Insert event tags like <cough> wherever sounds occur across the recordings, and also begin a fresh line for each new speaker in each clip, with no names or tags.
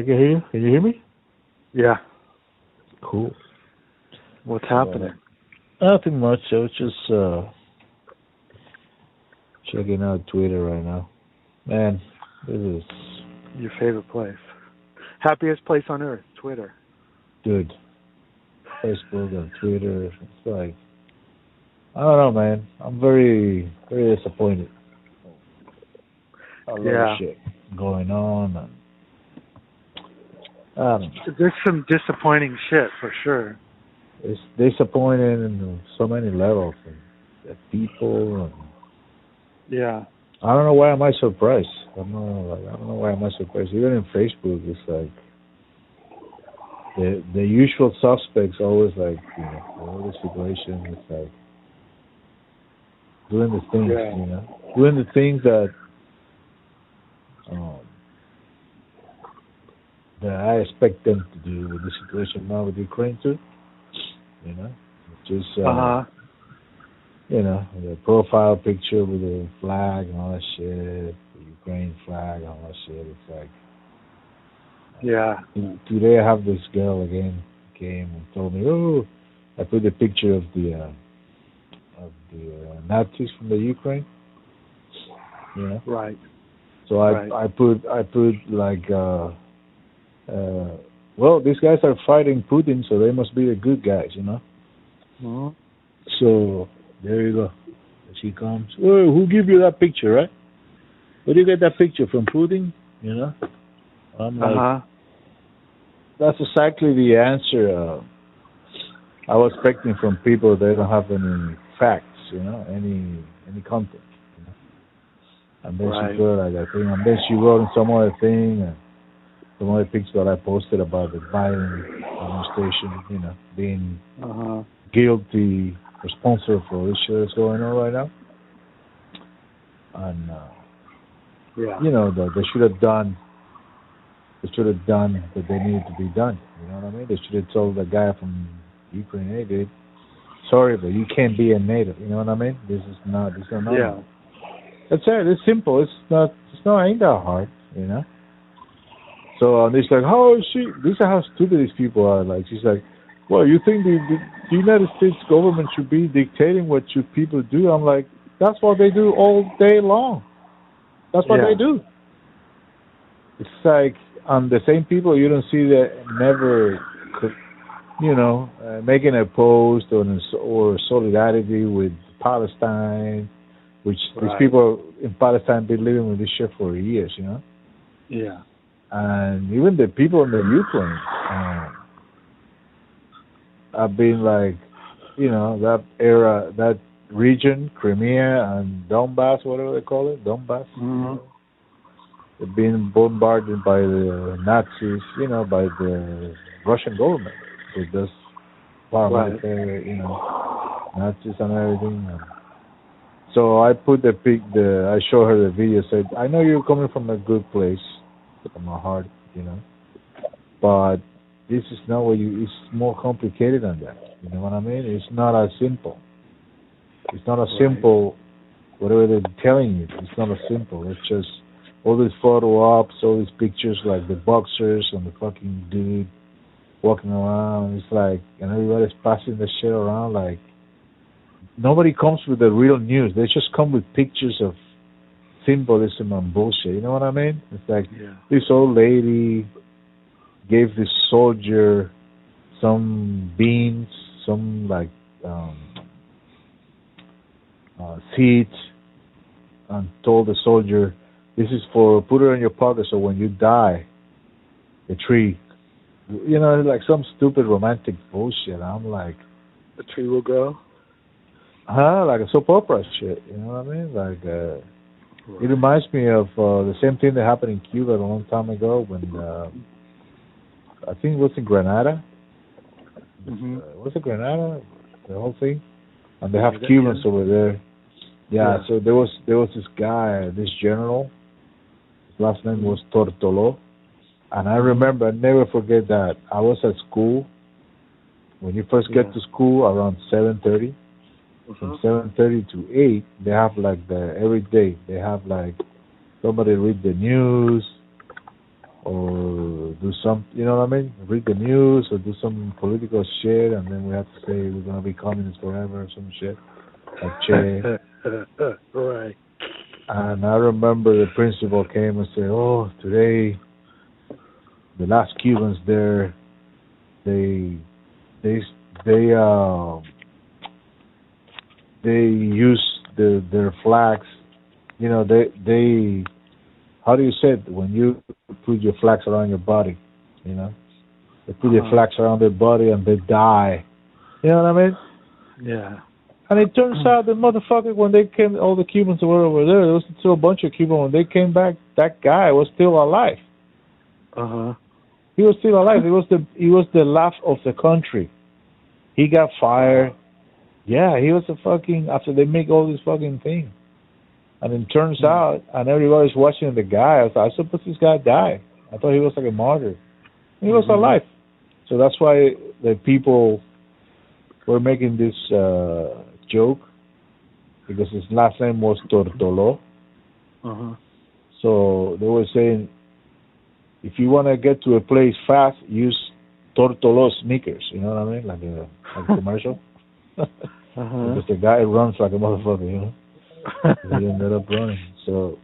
I can hear you. Can you hear me?
Yeah.
Cool.
What's happening?
Nothing much. I was just uh checking out Twitter right now. Man, this is
Your favorite place. Happiest place on earth, Twitter.
Dude, Facebook and Twitter. It's like I don't know, man. I'm very, very disappointed. A lot
Yeah.
of shit going on. And, I.
There's some disappointing shit for sure.
It's disappointing in so many levels. And the people and
Yeah.
I don't know why am I surprised. I don't know. Like, I don't know why am I surprised. Even in Facebook, it's like the the usual suspects always like you know all the situation. It's like doing the things,
Yeah.
you know, doing the things that um that I expect them to do with the situation now with Ukraine too. You know, just uh,
Uh huh.
you know, the profile picture with the flag and all that shit, the Ukraine flag and all that shit. It's like
Yeah.
today I have this girl again came and told me, oh, I put the picture of the uh, of the uh, Nazis from the Ukraine. You know,
Right.
so I
Right.
I put I put like uh uh well these guys are fighting Putin, so they must be the good guys, you know.
hmm
So there you go. She comes. Oh, who give you that picture, right? Where do you get that picture from Putin? You know. I'm
Uh
like,
huh.
that's exactly the answer uh, I was expecting from people They don't have any facts, you know, any any content. You know? And then
Right.
she wrote like that thing, and then she wrote some other thing, and some other things that I posted about the Biden administration, you know, being
Uh huh.
guilty, responsible for this shit that's going on right now. And uh,
Yeah.
you know, the, they should have done, they should have done what they needed to be done. You know what I mean? They should have told the guy from Ukraine, hey, dude, sorry, but you can't be a native. You know what I mean? This is not, this is not.
Yeah.
That's it. It's simple. It's not. It's not ain't that hard. You know. So um, it's like, how is she? This is how stupid these people are. Like she's like, well, you think the, the, the United States government should be dictating what should people do? I'm like, that's what they do all day long. That's what
Yeah.
they do. It's like on the same people you don't see that never, could, you know, uh, making a post or or solidarity with Palestine, which these people in Palestine been living with this shit for years, you know
Yeah.
And even the people in the Ukraine um, have been like, you know, that era, that region, Crimea and Donbass, whatever they call it, Donbass.
hmm
They've been bombarded by the Nazis, you know, by the Russian government with this
Right.
paramilitary, you know, Nazis and everything. So I put the pic, the I show her the video. Said, I know you're coming from a good place, from a heart, you know, but this is not what you. It's more complicated than that. You know what I mean? It's not as simple. It's not as simple. Whatever they're telling you, it's not as simple. It's just all these photo ops, all these pictures like the boxers and the fucking dude walking around. It's like, and everybody's passing the shit around. Like, nobody comes with the real news. They just come with pictures of symbolism and bullshit. You know what I mean? It's like
Yeah.
this old lady gave this soldier some beans, some like um, uh, seeds, and told the soldier, "This is for put it in your pocket, so when you die, the tree." You know, like some stupid romantic bullshit. I'm like,
The tree will grow.
huh? Like a soap opera shit. You know what I mean? Like, uh, it reminds me of uh, the same thing that happened in Cuba a long time ago when uh, I think it was in Grenada.
hmm
Uh, was it Grenada? The whole thing, and they have
Yeah,
Cubans
yeah.
over there. Yeah,
Yeah.
So there was there was this guy, this general. His last name was Tortolo, and I remember I never forget that I was at school. When you first get to school around seven thirty, from
Mhm.
seven thirty to eight, they have like the every day they have like somebody read the news, or do some, you know what I mean? Read the news or do some political shit, and then we have to say we're gonna be communists forever or some shit. Like <laughs>
right.
And I remember the principal came and said, "Oh, today, the last Cubans there, they, they, they, uh, they use the their flags. You know, they, they, how do you say it when you put your flags around your body? You know, they put their
Uh-huh.
flags around their body and they die. You know what I mean?
Yeah.
And it turns out the motherfucker when they came, all the Cubans were over there. There was still a bunch of Cubans. When they came back, that guy was still alive.
Uh huh.
He was still alive. He was the he was the laugh of the country. He got fired. Yeah, he was a fucking after they make all this fucking thing. And it turns
Hmm.
out, and everybody's watching the guy. I thought, I suppose this guy died. I thought he was like a martyr. He was
Mhm.
alive. So that's why the people were making this uh joke because his last name was Tortolo.
Uh huh.
So they were saying, if you want to get to a place fast, use Tortolo sneakers. You know what I mean? Like a, like a <laughs> commercial. <laughs>
Uh huh.
because the guy runs like a motherfucker, you know. <laughs> he ended up running. So,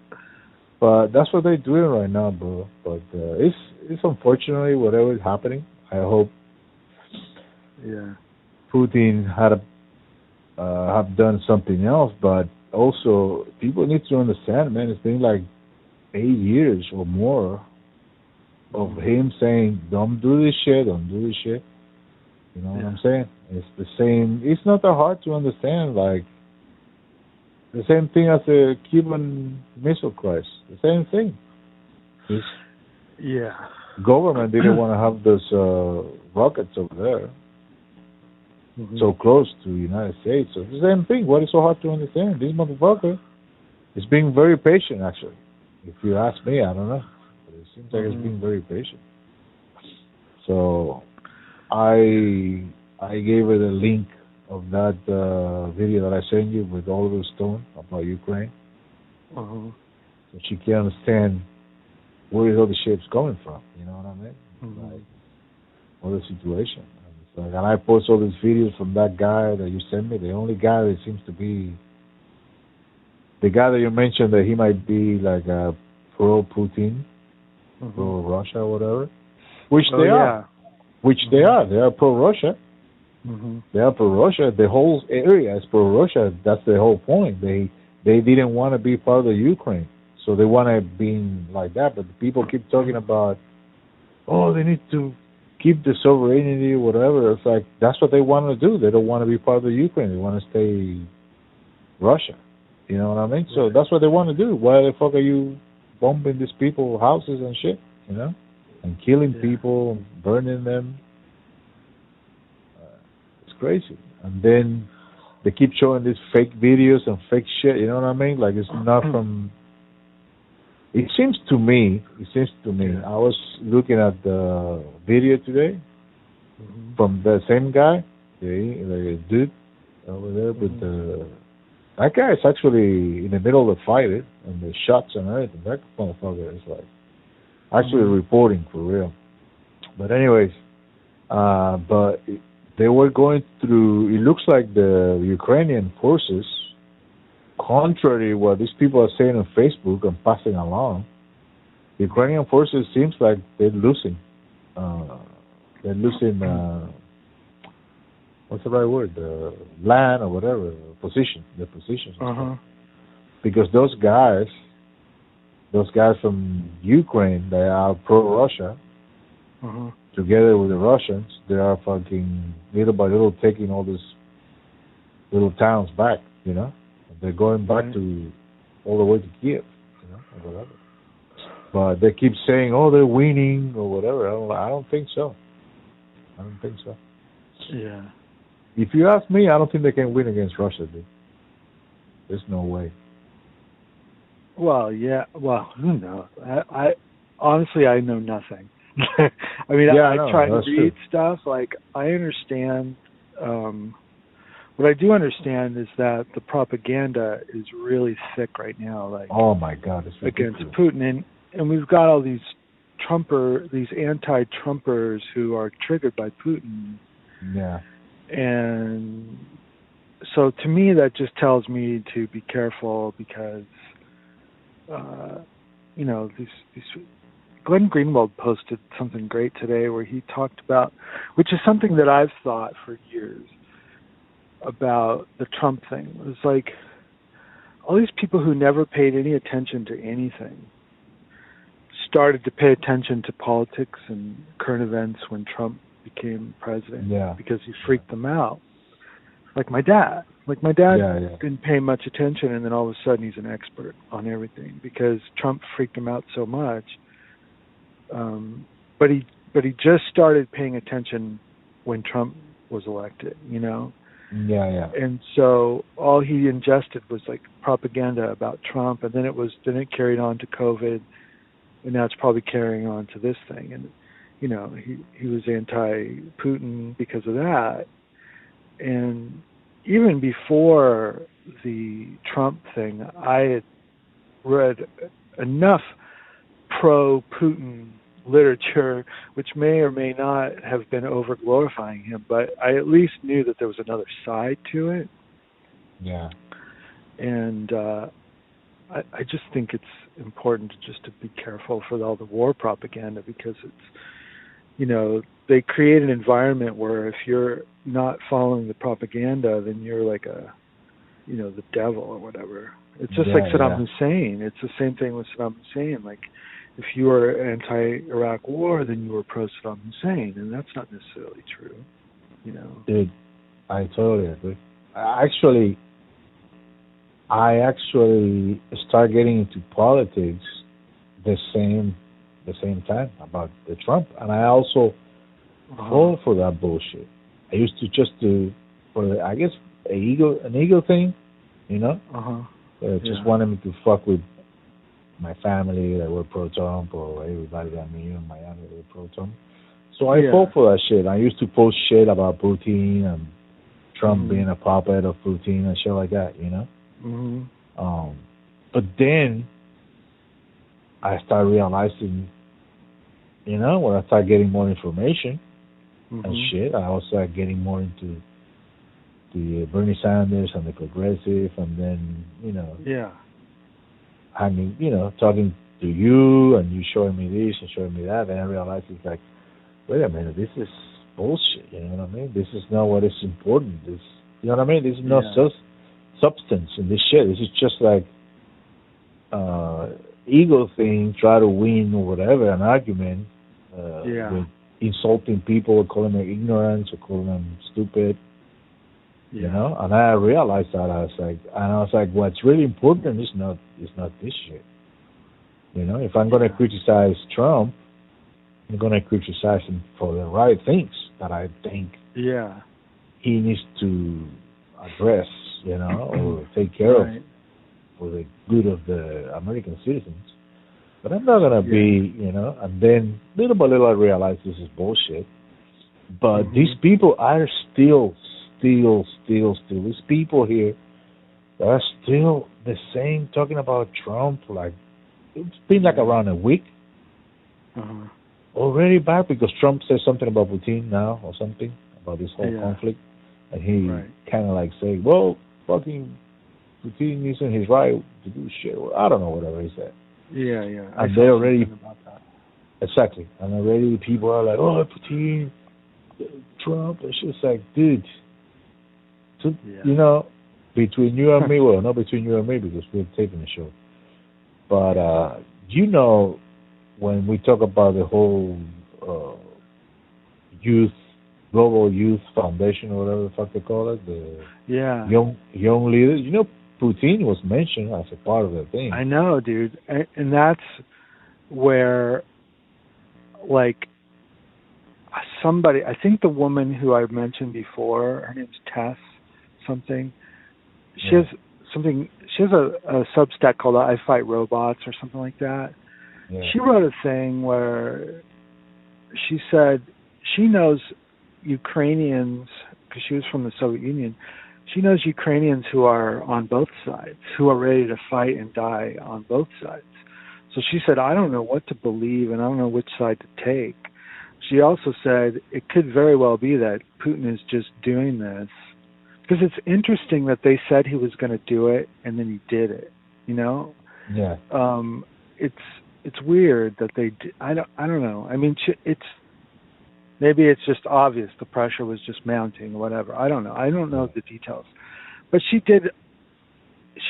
but that's what they're doing right now, bro. But uh, it's it's unfortunately whatever is happening. I hope
Yeah.
Putin had a, uh, have done something else, but also people need to understand, man. It's been like eight years or more of him saying, "Don't do this shit, don't do this shit." You know what I'm saying? It's the same. It's not that hard to understand. Like the same thing as the Cuban Missile Crisis. The same thing. His
Yeah.
government didn't <clears throat> want to have those uh, rockets over there
Mhm.
so close to the United States. So the same thing. What is so hard to understand? This motherfucker is being very patient, actually. If you ask me, I don't know. But it seems like
Mhm.
it's being very patient. So I I gave her the link of that uh, video that I sent you with Oliver Stone about Ukraine,
Uh-huh.
so she can understand where all the shit's coming from. You know what I mean?
Mhm.
Like what the situation. And, like, and I post all these videos from that guy that you sent me. The only guy that seems to be the guy that you mentioned that he might be like a pro Putin,
Mhm.
pro Russia, whatever. Which
Oh,
they
yeah.
are. Which they are. They are pro Russia.
Mhm.
They are pro Russia. The whole area is pro Russia. That's the whole point. They they didn't want to be part of the Ukraine, so they want to be like that. But people keep talking about, oh, they need to keep the sovereignty, whatever. It's like that's what they want to do. They don't want to be part of the Ukraine. They want to stay Russia. You know what I mean? So that's what they want to do. Why the fuck are you bombing these people houses and shit? You know, and killing
Yeah.
people, burning them. Crazy. And then they keep showing these fake videos and fake shit. You know what I mean? Like it's not from. It seems to me. It seems to me. I was looking at the video today
Mhm.
from the same guy, the, the dude over there with the. That guy is actually in the middle of the fight, eh, and the shots and everything. That motherfucker is like actually
Mhm.
reporting for real. But anyways, uh, but it- they were going through. It looks like the Ukrainian forces, contrary to what these people are saying on Facebook and passing along, the Ukrainian forces seems like they're losing. Uh, they're losing. Uh, what's the right word? Uh, land or whatever position. Their positions.
Uh-huh.
because those guys, those guys from Ukraine, they are pro-Russia.
Uh-huh.
Together with the Russians, they are fucking little by little taking all these little towns back. You know, they're going back
Right.
to all the way to Kiev. You know, or whatever. But they keep saying, "Oh, they're winning" or whatever. I don't. I don't think so. I don't think so.
Yeah.
If you ask me, I don't think they can win against Russia, dude. There's no way.
Well, yeah. Well, who knows? I, I honestly, I know nothing. <laughs> I mean,
Yeah,
I,
I
try to read
true.
stuff. Like, I understand. Um, what I do understand is that the propaganda is really thick right now. Like
Oh my God, it's
against
ridiculous.
Putin, and and we've got all these Trumper, these anti-Trumpers who are triggered by Putin.
Yeah.
And so to me, that just tells me to be careful because, uh, you know, these these. Glenn Greenwald posted something great today where he talked about, which is something that I've thought for years about the Trump thing. It was like all these people who never paid any attention to anything started to pay attention to politics and current events when Trump became president
Yeah.
because he freaked them out. Like my dad. Like my dad
Yeah, yeah.
didn't pay much attention and then all of a sudden he's an expert on everything because Trump freaked him out so much. Um but he but he just started paying attention when Trump was elected, you know?
Yeah, yeah.
and so all he ingested was like propaganda about Trump, and then it was then it carried on to COVID, and now it's probably carrying on to this thing. And you know, he he was anti-Putin because of that, and even before the Trump thing, I had read enough pro-Putin literature, which may or may not have been over glorifying him, but I at least knew that there was another side to it,
Yeah.
and uh, I, I just think it's important to just to be careful for all the war propaganda because it's, you know, they create an environment where if you're not following the propaganda, then you're like a, you know, the devil or whatever. It's just like Saddam
yeah.
Hussein. It's the same thing with Saddam Hussein. Like, if you were anti-Iraq war, then you were pro-Saddam Hussein, and that's not necessarily true. You know.
Dude, I totally agree. I Actually, I actually start getting into politics the same the same time about the Trump, and I also
Uh-huh.
fall for that bullshit. I used to just do for the, I guess a ego an ego thing, you know,
Uh-huh.
uh, just
Yeah.
wanted me to fuck with my family that were pro Trump or everybody that I knew in Miami that were pro Trump. So I
Yeah.
fought for that shit. I used to post shit about Putin and Trump
Mhm.
being a puppet of Putin and shit like that, you know.
hmm
Um, but then I started realizing, you know, when I started getting more information
hmm
and shit, I also started getting more into the Bernie Sanders and the progressive, and then you know,
Yeah.
Hanging, you know, talking to you and you showing me this and showing me that, and I realized it's like, wait a minute, this is bullshit. You know what I mean? This is not what is important. This, you know what I mean? This is no
Yeah.
sus- substance in this shit. This is just like uh ego thing, try to win or whatever, an argument. Uh,
Yeah.
with insulting people, or calling them ignorant, or calling them stupid. You know? And i realized that i was like and i was like what's really important is not is not this shit. You know if i'm going to criticize trump i'm going to criticize him for the right things that i think
Yeah.
he needs to address you know or <clears throat> take care
Right.
of for the good of the american citizens. But i'm not going to be you know and then little by little i realized this is bullshit. But
Mhm.
these people are still still still still these people here that are still the same talking about trump like it's been like around a week
Uh-huh.
already back because trump says something about putin now or something about this whole
Yeah.
conflict and he
Right.
kind of like say well fucking putin isn't his right to do shit or i don't know whatever he said
Yeah, yeah. I
And
saw
they already-
about that.
Exactly. And already people are like, oh, Putin, Trump. It's just like, dude, to,
Yeah.
you know, between you and me, well, <laughs> not between you and me because we're taping the show. But, uh, you know, when we talk about the whole uh, youth, global youth foundation or whatever the fuck they call it, the
Yeah.
young young leaders, you know, Putin was mentioned as a part of the thing.
I know, dude, and, and that's where, like, somebody. I think the woman who I mentioned before, her name's Tess, something. She
Yeah.
has something. She has a, a Substack called "I Fight Robots" or something like that.
yeah.
She wrote a thing where she said she knows Ukrainians because she was from the Soviet Union. She knows Ukrainians who are on both sides, who are ready to fight and die on both sides. So she said, I don't know what to believe and I don't know which side to take. She also said it could very well be that Putin is just doing this because it's interesting that they said he was going to do it and then he did it. You know?
Yeah.
Um, it's it's weird that they. I don't. I don't know. I mean, it's maybe it's just obvious the pressure was just mounting or whatever. I don't know. I don't know the details, but she did.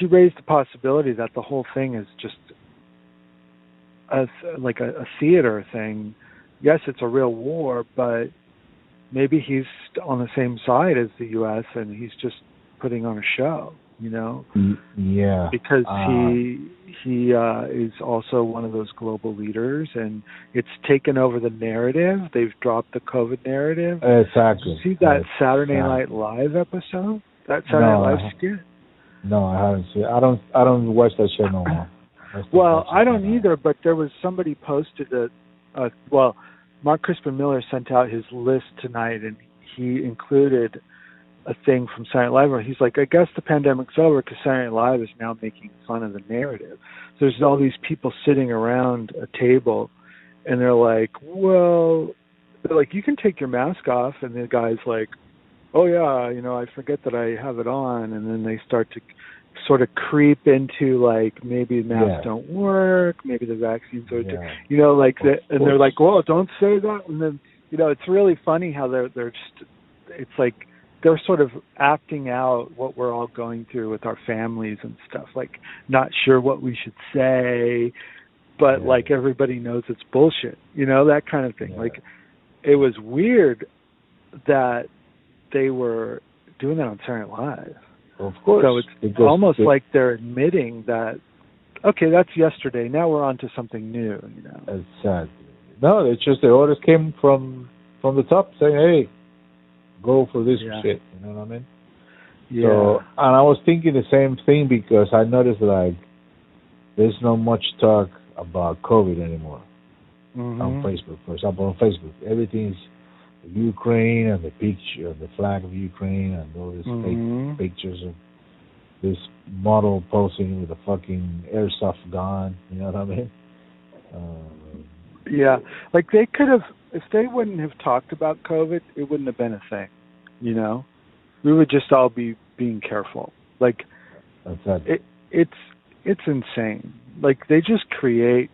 She raised the possibility that the whole thing is just a like a, a theater thing. Yes, it's a real war, but maybe he's on the same side as the U.S. and he's just putting on a show. You know?
Yeah.
Because
uh,
he he uh, is also one of those global leaders, and it's taken over the narrative. They've dropped the COVID narrative.
Exactly.
See that. Saturday Night Live episode? That Saturday
No,
Night Live skit?
No, I haven't seen. I don't. I don't watch that show no more. <laughs>
Well, I don't either, but there was somebody posted a, a well, Mark Crispin Miller sent out his list tonight, and he included a thing from Saturday Night Live he's like, I guess the pandemic's over because Saturday Night Live is now making fun of the narrative. So there's all these people sitting around a table, and they're like, well, they're like, you can take your mask off, and the guy's like, oh yeah, you know, I forget that I have it on, and then they start to sort of creep into like maybe masks
Yeah.
don't work, maybe the vaccines are,
Yeah.
you know, like
Of
and they're like, well, don't say that, and then you know, it's really funny how they're they're just, it's like they're sort of acting out what we're all going through with our families and stuff, like not sure what we should say, but
Yeah.
like everybody knows it's bullshit, you know, that kind of thing.
Yeah.
Like it was weird that they were doing that on Saturday Night Live.
Of course.
So it's
because
almost
they-
like they're admitting that okay, that's yesterday. Now we're on to something new, you know.
Exactly. No, it's just the orders came from from the top saying, "Hey, go for this
Yeah.
shit." You know what I mean?
Yeah.
So, and I was thinking the same thing because I noticed like there's not much talk about COVID anymore
Mhm.
on Facebook. For example, on Facebook, everything's Ukraine and the picture, of the flag of Ukraine, and all these
Mhm.
fake pictures of this model posing with a fucking airsoft gun. <laughs> You know what I mean? Um,
Yeah, like they could have if they wouldn't have talked about COVID, it wouldn't have been a thing. You know, we would just all be being careful. Like
that's
it, it's it's insane. Like they just create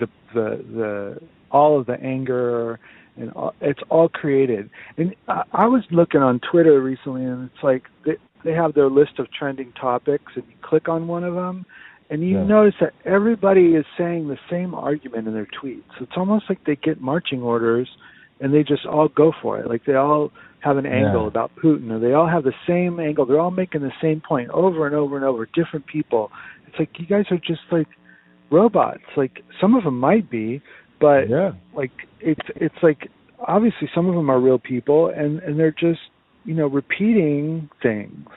the the the all of the anger and all, it's all created. And I, I was looking on Twitter recently, and it's like they they have their list of trending topics, and you click on one of them, and you
Yeah.
notice that everybody is saying the same argument in their tweets. It's almost like they get marching orders, and they just all go for it. Like they all have an angle
Yeah.
about Putin, or they all have the same angle. They're all making the same point over and over and over. Different people. It's like you guys are just like robots. Like some of them might be, but
yeah.
like it's it's like obviously some of them are real people and and they're just you know repeating things.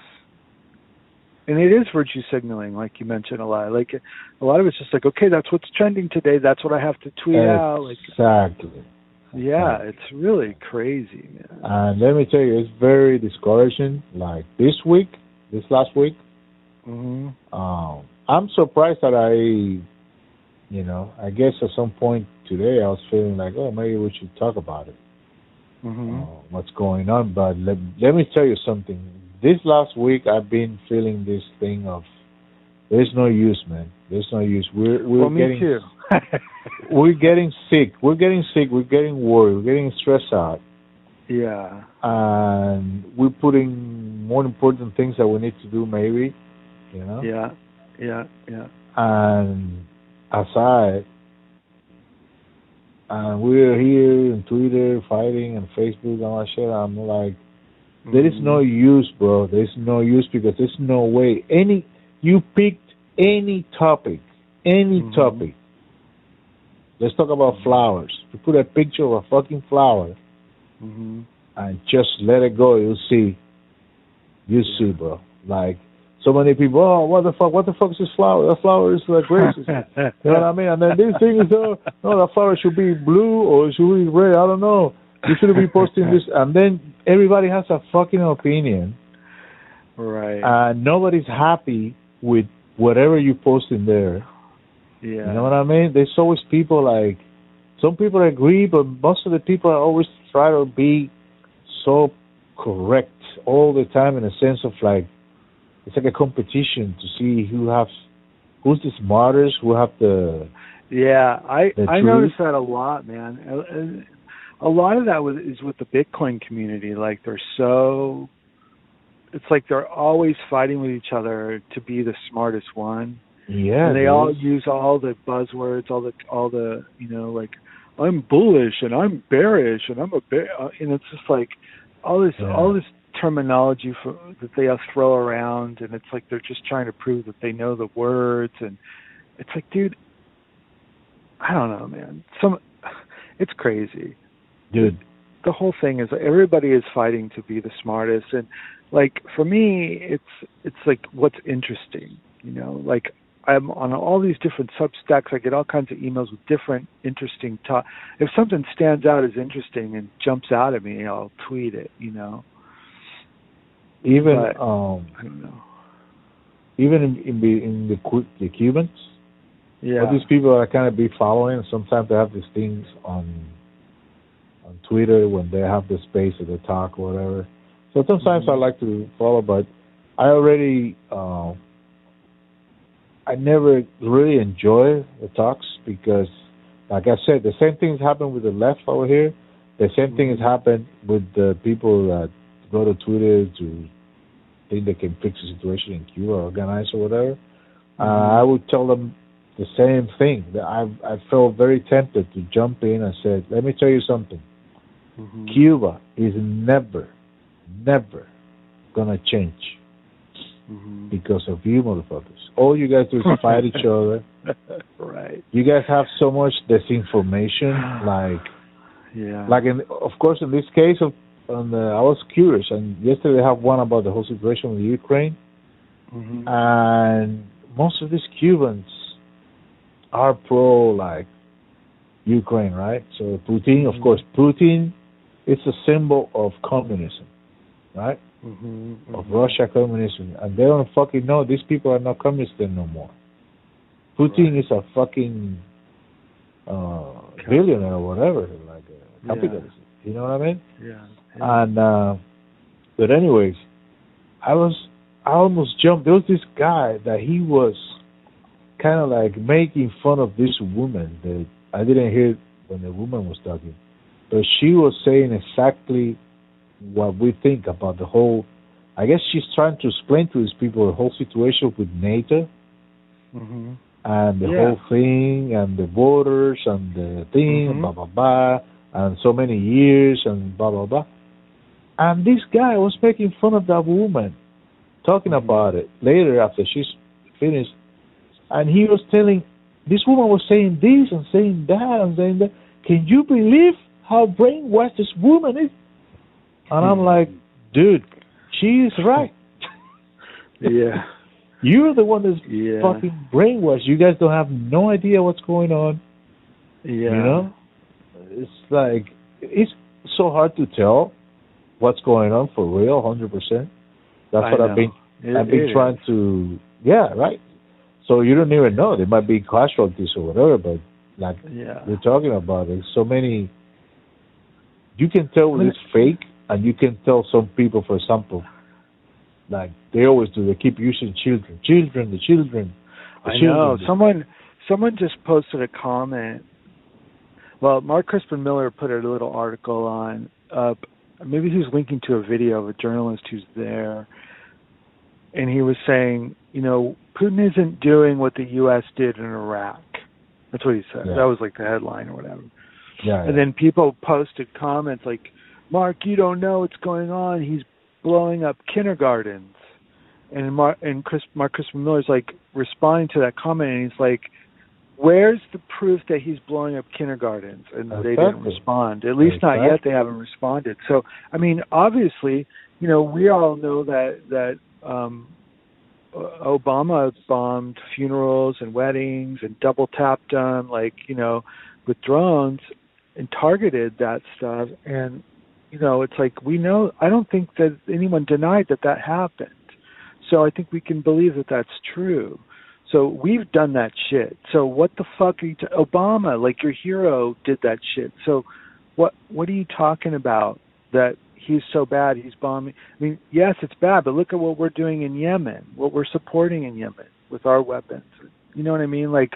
And it is virtue signaling like you mentioned a lot like a lot of it's just like okay that's what's trending today. That's what i have to tweet out. Like
Exactly.
yeah it's really crazy man.
And let me tell you, it's very discouraging. Like this week, this last week,
mhm
um, I'm surprised that I, you know, I guess at some point today I was feeling like, oh, maybe we should talk about it,
mhm
uh, what's going on. But let, let me tell you something. This last week I've been feeling this thing of there's no use, man. There's no use. We're we're
well
getting <laughs> we're getting sick. We're getting sick. We're getting worried. We're getting stressed out.
yeah
and we're putting more important things that we need to do maybe you know
yeah yeah yeah
and aside and we're here in twitter fighting and facebook and all that shit i'm like there is no
Mhm.
use bro there's no use because there's no way any you picked any topic any
Mhm.
topic let's talk about flowers you put a picture of a fucking flower
mhm
and just let it go. You'll see. You see, bro. Like so many people. Oh, what the fuck? What the fuck is this flower? That flower is like racist. <laughs> you know what I mean? And then these things, oh, no, that flower should be blue or it should be red. I don't know. You should be posting this, <laughs> and then everybody has a fucking opinion,
right
and nobody's happy with whatever you post in there.
Yeah.
You know what I mean? There's always people like some people agree, but most of the people are always try to be so correct all the time in a sense of like it's like a competition to see who has who's the smartest, who have the
yeah. I
the
I
truth.
noticed that a lot, man. And A lot of that was, is with the Bitcoin community. Like they're so, it's like they're always fighting with each other to be the smartest one.
yeah.
and they all use all the buzzwords, all the all the you know like I'm bullish and I'm bearish and I'm a bear, uh, and it's just like all this
Yeah.
all this terminology for, that they all throw around, and it's like they're just trying to prove that they know the words, and it's like, dude, I don't know, man. Some, it's crazy
dude.
the whole thing is everybody is fighting to be the smartest and like for me it's it's like what's interesting you know like i'm on all these different substacks i get all kinds of emails with different interesting talk. if something stands out as interesting and jumps out at me i'll tweet it you know
Even
But-
um
i don't know
even in in the in the, the Cubans,
yeah
all these people I kind of be following. Sometimes they have these things on on Twitter when they have the space or they talk or whatever. So sometimes
Mhm.
I like to follow, but I already uh, I never really enjoy the talks because, like I said, the same things happen with the left over here. The same thing has
Mhm.
happened with the people that go to Twitter to think they can fix the situation in Cuba or organize or whatever. Uh, I would tell them the same thing. That I I felt very tempted to jump in and said, "Let me tell you something.
Mhm.
Cuba is never, never gonna change
Mhm.
because of you, motherfuckers. All you guys do is fight each other. <laughs>
right
You guys have so much disinformation. <sighs> Like,
yeah
like in of course in this case of, on the, I was curious, and yesterday I have one about the whole situation with Ukraine,
Mhm.
and most of these Cubans are pro like Ukraine, right? So Putin, of
Mhm.
course, Putin it's a symbol of communism, right?
Mhm.
Of. Russia communism, and they don't fucking know these people are not communists no more. Putin
Right.
is a fucking uh, billionaire or whatever, like a
Yeah.
capitalist. You know what I mean?
yeah yeah.
And uh but anyways, I was I almost jumped. There was this guy that he was kind of like making fun of this woman that I didn't hear when the woman was talking, but she was saying exactly what we think about the whole. I guess she's trying to explain to these people the whole situation with NATO
Mhm.
and the
Yeah.
whole thing and the borders and the thing,
Mhm.
blah blah blah, and so many years and blah blah blah. And this guy was making fun of that woman, talking
Mhm.
about it later after she's finished, and he was telling this woman was saying this and saying that and saying that. Can you believe how brainwashed this woman is? And I'm like, dude, she's right. <laughs>
yeah
You're the one that's
yeah
fucking brainwashed. You guys don't have no idea what's going on.
yeah
You know, it's like it's so hard to tell what's going on for real, hundred percent. That's
I
what
know.
I've been
It-
I've been trying
is.
to. Yeah, right. So you don't even know. There might be casualties or whatever, but like
yeah
we're talking about, there's so many. You can tell when it's fake, and you can tell some people, for example, like they always do. They keep using children, children, the children. The
I know. Someone someone just posted a comment. Well, Mark Crispin Miller put a little article on up. Maybe he was linking to a video of a journalist who's there, and he was saying, you know, Putin isn't doing what the U.S. did in Iraq. That's what he said.
Yeah.
That was like the headline or whatever.
Yeah,
And then people posted comments like, "Mark, you don't know what's going on. He's blowing up kindergartens." And Mark and Chris, Mark Crispin Miller's like responding to that comment, and he's like, "Where's the proof that he's blowing up kindergartens?" And they didn't respond. At least not yet. They haven't responded. So, I mean, obviously, you know, we all know that that um Obama bombed funerals and weddings and double tapped them, like you know, with drones and targeted that stuff. And you know, it's like we know. I don't think that anyone denied that that happened. So I think we can believe that that's true. So we've done that shit. So what the fuck are you? T- Obama, like your hero, did that shit. So what what are you talking about? That he's so bad, he's bombing. I mean, yes, it's bad, but look at what we're doing in Yemen, what we're supporting in Yemen with our weapons. You know what I mean? Like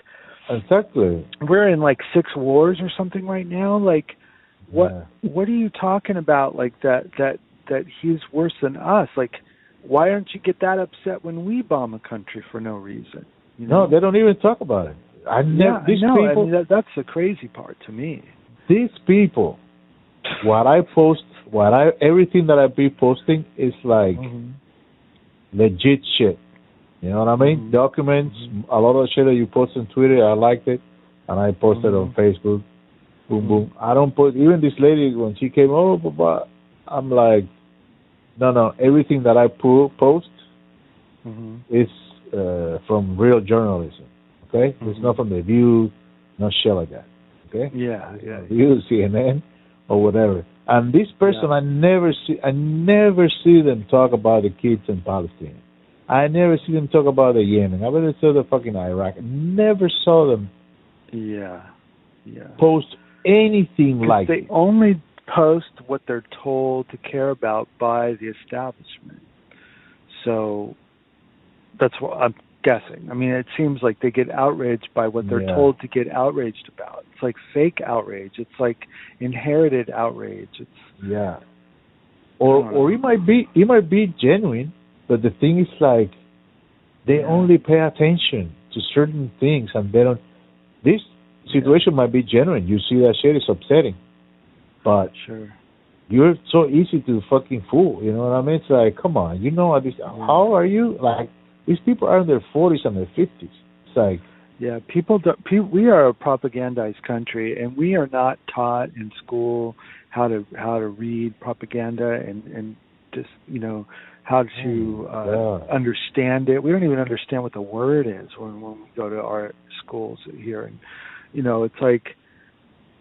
exactly.
We're in like six wars or something right now. Like what
Yeah.
what are you talking about? Like that that that he's worse than us. Like why don't you get that upset when we bomb a country for no reason? You know?
No, they don't even talk about it. I never.
yeah,
these
I
people.
I mean, that, that's the crazy part to me.
these people. What I post, what I everything that I be posting is like
Mhm.
legit shit. You know what I mean?
Mhm.
Documents,
Mhm.
a lot of shit that you post on Twitter, I liked it, and I posted on
Mhm.
Facebook. Boom, boom. I don't put even this lady when she came over, but I'm like, no, no. Everything that I po- post
Mhm.
is uh, from real journalism. Okay, it's
Mhm.
not from the View, no shit like that. Okay,
Yeah, yeah.
View, CNN, or whatever. And this person,
Yeah.
I never see, I never see them talk about the kids in Palestine. I never see them talk about the Yemen. I never saw the fucking Iraq. Never saw them
Yeah. Yeah.
post anything like
they
it.
only post what they're told to care about by the establishment. So that's what I'm guessing. I mean, it seems like they get outraged by what they're
Yeah.
told to get outraged about. It's like fake outrage. It's like inherited outrage. It's
Yeah. Or or it might be it might be genuine, but the thing is like they
Yeah.
only pay attention to certain things and they don't this situation might be genuine. You see that shit is upsetting. But
sure.
you're so easy to fucking fool, you know what I mean? It's like, come on, you know at least how are you? Like these people are in their forties and their fifties. It's like
Yeah, people. Do, pe- we are a propagandized country, and we are not taught in school how to how to read propaganda and and just you know how to uh,
Yeah.
understand it. We don't even understand what the word is when when we go to our schools here, and you know it's like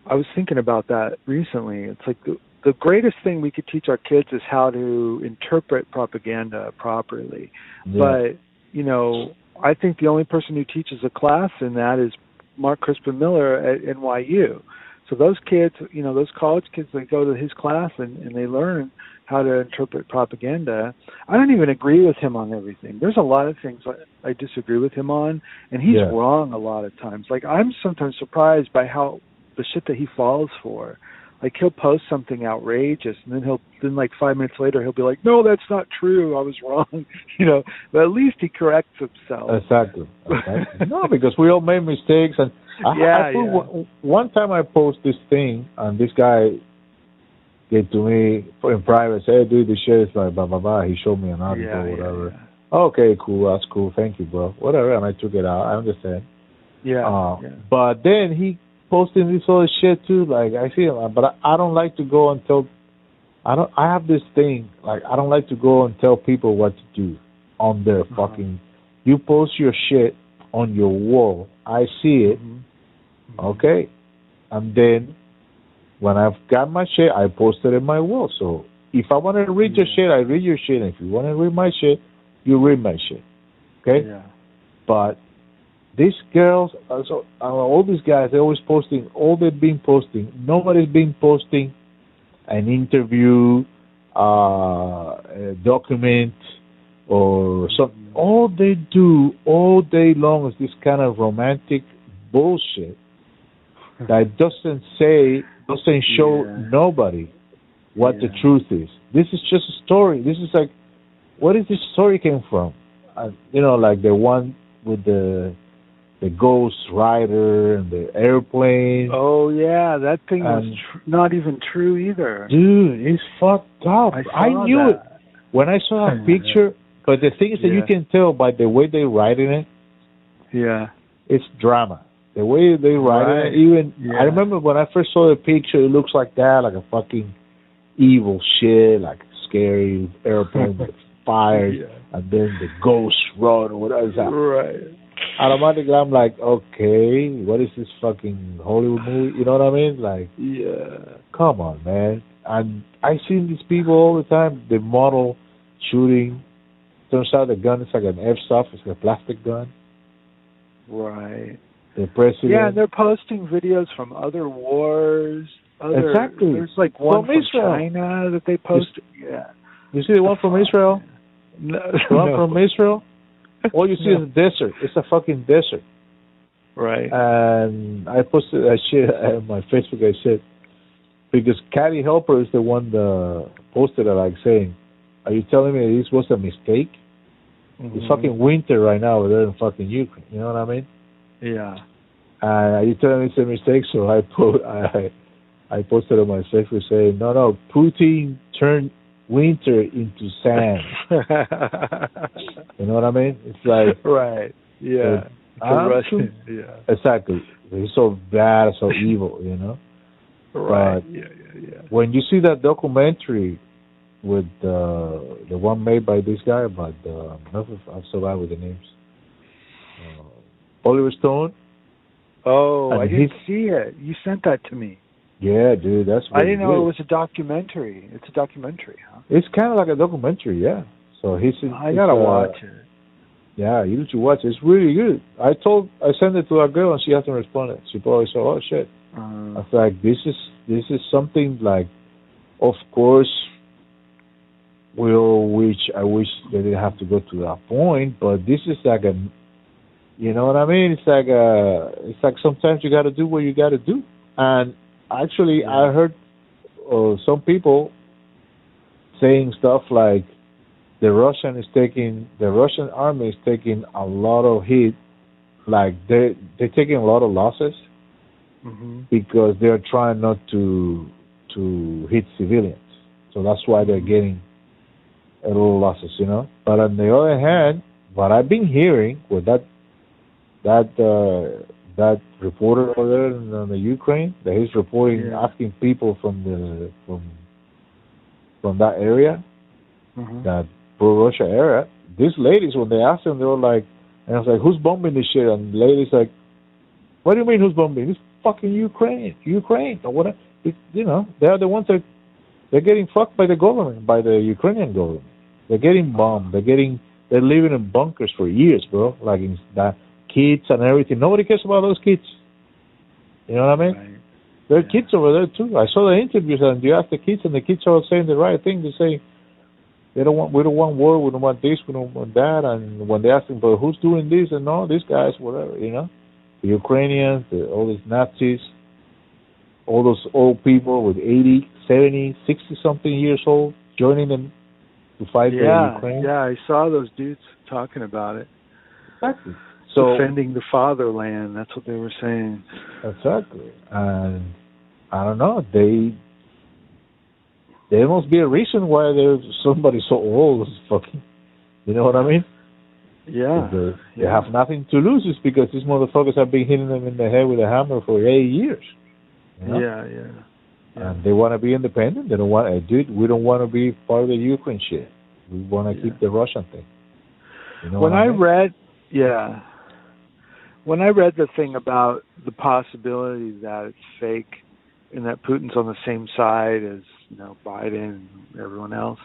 I was thinking about that recently. It's like the the greatest thing we could teach our kids is how to interpret propaganda properly
yeah.
but you know, I think the only person who teaches a class in that is Mark Crispin Miller at NYU. So those kids, you know, those college kids, they go to his class and, and they learn how to interpret propaganda. I don't even agree with him on everything. There's a lot of things I, I disagree with him on, and he's
Yeah.
wrong a lot of times. Like I'm sometimes surprised by how the shit that he falls for. Like he'll post something outrageous, and then he'll then like five minutes later he'll be like, "No, that's not true. I was wrong." <laughs> you know, but at least he corrects himself.
Exactly. exactly. <laughs> no, because we all make mistakes, and I,
Yeah,
I put
yeah.
one, one time I post this thing, and this guy gave to me in private. Say, hey, dude, this shit is like blah blah blah. He showed me an article
yeah,
or
yeah,
whatever. Okay, cool. That's cool. Thank you, bro. Whatever. And I took it out. I understand.
Yeah,
Uh,
yeah.
But then he posted this other shit too. Like I see him, but I, I don't like to go and tell. I don't. I have this thing. Like I don't like to go and tell people what to do on their
Uh-huh.
fucking. You post your shit on your wall. I see it.
Mhm.
Okay, and then when I've got my shit, I post it in my wall. So if I want to read your shit, I read your shit. And if you want to read my shit, you read my shit. Okay
Yeah.
but these girls, uh, so uh, all these guys, they're always posting. All they've been posting, nobody's been posting an interview, uh, a document, or something. All they do all day long is this kind of romantic bullshit <laughs> that doesn't say, doesn't show
Yeah.
nobody what the truth is. This is just a story. This is like, where did this story came from? Uh, you know, like the one with the the ghost rider and the airplane.
Oh yeah, that thing was tr- not even true either.
Dude, it's fucked up.
I,
I, knew
that.
it when I saw that <laughs> picture. But the thing is that you can tell by the way they writing it,
Yeah.
it's drama. The way they write
Right.
it, even
Yeah.
I remember when I first saw the picture, it looks like that, like a fucking evil shit, like scary airplane with <laughs> fire,
Yeah.
and then the ghost run or whatever.
Right.
Automatically I'm like, okay, what is this fucking Hollywood movie? You know what I mean? Like,
Yeah.
come on, man. And I see these people all the time. They model shooting. Turns out the gun is like an airsoft. It's like a plastic gun.
Right.
The president.
Yeah, they're posting videos from other wars. Other,
Exactly.
There's like one
From
from,
Israel.
China that they posted. Yeah.
you see the one from Israel?
No,
The one <laughs>
no.
from Israel? <laughs> All you see
No.
is a desert. It's a fucking desert.
Right.
And I posted that shit <laughs> on my Facebook. I said because Caddy Helper is the one that posted it, like saying, "Are you telling me this was a mistake? It's
Mhm.
fucking winter right now over there in fucking Ukraine. You know what I mean?
Yeah.
And are you telling me it's a mistake?" So I put <laughs> I I posted on my Facebook saying, "No, no, Putin turned winter into sand." <laughs> You know what I mean? It's like
right. Yeah.
I'm <laughs>
Yeah.
exactly. He's so bad, so evil. You know.
Right.
But-
yeah. Yeah. Yeah.
when you see that documentary with uh, the one made by this guy, but uh, I'm so bad with the names. Uh, Oliver Stone.
Oh, I didn't see it. You sent that to me.
Yeah, dude, that's.
What I didn't know it was a documentary. It's a documentary, huh?
It's kind of like a documentary, yeah. So he
said,
I
gotta
uh,
watch it.
Yeah, you need to watch. it. It's really good. I told, I sent it to a girl and she hasn't responded. She probably said, "Oh shit." I
Uh,
was like, this is this is something like, of course, we all wish I wish they didn't have to go to that point, but this is like a, you know what I mean? It's like a, it's like sometimes you got to do what you got to do. And actually, I heard uh, some people saying stuff like, the Russian is taking, the Russian army is taking a lot of hit, like they they're taking a lot of losses
mhm.
because they're trying not to to hit civilians. So that's why they're getting a little losses, you know. But on the other hand, what I've been hearing with that that uh, that reporter over there in, in the Ukraine that he's reporting,
Yeah.
asking people from the from from that area,
Mhm.
that pro Russia area, these ladies when they asked him, they were like, and I was like, who's bombing this shit? And the ladies like, what do you mean who's bombing? It's fucking Ukraine, Ukraine or what? It, you know, they're the ones that they're getting fucked by the government, by the Ukrainian government. They're getting bombed. They're getting they're living in bunkers for years, bro. Like in that kids and everything. Nobody cares about those kids. You know what I mean?
Right.
There are
Yeah.
kids over there too. I saw the interviews and you ask the kids and the kids are saying the right thing. They say they don't want we don't want war, we don't want this, we don't want that and when they ask them but who's doing this and all these guys, whatever, you know? The Ukrainians, the, all these Nazis, all those old people with 80, 70, 60 something years old joining them to fight the
Yeah.
Ukraine.
Yeah. I saw those dudes talking about it.
Exactly. So
Defending the fatherland. That's what they were saying.
Exactly. And I don't know, they there must be a reason why there's somebody so old is fucking you know what I mean?
Yeah.
They, they
yeah.
have nothing to lose it's because these motherfuckers have been hitting them in the head with a hammer for eight years. You know?
Yeah. Yeah. Yeah.
And they wanna be independent, they don't want uh, dude, we don't wanna be part of the Ukraine shit. We wanna
Yeah.
keep the Russian thing. You know
when
what
I
mean?
read, yeah, when I read the thing about the possibility that it's fake and that Putin's on the same side as you know Biden and everyone else,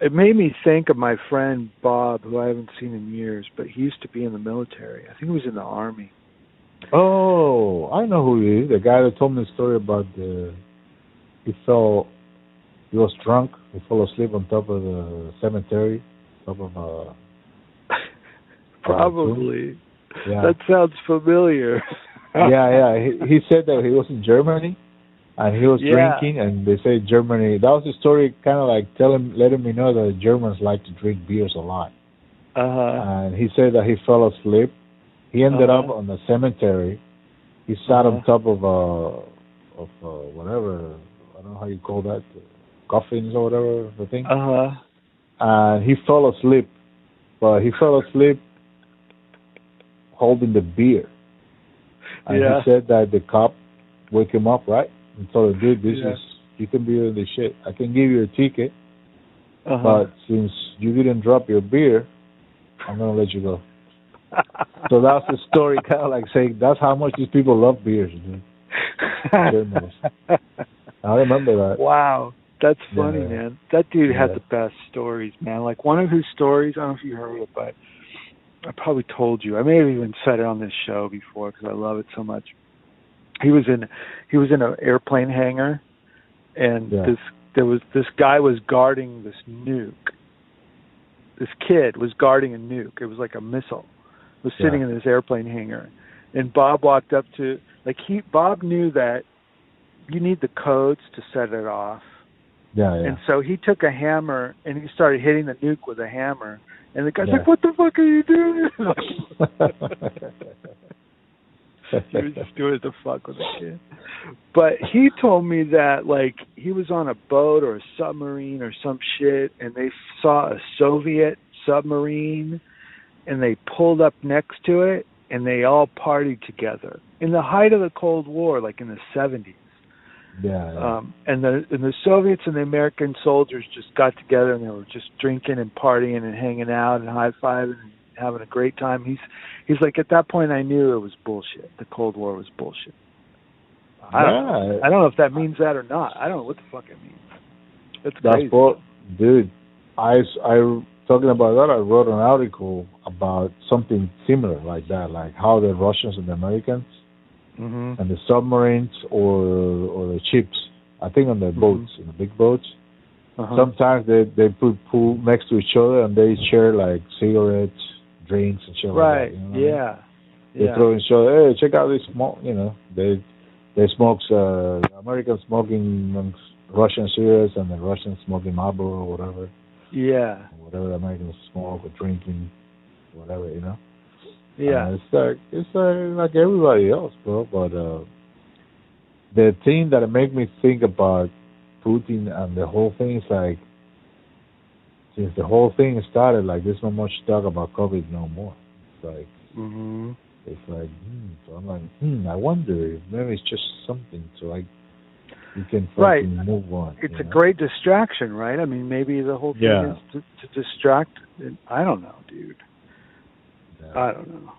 it made me think of my friend Bob, who I haven't seen in years, but he used to be in the military. I think he was in the army.
Oh, I know who he is. The guy that told me the story about the he fell he was drunk, he fell asleep on top of the cemetery, top of a <laughs>
Probably.
Yeah.
That sounds familiar.
yeah, yeah. He, he said that he was in Germany and he was
Yeah.
drinking and they say Germany that was the story kinda like telling letting me know that Germans like to drink beers a lot.
Uh huh.
and he said that he fell asleep. He ended
Uh-huh.
up on the cemetery. He sat on
Uh-huh.
top of a of uh, whatever I don't know how you call that coffins or whatever the thing,
Uh huh.
and he fell asleep. But he fell asleep holding the beer, and
Yeah.
he said that the cop wake him up right and told him, "Dude, this
Yeah.
is you can be in the shit. I can give you a ticket,
Uh-huh.
but since you didn't drop your beer, I'm gonna let you go." So that's the story, kind of like saying that's how much these people love beers. Dude. <laughs> I remember that.
Wow, that's funny,
Yeah.
man. That dude had the best stories, man. Like one of his stories, I don't know if you heard it, but I probably told you. I may have even said it on this show before because I love it so much. He was in he was in an airplane hangar, and
Yeah.
this there was this guy was guarding this nuke. This kid was guarding a nuke. It was like a missile. Was sitting
Yeah.
in this airplane hangar, and Bob walked up to like he Bob knew that you need the codes to set it off.
Yeah, yeah.
And so he took a hammer and he started hitting the nuke with a hammer. And the guy's
Yeah.
like, "What the fuck are you doing?" <laughs> <laughs> he was just doing it to fuck with the kid. But he told me that like he was on a boat or a submarine or some shit, and they saw a Soviet submarine, and they pulled up next to it, and they all partied together in the height of the Cold War, like in the seventies.
Yeah, yeah.
Um, and the and the Soviets and the American soldiers just got together and they were just drinking and partying and hanging out and high fiving and having a great time. He's he's like at that point I knew it was bullshit. The Cold War was bullshit. I don't know.
Yeah.
I don't know if that means that or not. I don't know what the fuck it means. It's
That's
crazy.
what, dude. I, I talking about that. I wrote an article about something similar like that, like how the Russians and the Americans
Mhm.
and the submarines or or the ships. I think on the
Mhm.
boats, in the big boats.
Uh-huh.
Sometimes they they put pool next to each other and they share like cigarettes, drinks, and shit
right.
like that. You know what I mean?
yeah.
They
Yeah.
throw in each other. Hey, check out this smoke. You know, they they smoke uh, Americans smoking Russian cigarettes and the Russians smoking Marlboro or whatever,
Yeah.
or whatever the Americans smoke or drinking, whatever. You know.
Yeah.
Uh, it's like it's like, like everybody else, bro. But uh, the thing that make me think about Putin and the whole thing is like, since the whole thing started, like there's not much talk about COVID no more. It's like
mhm.
it's like, hmm. So I'm like, hmm. I wonder if maybe it's just something so like you can
Right.
fucking move on.
It's a
know?
great distraction, right? I mean, maybe the whole thing
Yeah.
is to, to distract. I don't know, dude. I don't know.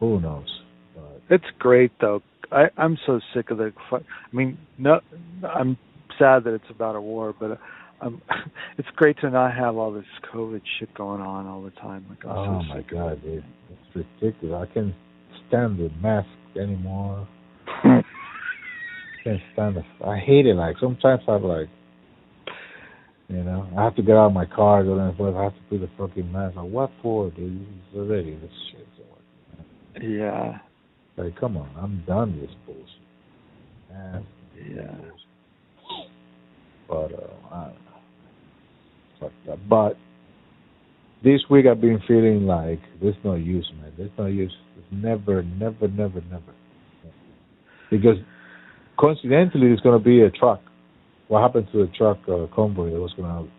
Who knows? But
It's great though. I I'm so sick of the. I mean, no, I'm sad that it's about a war, but um, <laughs> it's great to not have all this COVID shit going on all the time. Like I'm
oh
so
my god, dude, it's ridiculous. I can't stand the mask anymore. <laughs> can't stand it. I hate it. Like sometimes I'm like, you know, I have to get out of my car, go down the floor. I have to put the fucking mask. Like, what for, dude? It's already this shit.
Yeah,
Like, come on, I'm done with this bullshit. Man,
yeah.
But uh, I don't know. Fuck that. But this week I've been feeling like there's no use, man. There's no use. There's never, never, never, never. Because coincidentally, there's going to be a truck. What happened to the truck uh, convoy that was going to?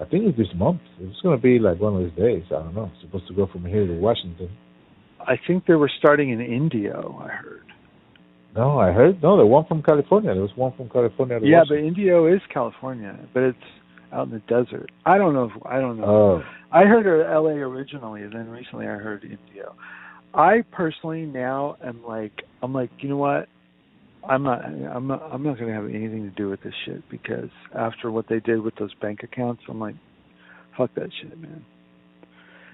I think it's this month. It's going to be like one of these days. I don't know. It's supposed to go from here to Washington.
I think they were starting in Indio. I heard.
No, I heard. No, the one from California. There was one from California.
Yeah, but Indio is California, but it's out in the desert. I don't know. If, I don't know.
Oh,
I heard L.A. originally, and then recently I heard Indio. I personally now am like, I'm like, you know what? I'm not, I'm not, I'm not going to have anything to do with this shit because after what they did with those bank accounts, I'm like, fuck that shit, man.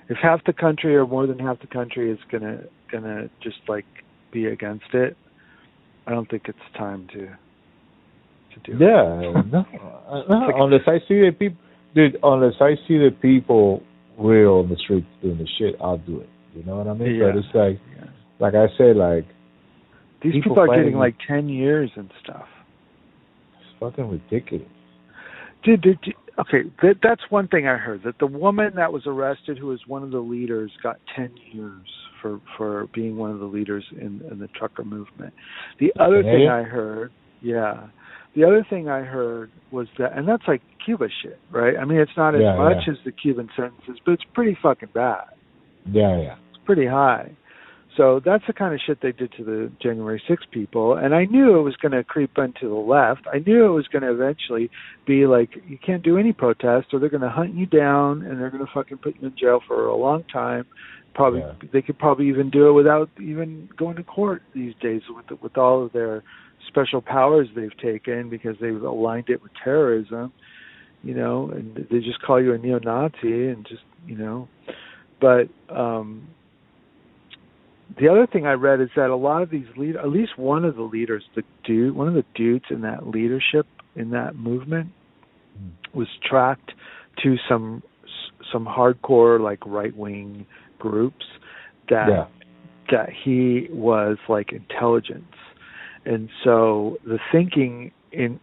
If half the country or more than half the country is gonna, gonna just like be against it, I don't think it's time to, to do it.
Yeah, no, uh, no.
like-
unless I see the people, dude. Unless I see the people real on the streets doing the shit, I'll do it. You know what I mean?
Yeah.
But it's like,
Yeah.
like I say, like
These
People
people, are getting like ten years and stuff.
it's fucking ridiculous.
Did did you- okay? That, that's one thing I heard that the woman that was arrested, who was one of the leaders, got ten years for for being one of the leaders in, in the trucker movement. The other thing I heard, yeah, the other thing I heard was that, and that's like Cuba shit, right? I mean, it's not as
Yeah,
much
yeah.
as the Cuban sentences, but it's pretty fucking bad.
Yeah, yeah.
It's pretty high. So that's the kind of shit they did to the January 6 people. And I knew it was going to creep into the left. I knew it was going to eventually be like, you can't do any protest or they're going to hunt you down and they're going to fucking put you in jail for a long time. Probably,
Yeah.
they could probably even do it without even going to court these days with with all of their special powers they've taken because they've aligned it with terrorism, you know, and they just call you a neo-Nazi and just, you know, but um, the other thing I read is that a lot of these lead, at least one of the leaders, the dude, one of the dudes in that leadership in that movement,
Mm.
was tracked to some some hardcore like right wing groups that
Yeah.
that he was like intelligence, and so the thinking in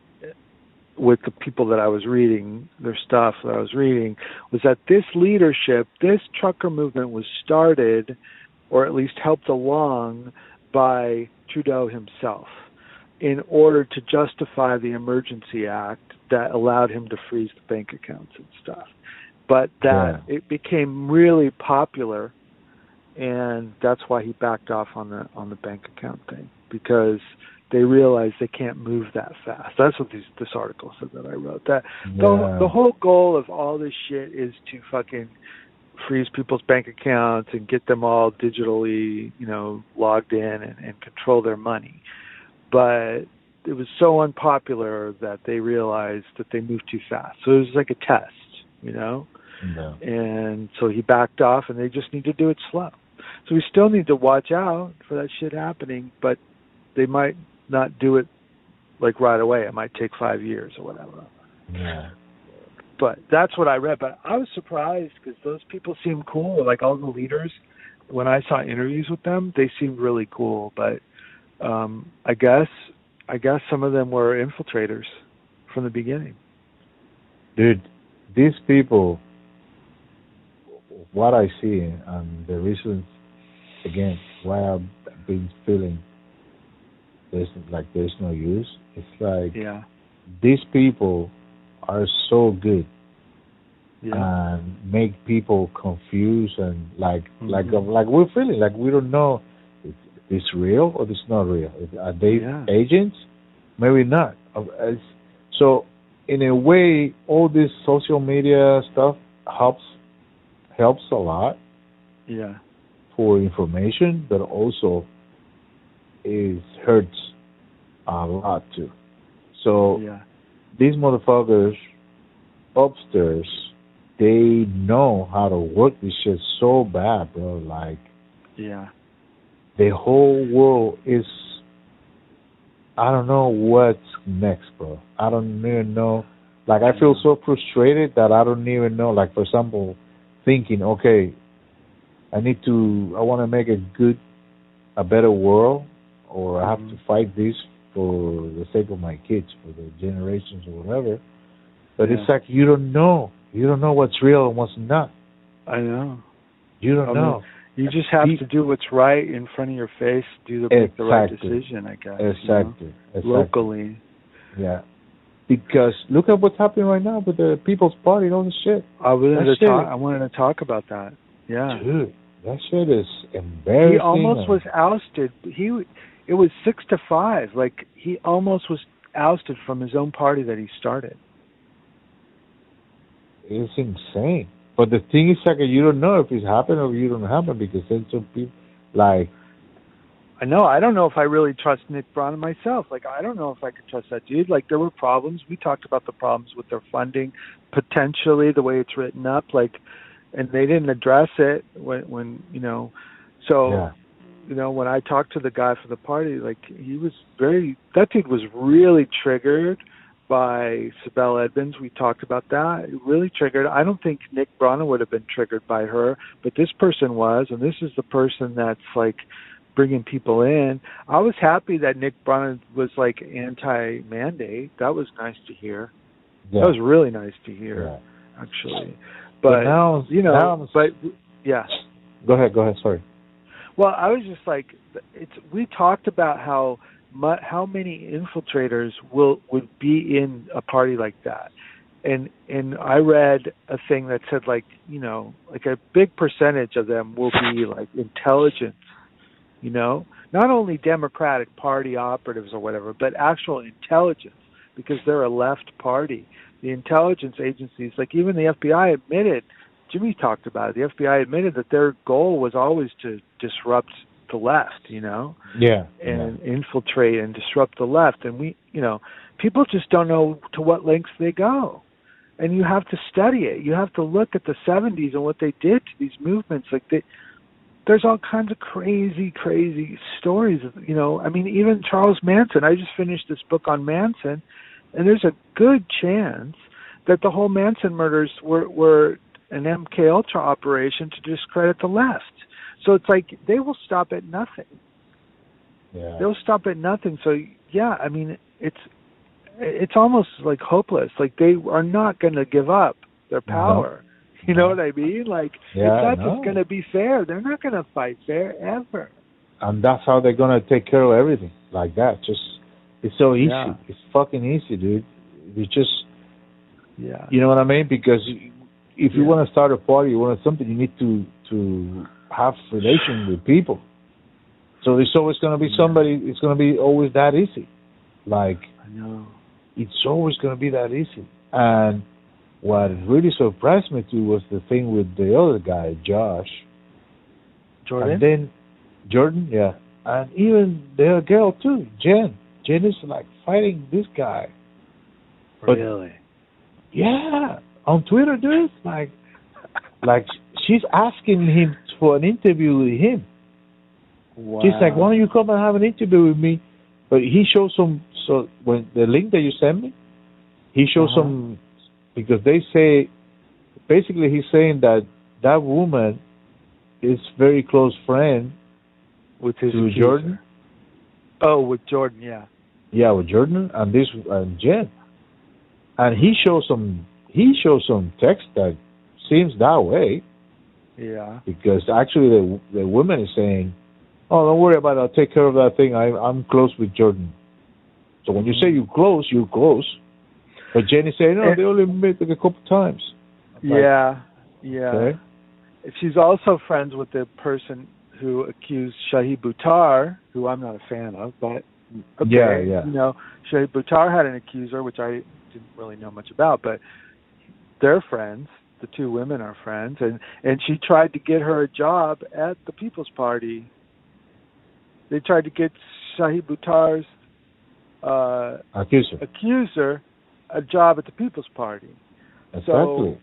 with the people that I was reading their stuff that I was reading was that this leadership, this trucker movement was started or at least helped along by Trudeau himself in order to justify the emergency act that allowed him to freeze the bank accounts and stuff. But that it became really popular and that's why he backed off on the on the bank account thing because they realized they can't move that fast. That's what these, this article said that I wrote. That
Yeah.
the the whole goal of all this shit is to fucking freeze people's bank accounts and get them all digitally, you know, logged in and, and control their money. But it was so unpopular that they realized that they moved too fast. So it was like a test, you know?
Yeah.
And so he backed off and they just need to do it slow. So we still need to watch out for that shit happening, but they might not do it like right away. It might take 5 years or whatever
Yeah.
But that's what I read. But I was surprised because those people seemed cool. Like all the leaders, when I saw interviews with them, they seemed really cool. But um, I guess I guess some of them were infiltrators from the beginning.
Dude, these people, what I see and the reasons, again, why I've been feeling there's like there's no use. It's like
Yeah,
these people are so good
yeah,
and make people confused and like like
Mhm.
like we're feeling like we don't know if it's real or it's not real. Are they
Yeah.
agents? Maybe not. Uh, So in a way, all this social media stuff helps helps a lot
yeah,
for information, but also is hurts a lot too. So
yeah,
these motherfuckers upstairs, they know how to work this shit so bad, bro. Like
yeah,
the whole world is. I don't know what's next, bro. I don't even know. Like I feel so frustrated that I don't even know. Like for example, thinking, okay, I need to. I want to make a good, a better world, or I have to
Mhm.
fight this for the sake of my kids, for the generations or whatever. But
Yeah.
it's like you don't know. You don't know what's real and what's not.
I know.
You don't
I mean,
know.
You just have to do what's right in front of your face. Do the make the right decision, I guess. you know?
Exactly. exactly.
Locally.
Yeah. Because look at what's happening right now with the People's Party and all this shit.
I wanted
That
to talk. I wanted to talk about that. Yeah.
Dude, that shit is embarrassing.
he almost was ousted. He it was six to five. Like he almost was ousted from his own party that he started.
It's insane. But the thing is, like, you don't know if it's happened or you don't happen because then some people, like,
I know. I don't know if I really trust Nick Brana and myself. Like I don't know if I could trust that dude. Like there were problems. We talked about the problems with their funding, potentially the way it's written up. Like, and they didn't address it when when you know. So
yeah,
you know, when I talked to the guy for the party, like he was very that dude was really triggered by Sibel Edmonds. We talked about that. It really triggered. I don't think Nick Brana would have been triggered by her, but this person was, and this is the person that's like bringing people in. I was happy that Nick Brana was like anti-mandate. That was nice to hear.
yeah.
That was really nice to hear,
yeah.
actually.
But,
But,
now,
you know,
now
but yeah.
go ahead, go ahead. Sorry.
Well, I was just like, it's. We talked about how mu- how many infiltrators will would be in a party like that, and and I read a thing that said like you know like a big percentage of them will be like intelligence, you know, not only Democratic Party operatives or whatever, but actual intelligence because they're a left party. The intelligence agencies, like even the FBI, admitted Jimmy talked about it. The FBI admitted that their goal was always to disrupt the left, you know,
Yeah.
and infiltrate and disrupt the left. And we, you know, people just don't know to what lengths they go. and you have to study it. You have to look at the 70s and what they did to these movements. Like they, there's all kinds of crazy, crazy stories. You know, I mean, even Charles Manson. I just finished this book on Manson, and there's a good chance that the whole Manson murders were were an MK Ultra operation to discredit the left. So it's like they will stop at nothing.
Yeah.
They'll stop at nothing. So yeah, I mean, it's it's almost like hopeless. Like they are not going to give up their power. You know what I mean? Like
Yeah,
it's not
no.
just going to be fair. They're not going to fight fair ever.
and that's how they're gonna take care of everything like that. Just it's so easy.
Yeah.
It's fucking easy, dude. You just
Yeah.
you know what I mean? Because if you
Yeah.
want to start a party, you want something, you need to to have relation <sighs> with people. So there's always gonna be somebody. It's gonna be always that easy. Like
I know.
it's always gonna be that easy. And what really surprised me too was the thing with the other guy, Josh.
Jordan.
And then Jordan, yeah. And even the other girl too, Jen. Jen is like fighting this guy. but-
really?
Yeah. On Twitter, dude. Like like she's asking him for an interview with him.
Wow.
She's like, Why don't you come and have an interview with me? But he shows some so when the link that you sent me, he shows
Uh-huh.
some because they say basically he's saying that that woman is very close friend
with his
to. Jordan.
Oh, with Jordan, yeah.
Yeah, with Jordan and this and Jen. And he shows some he shows some text that seems that way
Yeah.
because actually the the woman is saying, "Oh, don't worry about it. I'll take care of that thing. I I'm close with Jordan." So when you say mm-hmm. you're close, you're close. But Jenny saying, "No,
And-
they only met like a couple times." I'm like,
Yeah. Yeah.
Okay.
She's also friends with the person who accused Shahid Buttar, who I'm not a fan of, but okay,
Yeah, yeah.
you know, Shahid Buttar had an accuser, which I didn't really know much about, but they're friends. The two women are friends, and and she tried to get her a job at the People's Party. They tried to get Shahid Buttar's uh,
Accuser.
accuser a job at the People's Party
Exactly.
So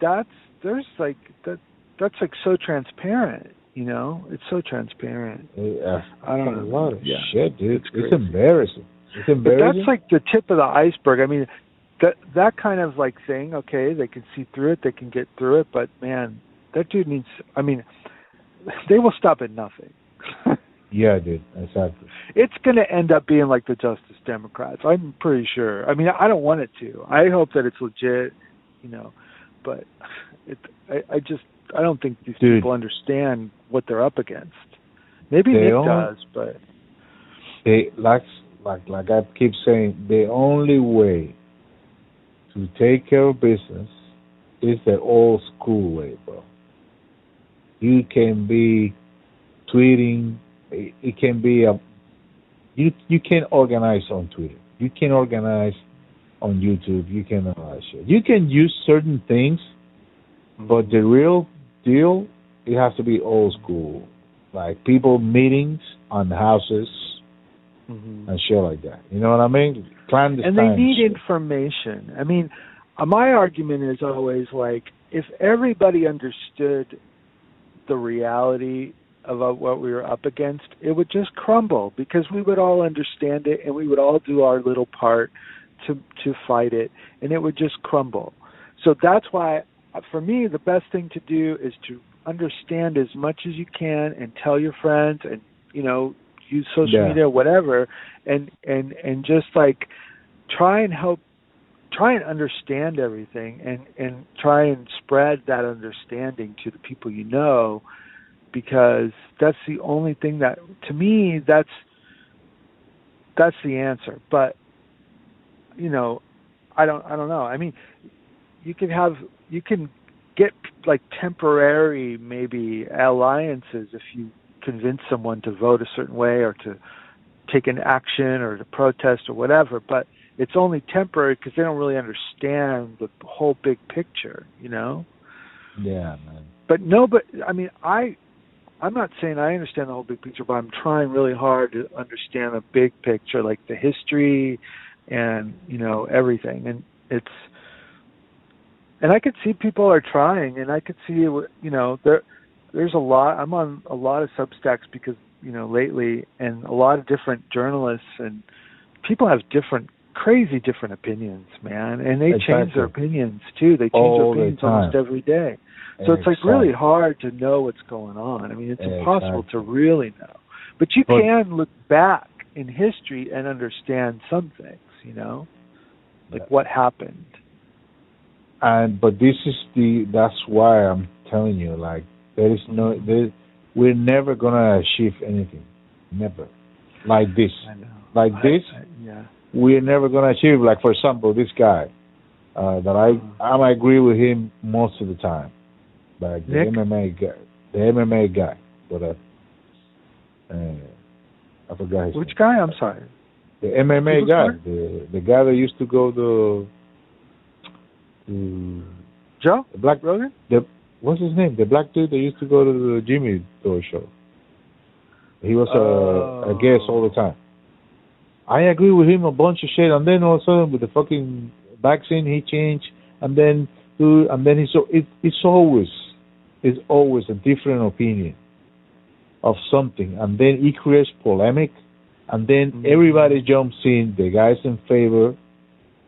that's there's like that that's like so transparent you know it's so transparent
Yeah.
i don't know.
a lot of
yeah
shit, dude.
It's
It's, embarrassing. It's
but that's like the tip of the iceberg i mean that that kind of like thing okay they can see through it they can get through it but man that dude needs i mean <laughs> they will stop at nothing <laughs>
yeah, dude. Exactly.
it's going to end up being like the justice democrats i'm pretty sure i mean i don't want it to i hope that it's legit you know but <sighs> it i i just i don't think these
Dude.
people understand what they're up against maybe
They
nick
don't.
does but
they like like like I keep saying, the only way to take care of business it's the old school way, bro. You can be tweeting. It, it can be a. You you can organize on Twitter. You can organize on YouTube. You can organize shit. You can use certain things, but the real deal, it has to be old school, like people meetings on houses
Mhm.
and shit like that. You know what I mean? Clandestine.
and they need
shit.
information i mean uh, my argument is always like if everybody understood the reality of uh, what we were up against it would just crumble because we would all understand it and we would all do our little part to to fight it and it would just crumble so that's why uh, for me the best thing to do is to understand as much as you can and tell your friends and you know use social
Yeah.
media whatever and and and just like try and help try and understand everything and and try and spread that understanding to the people you know because that's the only thing that to me that's that's the answer but you know i don't i don't know i mean you can have you can get like temporary maybe alliances if you convince someone to vote a certain way or to take an action or to protest or whatever but it's only temporary because they don't really understand the whole big picture you know
Yeah, man.
but no but i mean i i'm not saying i understand the whole big picture but i'm trying really hard to understand the big picture like the history and you know everything and it's and I could see people are trying, and I could see you know there there's a lot. I'm on a lot of Substacks because you know lately, and a lot of different journalists and people have different crazy different opinions, man, and they
exactly.
change their opinions too. They change
All
their
the
opinions almost every day. So it's like really hard to know what's going on. I mean, it's impossible to really know. But you
But-
can look back in history and understand some things, you know? Like
Yeah.
what happened.
and but this is the that's why I'm telling you like there is no there we're never gonna achieve anything never like this like
I-
this
I- yeah.
we're never gonna achieve like for example this guy uh that I
Mhm.
I agree with him most of the time like the
Nick?
MMA guy the MMA guy whatever uh, I forgot his
Which
name.
guy? I'm sorry.
the MMA guy the the guy that used to go to to
Joe?
the black
Rogan?
the what's his name? The black dude that used to go to the Jimmy Dore show. He was a, a
Oh.
guest all the time. I agree with him a bunch of shit, and then all of a sudden with the fucking vaccine, he changed, and then dude, and then he's so it, it's always it's always a different opinion of something, and then he creates polemic, and then
Mhm.
everybody jumps in. The guys in favor,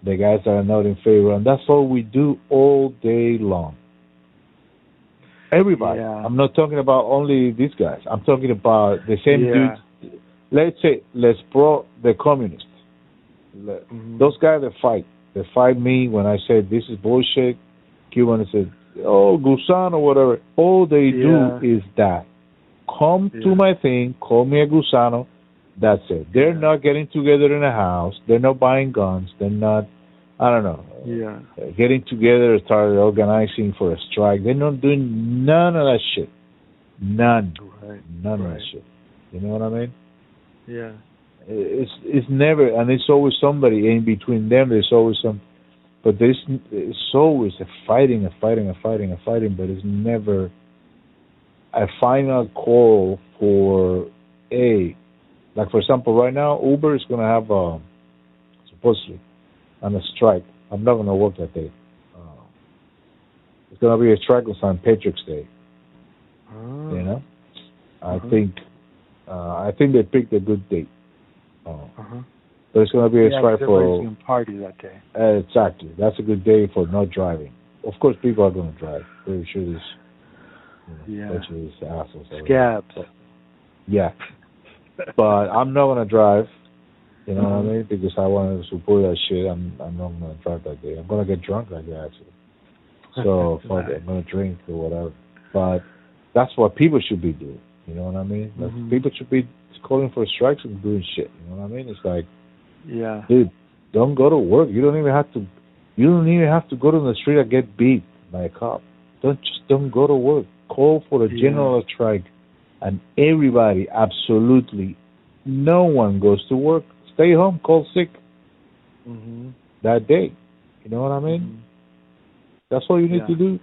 the guys that are not in favor, and that's all we do all day long. Everybody.
Yeah.
I'm not talking about only these guys. I'm talking about the same
Yeah.
dudes. Let's say, let's pro the communists.
Mhm.
Those guys that fight, they fight me when I say this is bullshit. Cuban said, oh, Gusano, whatever. All they
Yeah.
do is that. Come to my thing, call me a Gusano. That's it. They're not getting together in a house. They're not buying guns. They're not, I don't know,
Yeah.
uh, getting together, start organizing for a strike. They're not doing none of that shit. None.
Right.
None of that shit. You know what I mean?
Yeah.
it's it's never and it's always somebody in between them there's always some but there's it's always a fighting a fighting a fighting a fighting but it's never a final call for a like for example right now uber is going to have a supposedly on a strike i'm not going to work that day uh, it's going to be a strike on st patrick's day
Oh.
you know i
Mhm.
think uh, i think they picked a good date uh,
Uh-huh.
but it's going to be a
Yeah,
strike for
gonna party that day.
uh, exactly. That's a good day for not driving. Of course, people are going to drive. Pretty sure there's, you know,
Yeah.
these assholes.
Scabs.
Yeah, but I'm not going to drive. You know what I
Mhm.
mean? Because I want to support that shit. I'm I'm not going to drive that day. I'm going to get drunk that day actually. So fuck it. I'm to drink or whatever. But that's what people should be doing. You know what I mean? Like,
Mhm.
People should be calling for strikes and doing shit. You know what I mean? It's like
Yeah.
dude, don't go to work. You don't even have to. You don't even have to go to the street and get beat by a cop. Don't just don't go to work. Call for a
Yeah.
general strike, and everybody, absolutely, no one goes to work. Stay home. Call sick
Mhm.
that day. You know what I mean?
Mhm.
That's all you need
Yeah.
to do.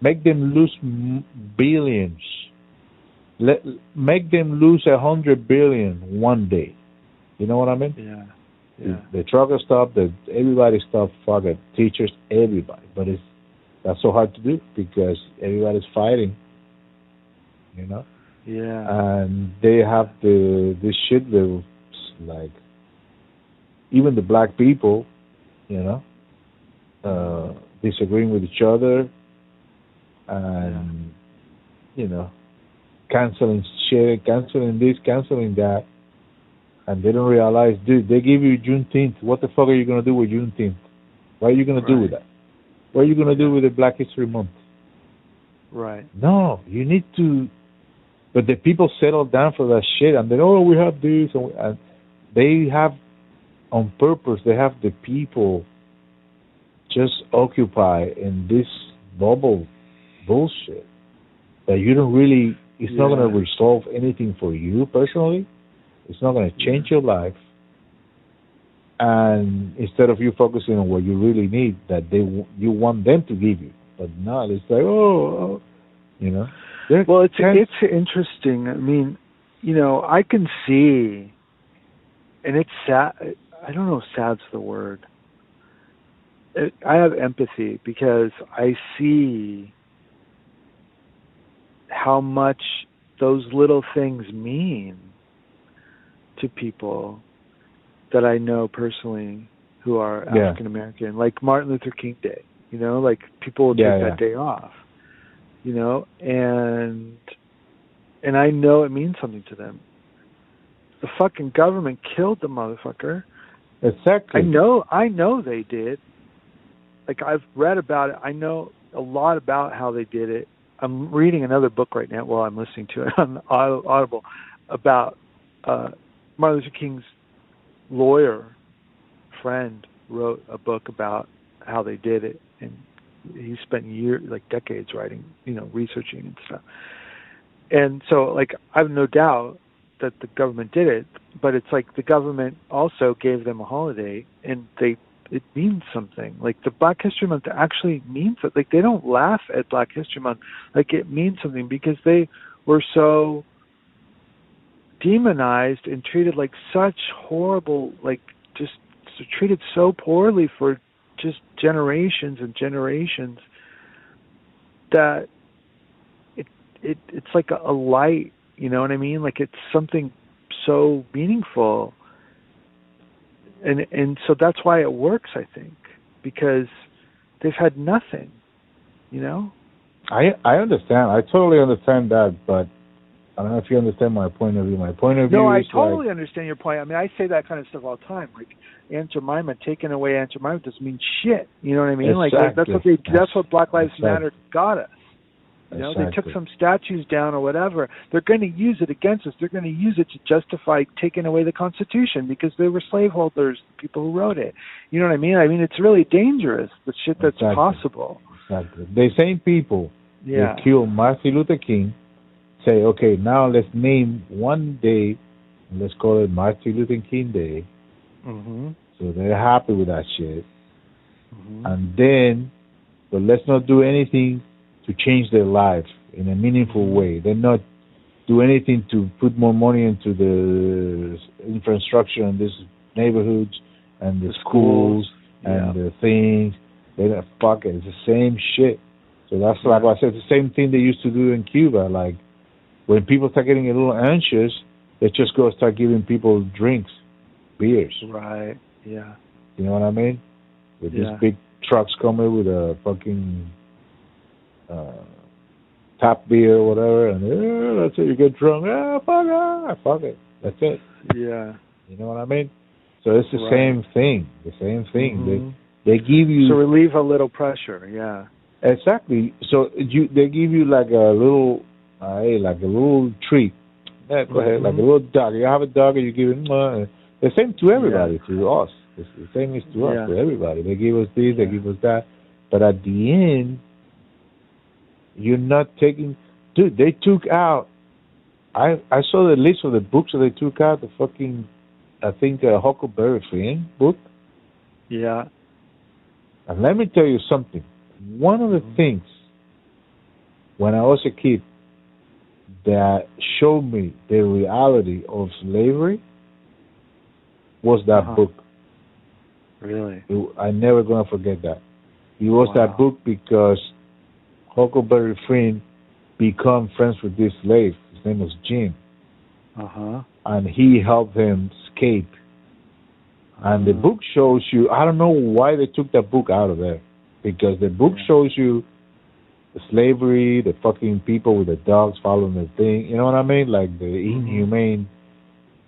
Make them lose billions. Let make them lose a hundred billion one day. You know what I mean?
Yeah.
The-
Yeah.
The trucker stuff, the everybody stop. fuck it, teachers, everybody. But it's that's so hard to do because everybody's fighting. You know,
Yeah.
and they have the this shit that like even the black people, you know, uh, disagreeing with each other, and you know, canceling shit, canceling this, canceling that, and they don't realize, dude, they give you Juneteenth. What the fuck are you gonna do with Juneteenth? What are you gonna do with that? What are you gonna do with the Black History Month?
right.
No, you need to. But the people settle down for that shit, and then oh, we have this, and, we, and they have, on purpose, they have the people just occupy in this bubble bullshit that you don't really. It's not going to resolve anything for you personally. It's not going to change your life. And instead of you focusing on what you really need, that they you want them to give you, but not. It's like oh, oh you know. They're
Well, it's
kind-
it's interesting. I mean, you know, I can see, and it's sad. I don't know if "sad's" the word. it, I have empathy because I see how much those little things mean to people that I know personally who are
Yeah.
African American, like Martin Luther King Day. You know, like people will
Yeah,
take that day off. You know, and and I know it means something to them. The fucking government killed the motherfucker.
Exactly.
I know I know they did. Like I've read about it. I know a lot about how they did it. I'm reading another book right now while I'm listening to it on Au- Audible about uh Martin Luther King's lawyer friend wrote a book about how they did it and he spent years like decades writing, you know, researching and stuff. And so like I have no doubt that the government did it, but it's like the government also gave them a holiday and they it means something. Like the Black History Month actually means it. Like they don't laugh at Black History Month. Like it means something because they were so demonized and treated like such horrible like just treated so poorly for just generations and generations that it it it's like a, a light you know what i mean? Like it's something so meaningful. And and so that's why it works i think because they've had nothing you know?
I I understand. I totally understand that, but I don't know if you understand my point of view. My point of view
no i totally
like,
understand your point. I mean i say that kind of stuff all the time. Like aunt jemima taking away aunt jemima doesn't mean shit. You know what i mean? Like that's what they that's what black lives
Exactly.
matter got us You know, they took some statues down or whatever. They're going to use it against us. They're going to use it to justify taking away the Constitution because they were slaveholders, the people who wrote it. You know what I mean? I mean, it's really dangerous, the shit that's
Exactly.
possible.
Exactly. The same people
Yeah.
that killed Martin Luther King say, okay, now let's name one day, let's call it Martin Luther King Day.
Mm-hmm.
So they're happy with that shit.
Mm-hmm.
And then, but let's not do anything to change their life in a meaningful way. They're not do anything to put more money into the infrastructure in these neighborhoods and the, schools, and the things. They're not fuck it. It's the same shit. So that's like I said. The same thing they used to do in Cuba. Like when people start getting a little anxious, they just go start giving people drinks, beers.
Right. Yeah.
You know what I mean? With
Yeah.
these big trucks coming with a fucking uh, tap beer or whatever, and eh, that's it. You get drunk. Ah, fuck, ah, fuck it. That's it.
Yeah.
You know what I mean? So it's the
Right.
same thing. The same thing.
Mhm.
They they give you
So relieve a little pressure. Yeah.
exactly. So you they give you like a little, uh, hey, like a little treat. Yeah, go ahead, like a
Mhm.
little dog. You have a dog, and you give it. Uh, the same to everybody, to us. It's the same is to
Yeah.
us, to everybody. They give us this, they give us that, but at the end, you're not taking. Dude, they took out. I I saw the list of the books that they took out. The fucking, I think uh, Huckleberry Finn book.
Yeah.
And let me tell you something. One of the
Mhm.
things when I was a kid that showed me the reality of slavery was that
Uh-huh.
book.
Really.
It, I never gonna forget that. It was that book because Huckleberry Finn become friends with this slave. His name was Jim,
Uh huh.
and he helped him escape. And the
Uh-huh.
book shows you. I don't know why they took that book out of there, because the book
Yeah.
shows you the slavery, the fucking people with the dogs following the thing. You know what I mean? Like the
Mm-hmm.
inhumane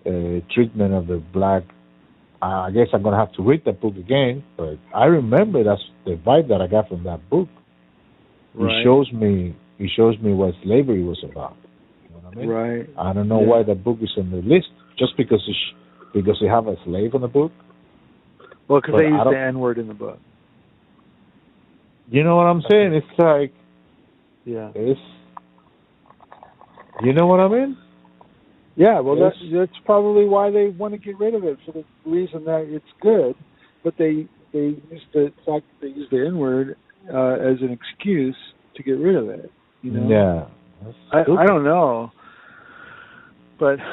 uh, treatment of the black. I guess I'm gonna have to read that book again, but I remember that's the vibe that I got from that book.
Right.
It shows me. It shows me what slavery was about. You know what I mean?
Right.
I don't know
Yeah.
why that book is on the list. Just because it's, because you have a slave on the book.
Well, because they use the N word in the book.
You know what I'm saying? It's like
Yeah.
it's. You know what I mean?
Yeah. Well, that's that's probably why they want to get rid of it for the reason that it's good, but they they use the fact that they use the N word uh, as an excuse to get rid of it. You know.
Yeah.
I. I don't know, but <sighs>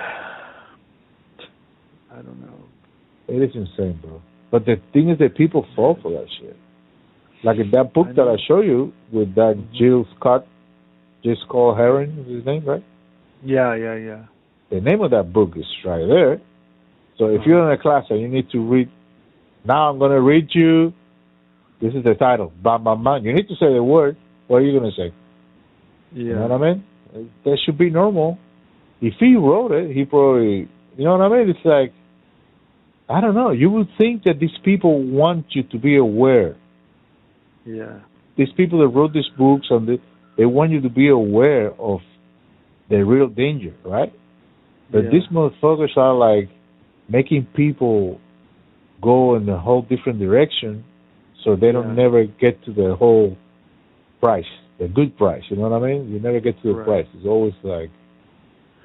I don't know.
It is insane, bro. But the thing is that people fall for that shit. Like in that book
I
that. I show you with that
Mhm.
Gil Scott, Jill Scott Heron is his name, right?
Yeah, yeah, yeah.
The name of that book is right there. So if
Uh-huh.
you're in a class and you need to read, now I'm going to read you. This is the title. Bam, bam, bam. You need to say the word. What are you going to say?
Yeah.
You know what I mean? That should be normal. If he wrote it, he probably, you know what I mean? It's like, I don't know. You would think that these people want you to be aware.
Yeah.
These people that wrote these books and they, they want you to be aware of the real danger, right? But
yeah.
these motherfuckers are like making people go in a whole different direction, so they don't
Yeah.
never get to the whole price, the good price. You know what I mean? You never get to the
Right.
price. It's always like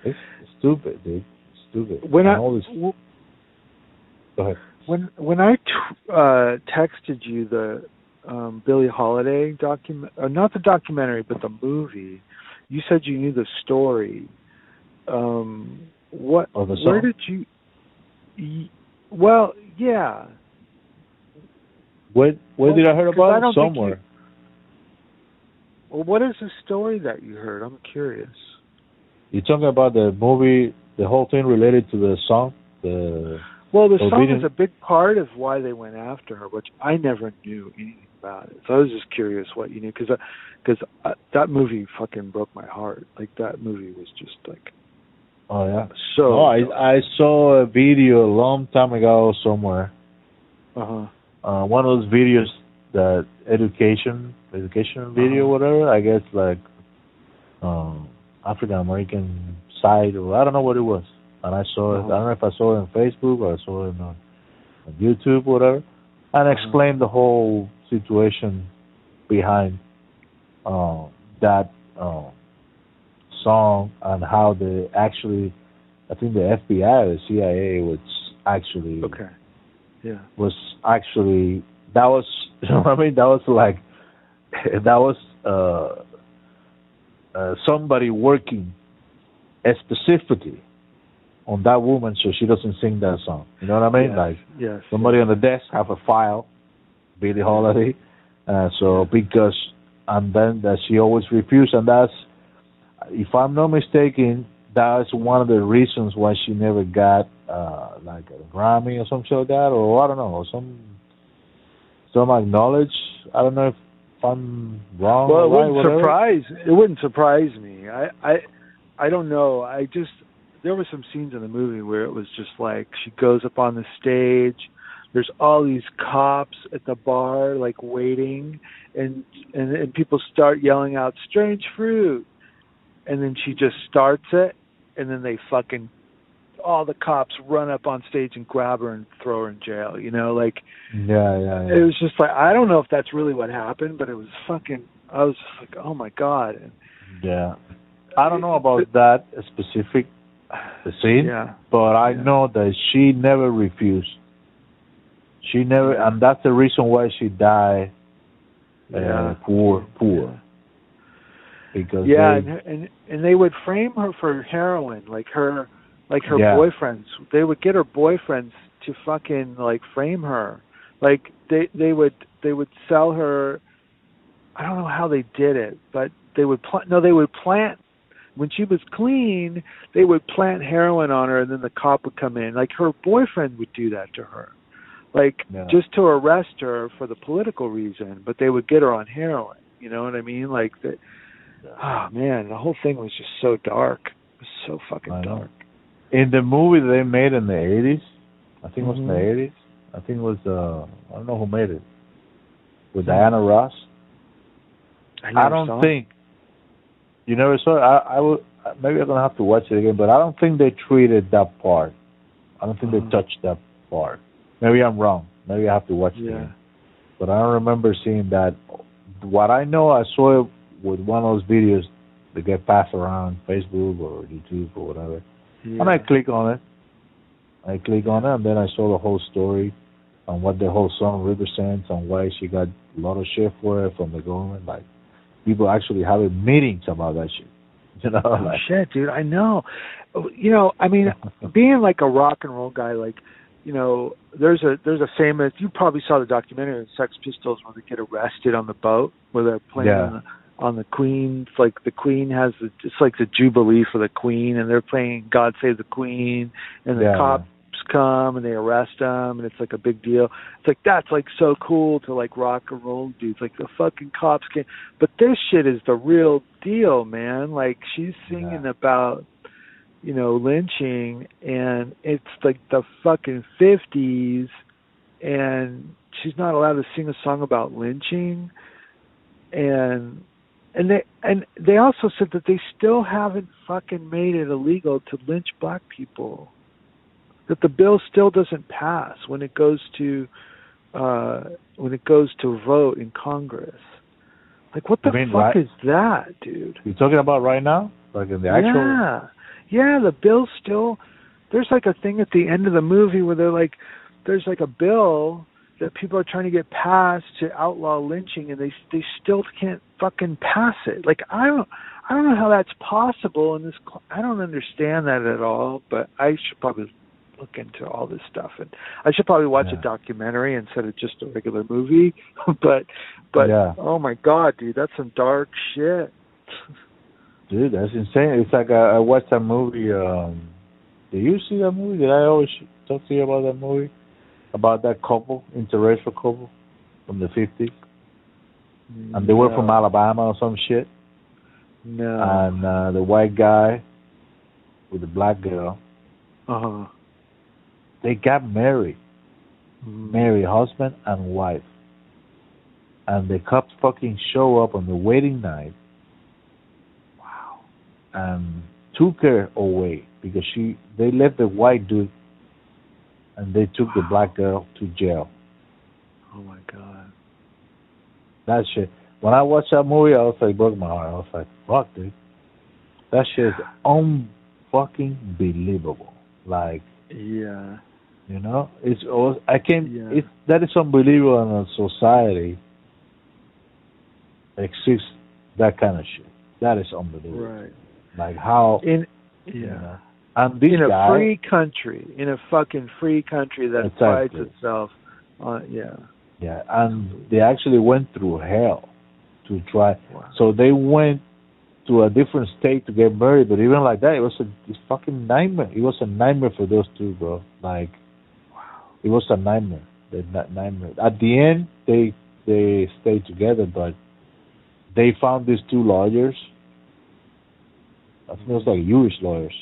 it's stupid, dude. Stupid.
when
And
I
this,
w-
go ahead.
when when I t- uh, texted you the um, Billie Holiday document, uh, not the documentary, but the movie, you said you knew the story. Um, what?
Oh, the
Where
song?
did you? y- Well, yeah.
Where where
Well,
did I hear
'cause
about
I
Somewhere.
Well, what is the story that you heard? I'm curious.
You're talking about the movie, the whole thing related to the song, the
Well, the song is a big part of why they went after her, which I never knew anything about it. So I was just curious what you knew, because because uh, that movie fucking broke my heart. Like that movie was just like
oh yeah.
so.
No, I I saw a video a long time ago somewhere.
uh huh.
Uh, one of those videos that education education video
Uh-huh.
whatever. I guess like um African American side or I don't know what it was. And I saw it. I
Uh-huh.
don't know if I saw it on Facebook or I saw it on, on YouTube or whatever, and
Uh-huh.
explained the whole situation behind uh, that uh, song and how they actually, I think the FBI, or the CIA was actually
Okay. Yeah.
was actually that was <laughs> you know what I mean that was like <laughs> that was uh, uh somebody working specifically on that woman so she doesn't sing that song. You know what I mean?
Yes.
Like
Yes.
somebody on the desk have a file, Billie Holiday. Uh, so because and then that she always refused, and that's if I'm not mistaken, that's one of the reasons why she never got uh like a Grammy or something like that, or I don't know, some some acknowledge. I don't know if I'm wrong.
Well, it
right,
wouldn't
whatever.
surprise. It wouldn't surprise me. I I I don't know. I just there were some scenes in the movie where it was just like she goes up on the stage. There's all these cops at the bar like waiting, and and and people start yelling out "strange fruit," and then she just starts it, and then they fucking all the cops run up on stage and grab her and throw her in jail. You know, like
Yeah, yeah, yeah.
it was just like I don't know if that's really what happened, but it was fucking. I was just like, oh my god. And,
yeah. I don't know about <laughs> that specific scene.
Yeah.
but I
Yeah.
know that she never refused. She never, and that's the reason why she died uh,
Yeah.
poor, poor, because
Yeah,
they,
and, and and they would frame her for heroin, like her, like her
Yeah.
boyfriends. They would get her boyfriends to fucking like frame her. Like they they would they would sell her. I don't know how they did it, but they would plant. No, they would plant. When she was clean, they would plant heroin on her, and then the cop would come in. Like her boyfriend would do that to her, like
Yeah.
just to arrest her for the political reason. But they would get her on heroin. You know what I mean? Like that. Oh man, the whole thing was just so dark. It was so fucking
I know.
dark.
in the movie they made in the eighties, I think it was in the
Mhm.
eighties. I think it was uh, I don't know who made it with
Hmm.
Diana Ross.
I,
I don't
saw it.
think you never saw it. I, I will maybe I'm gonna have to watch it again, but I don't think they treated that part. I don't think
Uh-huh.
they touched that part. Maybe I'm wrong. Maybe I have to watch it
Yeah.
again. But I don't remember seeing that. What I know, I saw it with one of those videos that get passed around Facebook or YouTube or whatever,
Yeah.
and I click on it. I click on it, and then I saw the whole story on what the whole song represents and why she got a lot of shit for it from the government. Like people actually having meetings about that shit. <laughs> You know,
Oh
like
shit, dude! I know. You know, I mean, <laughs> being like a rock and roll guy, like you know, there's a there's a famous. You probably saw the documentary on Sex Pistols where they get arrested on the boat where they're playing
Yeah.
on, the, on the Queen. It's like the Queen has the it's like the Jubilee for the Queen, and they're playing God Save the Queen, and the
Yeah.
cops come and they arrest them, and it's like a big deal. It's like that's like so cool to like rock and roll dudes. Like the fucking cops can, but this shit is the real deal, man. Like she's singing
Yeah.
about you know lynching and it's like the fucking 50s and she's not allowed to sing a song about lynching and and they and they also said that they still haven't fucking made it illegal to lynch black people that the bill still doesn't pass when it goes to uh when it goes to vote in congress like what the fuck
right-
is that dude
You're talking about right now, like in the actual.
yeah, yeah. The bill still. There's like a thing at the end of the movie where they're like, there's like a bill that people are trying to get passed to outlaw lynching, and they they still can't fucking pass it. Like I don't. I don't know how that's possible in this. I don't understand that at all. But I should probably look into all this stuff, and I should probably watch
Yeah.
a documentary instead of just a regular movie. <laughs> but, but
Yeah.
oh my god, dude, that's some dark shit.
Dude, that's insane. It's like I, I watched that movie. Um, did you see that movie? Did I always talk to you about that movie? About that couple, interracial couple from the 50s? And they were from Alabama or some shit.
No.
And uh, the white guy with the black girl,
Uh huh.
they got married.
Mm-hmm.
Married, husband and wife. And the cops fucking show up on the wedding night. Wow. And took her away because she they left the white dude and they took the black girl to jail.
Oh my god.
That shit. When I watched that movie, I was like, broke my heart. I was like, fuck, dude. That shit is unfucking believable. Like,
Yeah.
you know, it's al- I can
Yeah.
It's that is unbelievable in a society exists that kind of shit. That is unbelievable.
Right.
Like how
In
you
yeah.
know, this
in a
guy,
free country, in a fucking free country that prides itself on yeah.
yeah, and they actually went through hell to try.
Wow.
So they went to a different state to get married, but even like that, it was a it's fucking nightmare. It was a nightmare for those two, bro. Like, it was a nightmare. Ni- nightmare. At the end, they they stayed together, but they found these two lawyers. I think it was like Jewish lawyers.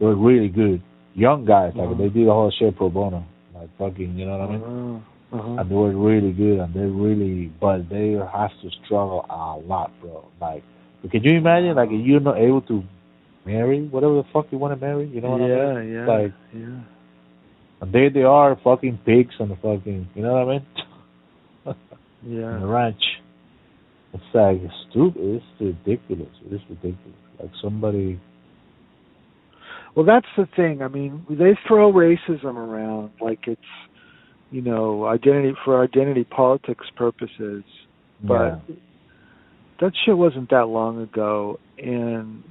They were really good, young guys. Like
Uh-huh.
they did the whole shit pro bono, like fucking, you know what I mean?
Uh-huh. Uh-huh.
and they were really good and they really but they have to struggle a lot bro like can you imagine like if you're not able to marry whatever the fuck you want to marry you know what
yeah,
I mean
yeah.
Like-
yeah.
and there they are fucking pigs on the fucking you know what I mean <laughs> on the
Yeah.
ranch it's like stupid it's ridiculous it's ridiculous like somebody
Well, that's the thing. I mean, they throw racism around like it's, you know, identity for identity politics purposes. But
yeah
that shit wasn't that long ago, and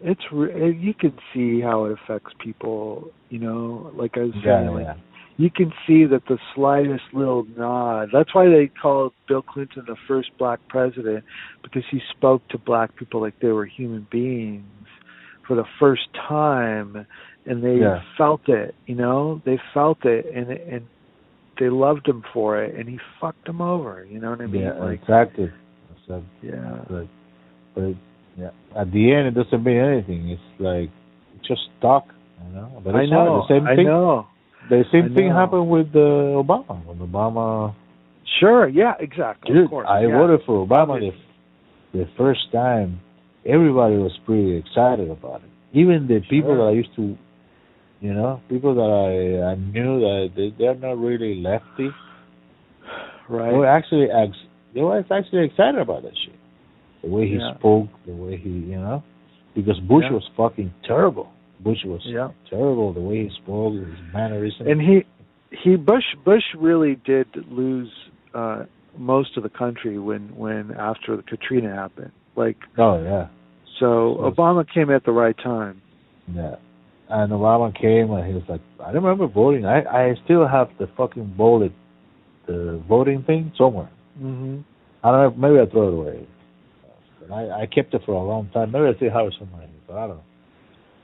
it's re- you can see how it affects people. You know, like I was saying,
yeah,
like
yeah.
you can see that the slightest little nod. That's why they called Bill Clinton the first black president because he spoke to black people like they were human beings for the first time and they
Yeah.
felt it, you know? They felt it and and they loved him for it and he fucked them over, you know what I mean?
yeah
like
exactly so,
yeah.
but yeah at the end it doesn't mean anything it's like it's just talk you know but
I
hard.
know.
the same
I
thing
know.
The same thing happened with uh, Obama. When Obama,
Sure, yeah, exactly.
dude,
of course.
I
yeah.
voted for Obama the, the first time. Everybody was pretty excited about it. Even the people that I used to, you know, people that I I knew that they, they're not really lefty.
right.
They were actually ex- they were actually excited about that shit. The way he
Yeah.
spoke, the way he, you know, because Bush
Yeah.
was fucking terrible. Bush was
Yeah.
terrible. The way he spoke, his mannerisms.
and he he Bush Bush really did lose uh most of the country when when after the Katrina happened. Like
oh yeah,
so
Yes.
Obama came at the right time.
Yeah. and Obama came and he was like, I don't remember voting. I I still have the fucking bullet, the voting thing somewhere.
Mhm.
I don't know. Maybe I throw it away. But I I kept it for a long time. Maybe I still have it somewhere. But I don't know.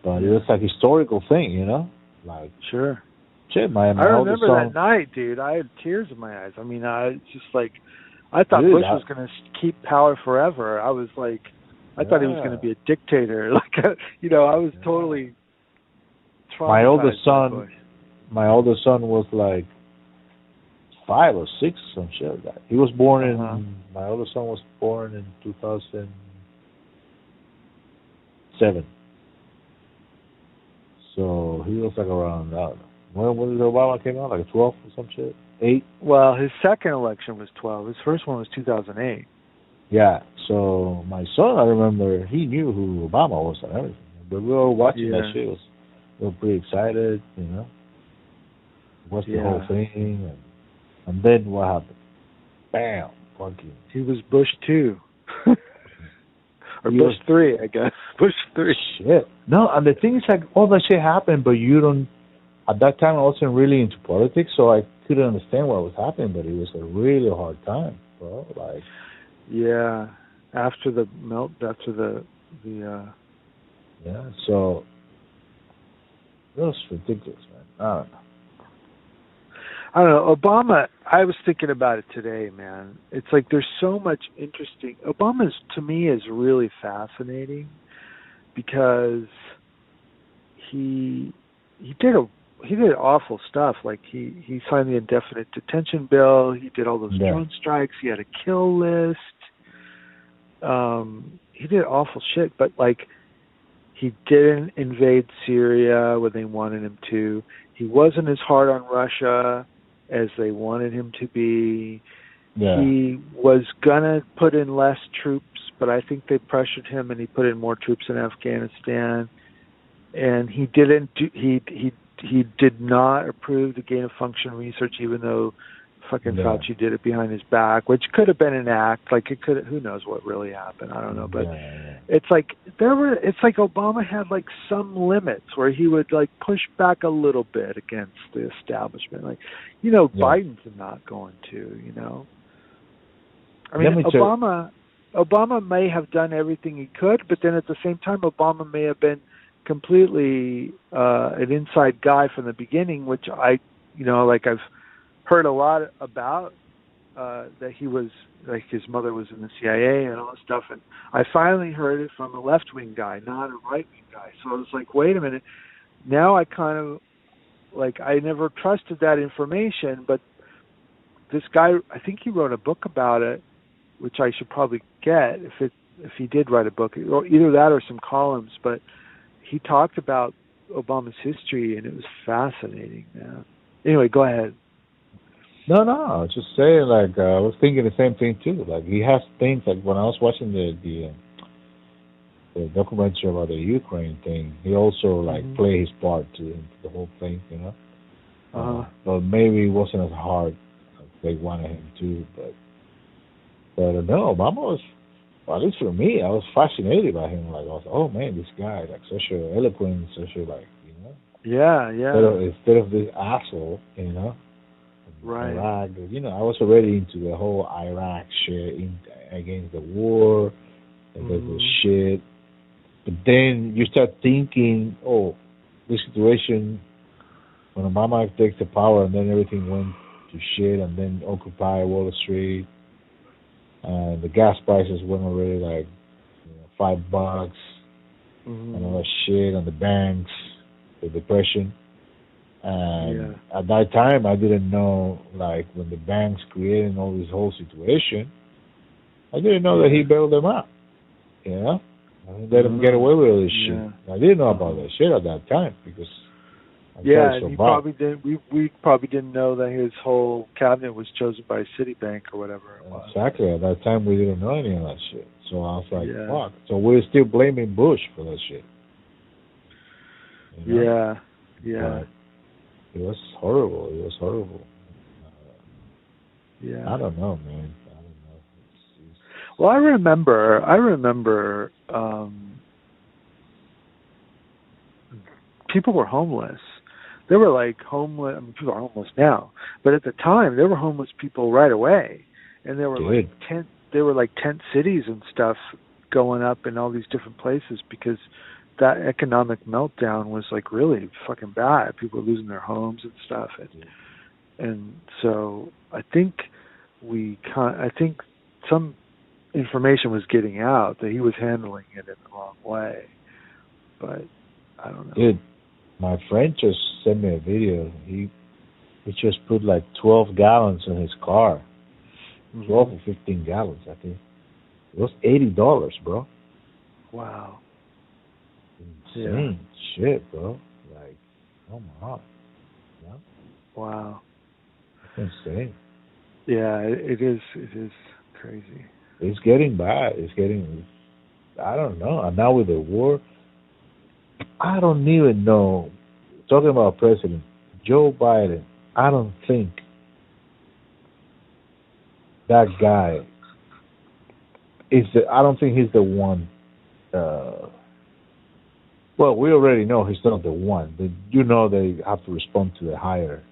But it was like historical thing, you know. Like
Sure.
shit, my my
I remember that night, dude. I had tears in my eyes. I mean, I just like I thought
Dude,
Bush
I-
was going to keep power forever. I was like I thought he was going to be a dictator. <laughs> Like you know, I was
Yeah.
totally
My oldest son- my oldest son was like five or six, some shit like that. He was born
Uh-huh.
in my oldest son was born in two thousand seven. So he was like around know. When when did Obama came out? Like twelve or some shit? Eight?
Well, his second election was 12. His first one was 2008.
Yeah. So my son I remember he knew who Obama was and everything. But we were watching that
Yeah.
shit, was we were pretty excited, you know. Watched the whole thing and and then what happened? Bam, fucking
He was Bush 2. <laughs> or Bush 3, I guess. <laughs> Bush 3.
shit. No, and the thing is like all that shit happened, but you don't. At that time, I wasn't really into politics, so I couldn't understand what was happening. But it was a really hard time, bro. Like,
Yeah. After the melt after the the uh
yeah. So it was ridiculous, man. I don't know.
I don't know. Obama, I was thinking about it today, man. It's like there's so much interesting. Obama's to me is really fascinating because he he did a he did awful stuff. Like he he signed the indefinite detention bill. He did all those
Yeah.
drone strikes. He had a kill list. Um, he did awful shit. But like he didn't invade Syria when they wanted him to. He wasn't as hard on Russia as they wanted him to be.
Yeah.
He was gonna put in less troops, but I think they pressured him, and he put in more troops in Afghanistan. And he didn't. Do, he he he did not approve the gain of function research, even though fucking
Yeah.
Fauci did it behind his back, which could have been an act. Like it could. Who knows what really happened? I don't know, but
yeah,
it's like there were it's like Obama had like some limits where he would like push back a little bit against the establishment. Like, you know,
Yeah.
Biden's not going to, you know. I mean
me
Obama Obama may have done everything he could, but then at the same time Obama may have been completely uh an inside guy from the beginning, which I you know, like I've heard a lot about uh that he was like his mother was in the CIA and all this stuff and I finally heard it from a left wing guy, not a right wing guy. So I was like, wait a minute. Now I kind of like I never trusted that information, but this guy I think he wrote a book about it, which I should probably get if it if he did write a book, or either that or some columns, but he talked about Obama's history and it was fascinating, man. Anyway, go ahead.
No, no, I was just saying, like, uh, I was thinking the same thing too. Like, he has things, like, when I was watching the, the, uh, the documentary about the Ukraine thing, he also, like,
Mhm.
played his part to the whole thing, you know?
Uh-huh.
But maybe it wasn't as hard as they wanted him to, but, but uh, no, Obama was, well, at least for me, I was fascinated by him. Like, I was, oh man, this guy, like, such a eloquent, such a, like, you know?
Yeah,
Instead of,
yeah.
instead of this asshole, you know?
Right.
Iraq, you know, I was already into the whole Iraq shit in, against the war and the, the
mm-hmm.
shit. But then you start thinking, oh, this situation when Obama takes the power and then everything went to shit and then Occupy Wall Street and the gas prices went already like you know, five bucks
Mhm.
and all that shit and the banks, the depression. And
Yeah.
at that time, I didn't know, like, when the banks created all this whole situation, I didn't know that he bailed them out. You know? Let them get away with all this
Yeah.
shit. I didn't know about that shit at that time because
Yeah,
felt
and he probably didn't. We we probably didn't know that his whole cabinet was chosen by Citibank or whatever it was.
Exactly. At that time, we didn't know any of that shit. So I was like,
Yeah.
fuck. So we're still blaming Bush for that shit. You know?
Yeah, yeah,
But it was horrible. It was horrible. Uh,
yeah.
I don't know, man. I don't know. It's, it's,
Well, I remember. I remember um, people were homeless. There were like homeless. I mean, people are homeless now, but at the time there were homeless people right away, and there were
Dude.
like tent. There were like tent cities and stuff going up in all these different places because that economic meltdown was like really fucking bad. People were losing their homes and stuff, and and so I think we con- I think some information was getting out that he was handling it in the wrong way, but I don't know.
Dude, my friend just sent me a video. He he just put like twelve gallons in his car.
Mhm.
Twelve or fifteen gallons, I think. It was eighty dollars, bro.
Wow.
Insane shit, bro. Like, oh my god.
Wow.
That's insane.
Yeah, it, it is. It is crazy.
It's getting bad. It's getting I don't know. And now with the war I don't even know talking about President Joe Biden, I don't think that guy is the I don't think he's the one uh well, we already know he's not the one. You know they have to respond to the higher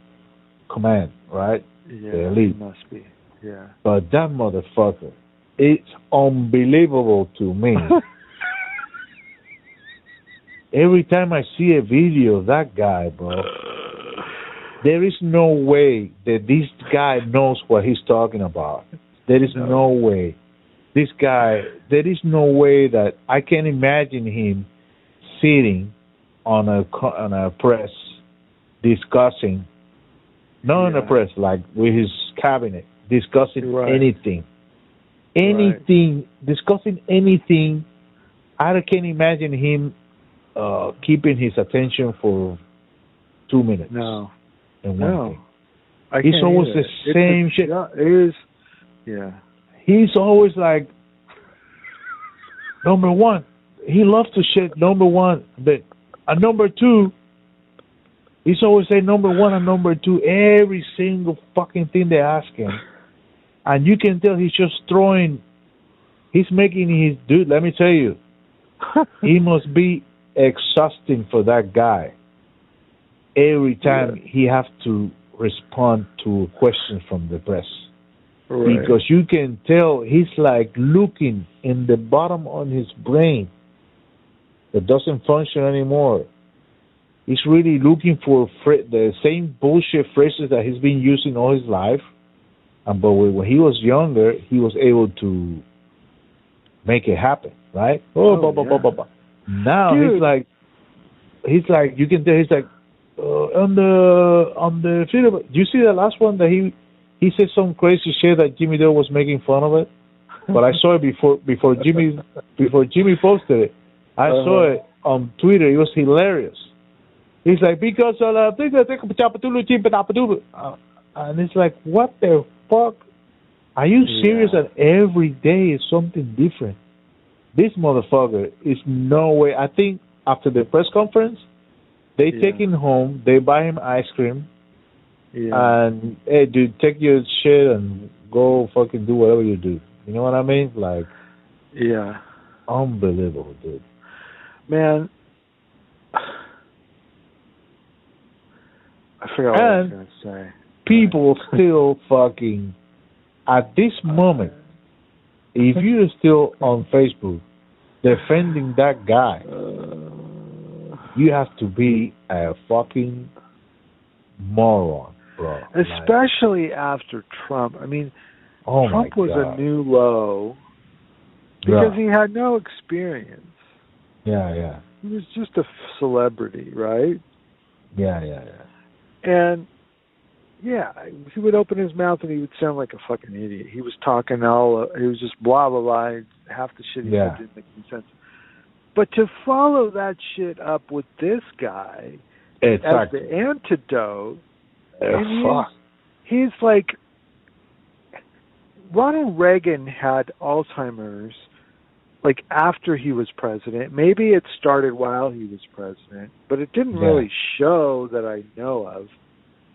command, right?
Yeah,
The elite.
must be. Yeah.
But that motherfucker, it's unbelievable to me. <laughs> Every time I see a video of that guy, bro, there is no way that this guy knows what he's talking about. There is
No.
no way. This guy, there is no way that I can imagine him sitting on a on a press discussing, not on a press like with his cabinet, discussing
Right.
anything, anything, discussing anything. I can't imagine him uh, keeping his attention for two minutes.
No.
and one
No.
thing.
I
It's always the
It's
same
a-
shit.
Yeah, it is. Yeah.
He's always like number one. He loves to shit number one, but a number two. He's always say number one and number two every single fucking thing they ask him, and you can tell he's just throwing. He's making his dude. Let me tell you, <laughs> he must be exhausting for that guy. Every time he have to respond to questions from the press
right.
because you can tell he's like looking in the bottom on his brain that doesn't function anymore. He's really looking for the same bullshit phrases that he's been using all his life. And but when he was younger, he was able to make it happen, right? Oh,
Oh,
blah, blah, blah,
yeah.
blah, blah. Now
Dude.
he's like, he's like, you can tell he's like, uh, on the on the. Do you see the last one that he he said some crazy shit that Jimmy Dore was making fun of it? But I saw it before before Jimmy <laughs> before Jimmy posted it. I saw
Uh-huh.
it on Twitter. It was hilarious. He's like because of the thing that they can chop it to the chip and up it to it. Uh, and it's like what the fuck? Are you
Yeah.
serious that every day is something different? This motherfucker is no way. I think after the press conference, they
Yeah.
take him home, they buy him ice cream,
yeah.
and hey, dude, take your shit and go fucking do whatever you do. You know what I mean? Like,
yeah.
unbelievable, dude.
Man. I forgot what I was
And-
going to say.
People <laughs> still fucking at this moment. If you're still on Facebook defending that guy,
Uh,
you have to be a fucking moron, bro. Like,
especially after Trump. I mean,
oh
Trump was
God.
a new low because
yeah.
he had no experience.
yeah, yeah,
He was just a celebrity, right?
yeah, yeah, yeah.
And yeah, he would open his mouth and he would sound like a fucking idiot. He was talking all, uh, he was just blah blah blah. Half the shit he
Yeah.
said didn't make any sense. But to follow that shit up with this guy as
Exactly.
the antidote,
Uh,
and he's- he's like Ronald Reagan had Alzheimer's like after he was president. Maybe it started while he was president, but it didn't
Yeah.
really show that I know of.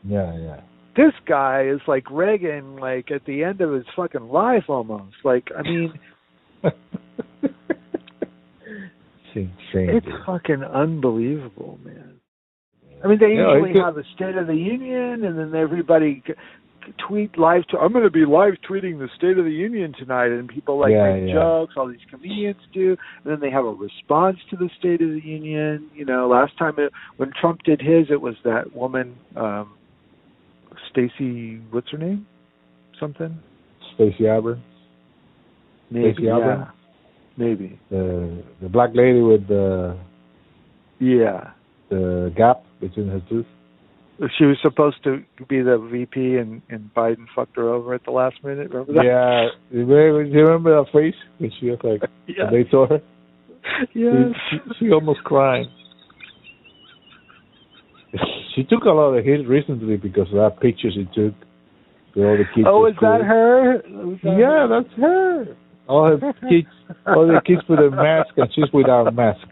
Yeah, yeah.
This guy is like Reagan like at the end of his fucking life almost. Like I mean,
it's insane.
it's
dude.
fucking unbelievable, man. I mean, they
Yeah,
usually have a State of the Union, and then everybody tweet live. To, I'm going to be live tweeting the State of the Union tonight, and people like
Yeah,
make
yeah.
jokes. All these comedians do, and then they have a response to the State of the Union. You know, last time it, when Trump did his, it was that woman, um Stacey. What's her name? Something.
Stacey Abrams,
Maybe.
Stacey Abrams?
Yeah. Maybe.
the the black lady with the
Yeah.
the gap between her teeth.
She was supposed to be the VP, and and Biden fucked her over at the last minute. Remember that?
Yeah, remember, you remember that face when she was like <laughs>
Yeah.
they saw her?
Yes.
She, she almost crying. She took a lot of hit recently because of that picture she took with all the kids.
Oh, is that her? Was that
Yeah, that's her. All her kids, all the kids with a mask, and she's without a mask.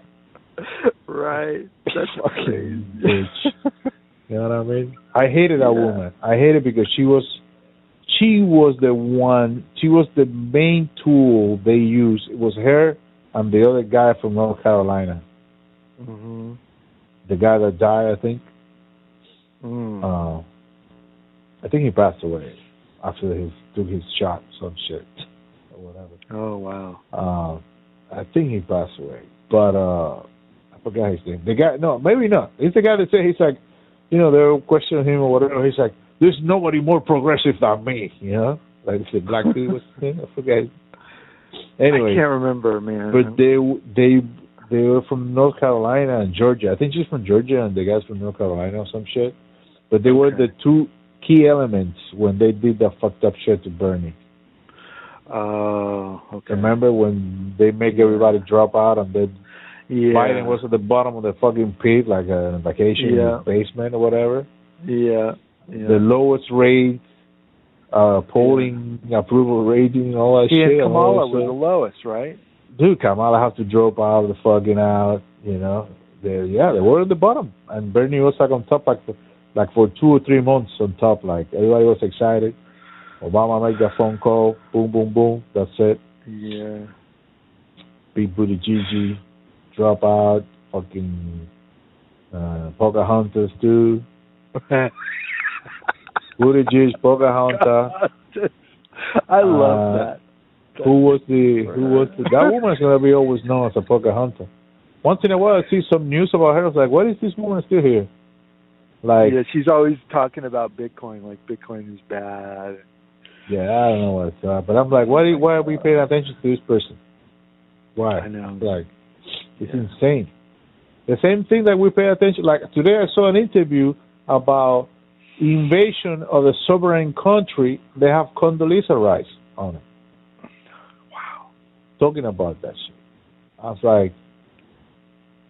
right. That's <laughs>
Fucking bitch. You know what I mean? I hated that
Yeah.
woman. I hated because she was, she was the one. She was the main tool they used. It was her and the other guy from North Carolina,
hmm
the guy that died. I think.
Mm.
Uh, I think he passed away after he took his shot, some shit or whatever.
oh wow.
Uh, I think he passed away, but uh, I forgot his name. The guy, no, maybe not. He's the guy that said he's like, you know, they're questioning him or whatever. He's like, there's nobody more progressive than me, you know, like the black dude. His? I forget. Anyway,
I can't remember, man.
but they they they were from North Carolina and Georgia. I think she's from Georgia and the guy's from North Carolina or some shit. But they were the two key elements when they did that fucked up shit to Bernie.
Oh, okay.
Remember when they make everybody drop out and then
Yeah.
Biden was at the bottom of the fucking pit, like a vacation
Yeah.
basement or whatever.
Yeah. Yeah.
The lowest rate, uh, polling approval rating, all that
he
shit.
and Kamala were the lowest, right?
Dude, Kamala had to drop out of the fucking out. You know, they yeah, they were at the bottom, and Bernie was like on top, like for, like for two or three months on top. Like everybody was excited. Obama made that phone call, boom, boom, boom. That's it.
Yeah.
Big booty Gigi, drop out, fucking uh, Pocahontas too. <laughs> Booty Gigi, Pocahontas.
I love
Uh,
that.
Who was the who was the that woman's gonna be always known as a Pocahontas. Once in a while I see some news about her, I was like, What is this woman still here? Like
yeah, she's always talking about Bitcoin, like Bitcoin is bad.
yeah, I don't know what's up. But I'm like, why why are we paying attention to this person? Why?
I know.
Like it's
Yeah.
insane. The same thing that we pay attention. Like today, I saw an interview about invasion of a sovereign country. They have Condoleezza Rice on it,
Wow.
talking about that shit. I was like,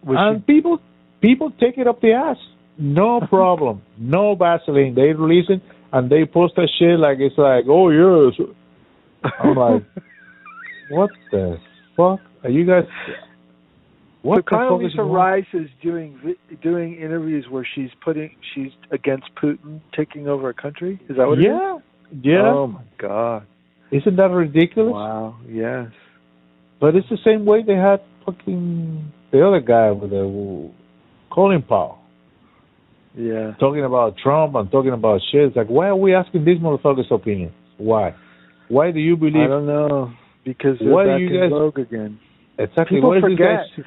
Was
and people, people take it up the ass. No problem. no Vaseline. They release it and they post that shit like it's like, oh yes. I'm like, <laughs> what the fuck are you guys? What
so
the fuck is
Condoleezza
going-
Rice is doing doing interviews where she's putting she's against Putin taking over a country. Is that what? it is?
Yeah, yeah.
Oh my God.
Isn't that ridiculous?
Wow. Yes.
But it's the same way they had fucking the other guy with the Colin Powell
Yeah.
talking about Trump and talking about shit. It's like, why are we asking these motherfuckers' opinions? Why? Why do you believe?
I don't know because they're
do you guys-
vogue again.
exactly?
People forget.
guys?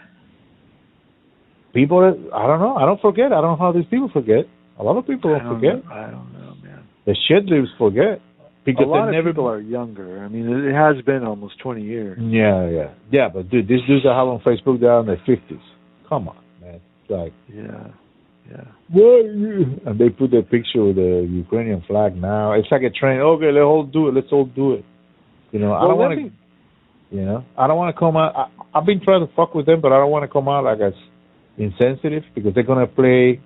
People, I don't know. I don't forget. I don't know how these people forget. A lot of people don't
don't
forget.
know. I don't know, man.
The shit leaves forget because
a lot of
never.
people are younger. I mean, it has been almost 20 years.
Yeah, yeah, yeah. But dude, these dudes I have on Facebook, they're in their fifties. Come on, man. Like,
Yeah. Yeah.
you-" And they put their picture with the Ukrainian flag now. It's like a trend. Okay, let's all do it. Let's all do it. You know, I don't want to.
me-
You know, I don't want to come out. I, I've been trying to fuck with them, but I don't want to come out like as insensitive because they're gonna play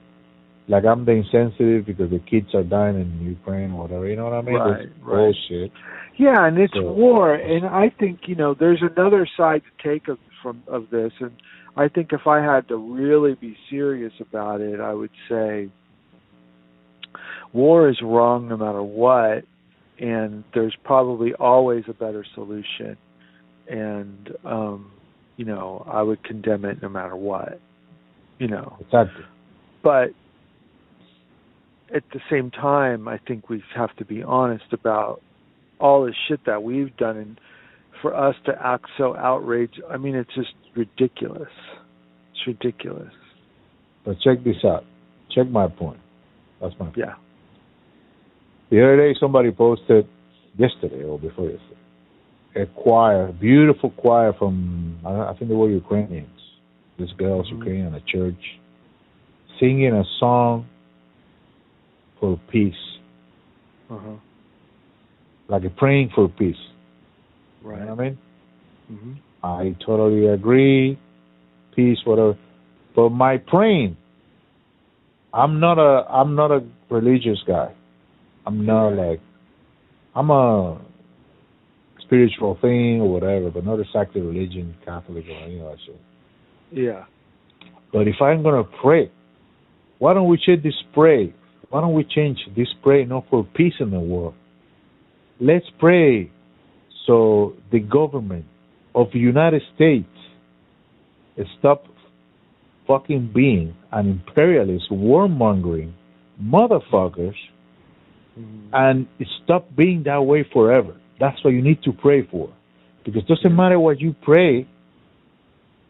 like I'm the insensitive because the kids are dying in Ukraine or whatever. You know what I mean?
Right, right.
bullshit.
Yeah, and it's
So-
war, and I think you know there's another side to take of from of this, and I think if I had to really be serious about it, I would say war is wrong no matter what, and there's probably always a better solution, and um, you know I would condemn it no matter what, you know,
Exactly.
but at the same time, I think we have to be honest about all the shit that we've done, and for us to act so outraged, I mean, it's just ridiculous. It's ridiculous.
But check this out. Check my point. That's my point.
Yeah.
The other day, somebody posted yesterday or before yesterday a choir, beautiful choir from I think they were Ukrainians. This girl's
Mhm.
Ukrainian, a church, singing a song for peace,
Uh-huh.
like a praying for peace. You
Right.
know what I mean?
Mhm.
I totally agree. Peace, whatever. But my praying, I'm not a I'm not a religious guy. I'm not like I'm a spiritual thing or whatever, but not exactly religion, Catholic or any of that shit.
Yeah.
But if I'm gonna pray, why don't we change this pray? Why don't we change this pray not for peace in the world? Let's pray so the government of the United States stop fucking being an imperialist, warmongering motherfuckers
Mhm.
and stop being that way forever. That's what you need to pray for. Because it doesn't matter what you pray,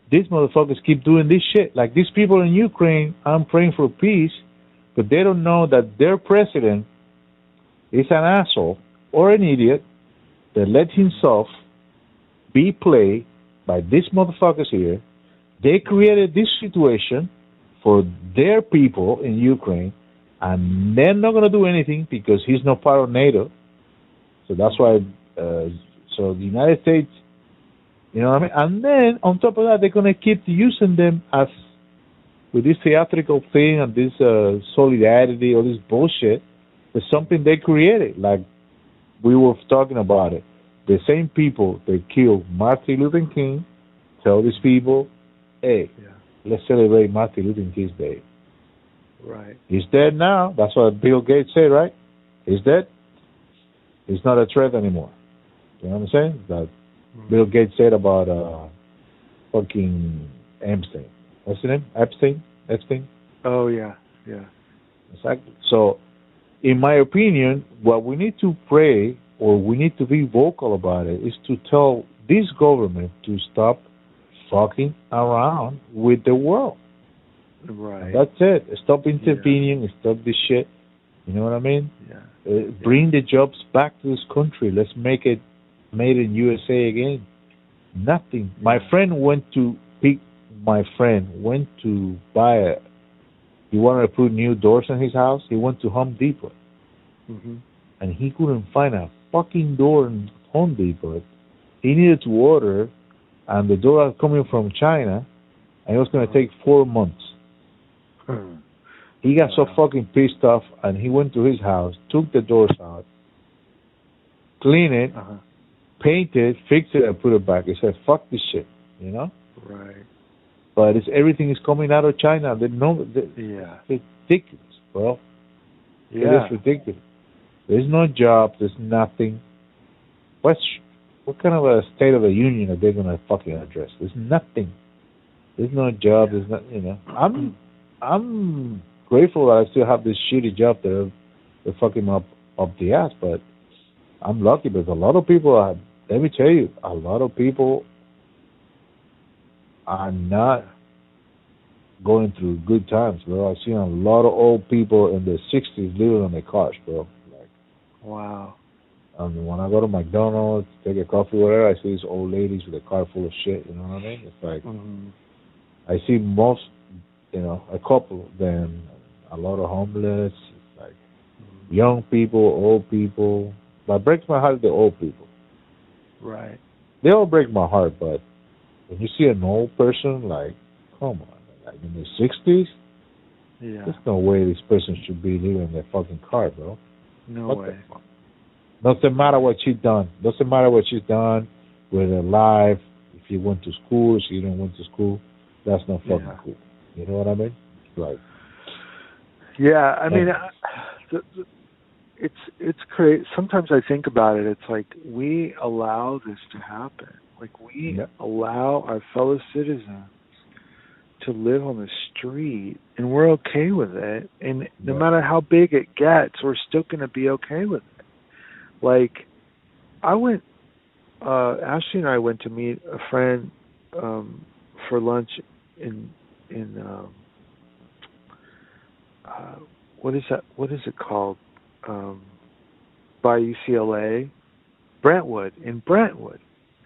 these motherfuckers keep doing this shit. Like these people in Ukraine, I'm praying for peace, but they don't know that their president is an asshole or an idiot that let himself be played by these motherfuckers here. They created this situation for their people in Ukraine, and they're not going to do anything because he's not part of NATO. So that's why. Uh, so the United States, you know what I mean. And then on top of that, they're going to keep using them as with this theatrical thing and this uh, solidarity or this bullshit. It's something they created. Like we were talking about it. The same people that killed Martin Luther King tell these people, "Hey,
Yeah.
let's celebrate Martin Luther King's Day."
Right.
He's dead now. That's what Bill Gates said, right? He's dead. He's not a threat anymore. You know what I'm saying? That
Mhm.
Bill Gates said about uh fucking Epstein. What's his name? Epstein? Epstein?
Oh yeah. Yeah.
Exactly. So, in my opinion, what we need to pray or we need to be vocal about it is to tell this government to stop fucking around with the world.
Right.
That's it. Stop intervening. Stop this shit. You know what I mean?
yeah.
Uh, bring the jobs back to this country. Let's make it made in USA again. Nothing. My friend went to pick. My friend went to buy a. He wanted to put new doors in his house. He went to Home Depot
Mhm.
and he couldn't find a fucking door in Home Depot. He needed to order, and the door was coming from China, and it was going to take four months.
Hmm.
He got so fucking pissed off, and he went to his house, took the doors out, cleaned it,
Uh-huh.
paint it, fix it, and put it back. He said, "Fuck this shit," you know.
Right.
But it's everything is coming out of China. They know they,
Yeah.
it's ridiculous, bro.
Yeah.
It is ridiculous. There's no job. There's nothing. What's what kind of a state of the union are they gonna fucking address? There's nothing. There's no job. There's not. You know. I'm I'm grateful that I still have this shitty job that they're fucking up up the ass, but I'm lucky because a lot of people are. Let me tell you, a lot of people are not going through good times, bro. I've seen a lot of old people in their sixties living on their cars, bro.
Wow.
I mean, when I go to McDonald's, take a coffee, whatever, I see these old ladies with a car full of shit. You know what I mean? It's like
Mhm.
I see most, you know, a couple of them, a lot of homeless, it's like
Mhm.
young people, old people. But breaks my heart the old people.
Right.
They all break my heart, but when you see an old person, like, come on, like in their sixties,
Yeah.
there's no way this person should be living in their fucking car, bro.
No
What
way.
Doesn't matter what she's done. Doesn't matter what she's done with her life. If you went to school, if she didn't went to school. That's not fucking
Yeah.
cool. You know what I mean? Like,
Yeah, I mean, I, the, the, it's it's crazy. Sometimes I think about it. It's like we allow this to happen. Like we
Yeah.
allow our fellow citizens to live on the street and we're okay with it. And no matter how big it gets we're still going to be okay with it. Like i went uh ashley and i went to meet a friend um for lunch in in um uh what is that what is it called? Um by ucla brentwood in brentwood.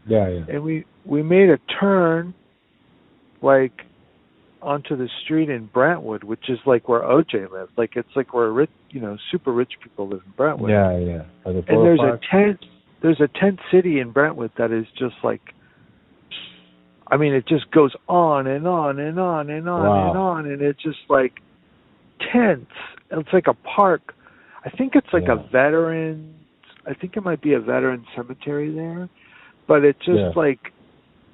Yeah, yeah.
and we we made a turn like onto the street in Brentwood, which is like where OJ lives. Like it's like where rich, you know, super rich people live in Brentwood.
Yeah, yeah. The
and there's
park.
a tent there's a tent city in Brentwood that is just like I mean it just goes on and on and on and on
Wow.
and on and it's just like tents. It's like a park. I think it's like
Yeah.
a veteran I think it might be a veteran cemetery there. But it's just
Yeah.
like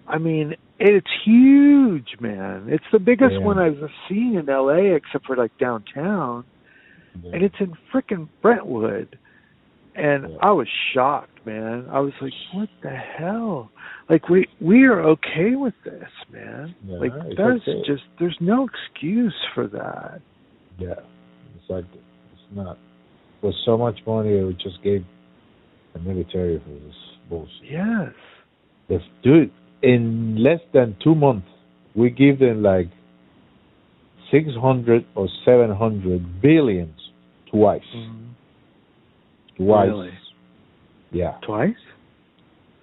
I mean, it's huge, man. It's the biggest
Yeah.
one I've seen in LA except for like downtown
Yeah.
and it's in frickin' Brentwood. And
Yeah.
I was shocked, man. I was like, "What the hell?" Like we we are okay with this, man. Like that's
okay.
just there's no excuse for that.
Yeah, it's like it's not. With so much money, we just gave the military for this bullshit.
Yes.
The dude, in less than two months, we give them like six hundred or seven hundred billions twice. Twice.
Really?
Yeah,
Twice?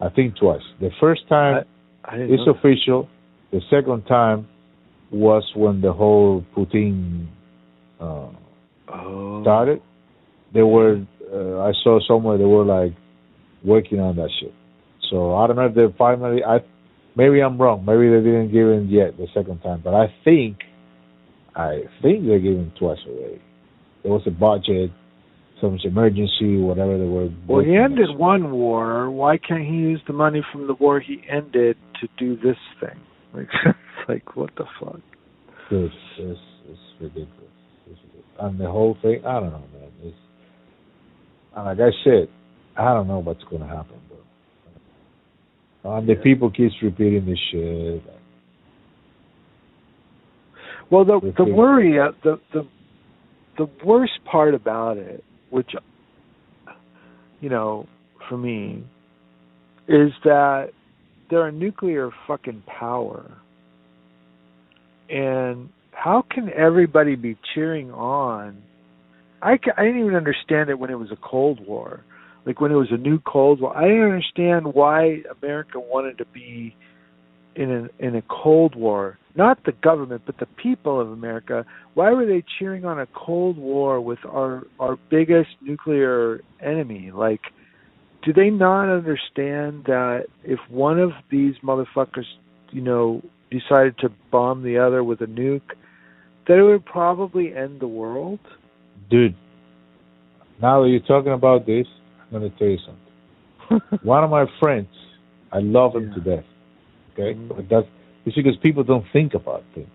I think twice. The first time
I didn't
it's official. The second time was when the whole Putin uh,
oh.
started. They were, uh, I saw somewhere they were like working on that shit. So I don't know if they finally, I maybe I'm wrong. Maybe they didn't give him yet the second time, but I think, I think they gave him twice already. There was a budget, some emergency, whatever they were.
Well, he ended one war. Why can't he use the money from the war he ended to do this thing? <laughs> Like, like what the fuck?
It's, it's ridiculous. It's ridiculous. And the whole thing, I don't know, man. It's, and like I said, I don't know what's going to happen. And the
Yeah.
people keeps repeating this shit.
Well, the the
the-
worry, uh, the the the worst part about it, which you know, for me, is that they're a nuclear fucking power, and how can everybody be cheering on? I I didn't even understand it when it was a Cold War, like when it was a new Cold War. I didn't understand why America wanted to be in a in a Cold War. Not the government, but the people of America. Why were they cheering on a Cold War with our our biggest nuclear enemy? Like, do they not understand that if one of these motherfuckers, you know, decided to bomb the other with a nuke, that it would probably end the world?
Dude, now that you're talking about this, I'm going to tell you something. One of my friends, I love him
Yeah.
to death. Okay?
Mhm.
But that's it's because people don't think about things.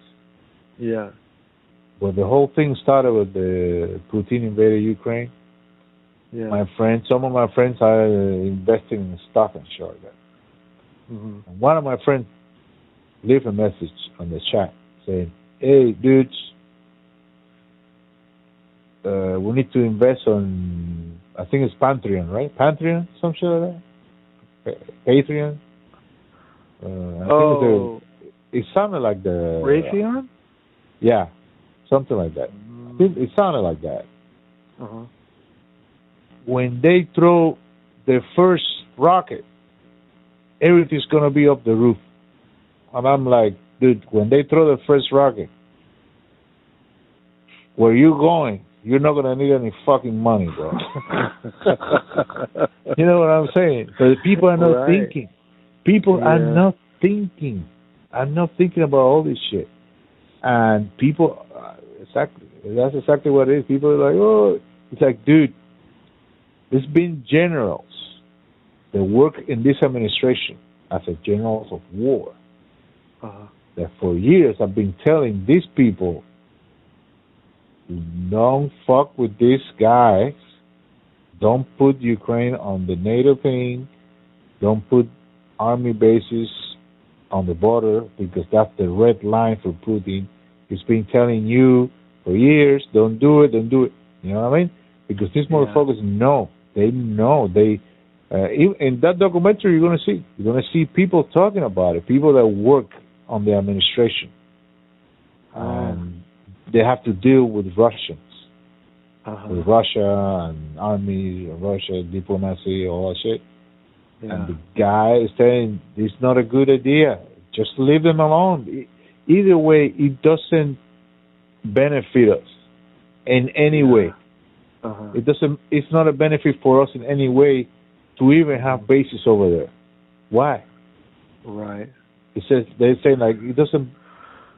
yeah.
When the whole thing started with the Putin invaded Ukraine,
Yeah.
my friends, some of my friends are investing in stock and shit like that.
hmm
one of my friends left a message on the chat saying, "Hey, dudes, uh, we need to invest on. I think it's Patreon, right? Patreon, some shit like that. Pa- Patreon. Uh, I
Oh,
think it's a, it sounded like the
Raytheon?
Yeah, something like that. I think It sounded like that.
Uh-huh.
when they throw the first rocket, everything's gonna be up the roof. And I'm like, dude, when they throw the first rocket, where you going, you're not gonna need any fucking money, bro. <laughs> you know what I'm saying? Because people are not
Right.
thinking. People are not thinking. I'm not thinking about all this shit. And people, uh, exactly, that's exactly what it is. People are like, oh, it's like, dude, there's been generals that work in this administration as a generals of war
uh-huh.
that for years have been telling these people, don't fuck with these guys. Don't put Ukraine on the NATO thing. Don't put army bases on the border because that's the red line for Putin. He's been telling you for years, don't do it, don't do it. You know what I mean? Because these
Yeah.
motherfuckers know. They know. They uh, in, that documentary you're gonna see. You're gonna see people talking about it. People that work on the administration,
Oh.
They have to deal with Russians
Uh-huh.
with Russia and army, Russia diplomacy, all that shit.
Yeah.
And the guy is saying it's not a good idea. Just leave them alone. Either way, it doesn't benefit us in any way.
Uh-huh.
It doesn't. It's not a benefit for us in any way to even have bases over there. Why?
Right.
It says they're saying like it doesn't.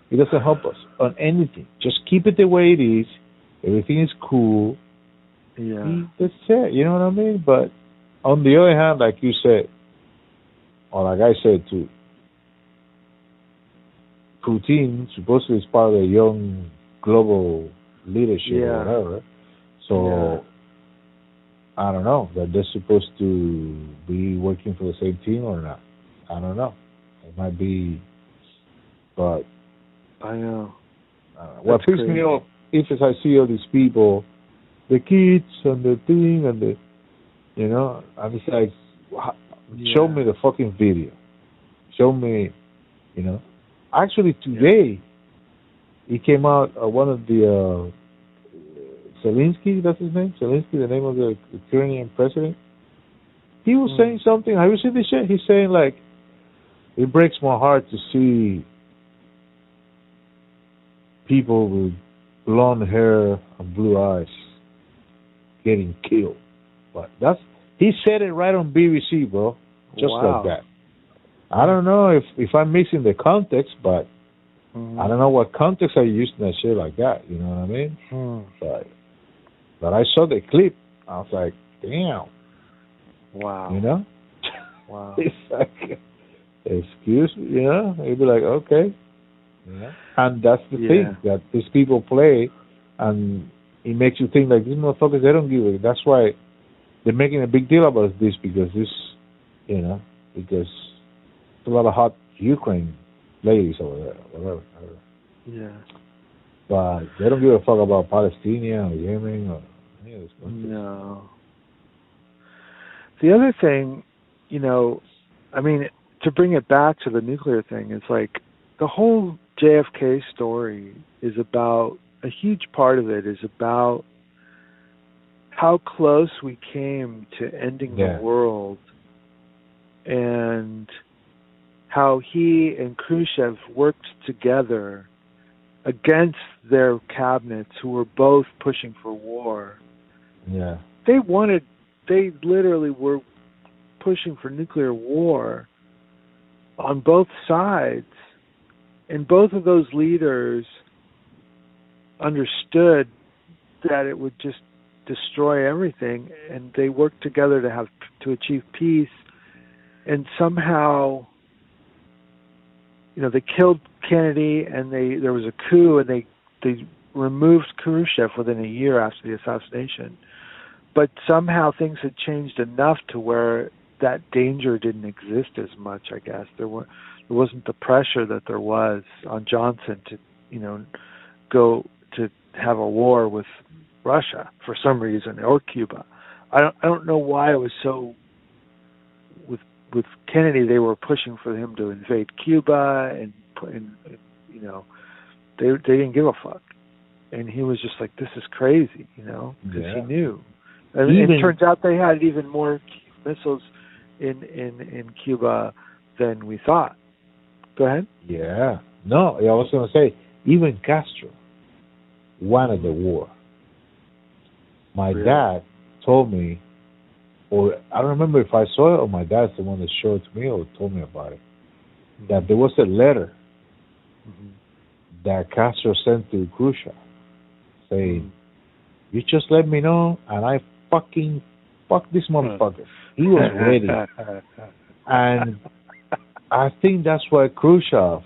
It doesn't help us on anything. Just keep it the way it is. Everything is cool.
Yeah.
That's it. You know what I mean? But on the other hand, like you said, or like I said too, Putin supposedly is part of the young global leadership
Yeah.
or whatever. So
Yeah.
I don't know that they're supposed to be working for the same team or not. I don't know. It might be, but
I know.
uh, what pisses me off is as I see all these people, the kids and the thing and the, you know, I'm just like, wha- show
Yeah.
me the fucking video, show me, you know. Actually, today, he came out. Uh, one of the uh, Zelensky, that's his name. Zelensky, the name of the Ukrainian president. He was
Hmm.
saying something. Have you seen this shit? He's saying like, it breaks my heart to see people with blonde hair and blue eyes getting killed. But that's he said it right on BBC, bro. Just
Wow.
like that. I don't know if if I'm missing the context, but
Mhm.
I don't know what context are you using that shit like that. You know what I mean?
Hmm.
But but I saw the clip. I was like, damn.
Wow.
You know?
Wow. <laughs>
it's like, excuse me. You know? You'd be like, okay. Yeah. And that's the
Yeah.
thing that these people play, and it makes you think like these motherfuckers. They don't give a. That's why they're making a big deal about this because this, you know, because it's a lot of hot Ukraine ladies over there, whatever. whatever.
Yeah.
But they don't give a fuck about Palestine or Yemen or any of this countries.
No. The other thing, you know, I mean, to bring it back to the nuclear thing, it's like the whole JFK story is about a huge part of it is about how close we came to ending
Yeah.
the world and how he and Khrushchev worked together against their cabinets who were both pushing for war
Yeah.
they wanted they literally were pushing for nuclear war on both sides and both of those leaders understood that it would just destroy everything and they worked together to have to achieve peace. And somehow you know they killed Kennedy and they there was a coup and they they removed Khrushchev within a year after the assassination. But somehow things had changed enough to where that danger didn't exist as much i guess. There were there wasn't the pressure that there was on johnson to you know go to have a war with russia for some reason or cuba i don't i don't know why it was so with with kennedy they were pushing for him to invade cuba and put in you know they they didn't give a fuck and he was just like this is crazy you know because
Yeah.
he knew and
Even-
it turns out they had even more missiles in in in Cuba than we thought. Go ahead.
Yeah. No, I was going to say, even Castro wanted the war. My
Really?
dad told me, or I don't remember if I saw it or my dad's the one that showed it to me or told me about it, that there was a letter
Mhm.
that Castro sent to Khrushchev saying, you just let me know and I fucking fuck this motherfucker. He was <laughs> ready. <laughs> and I think that's why Khrushchev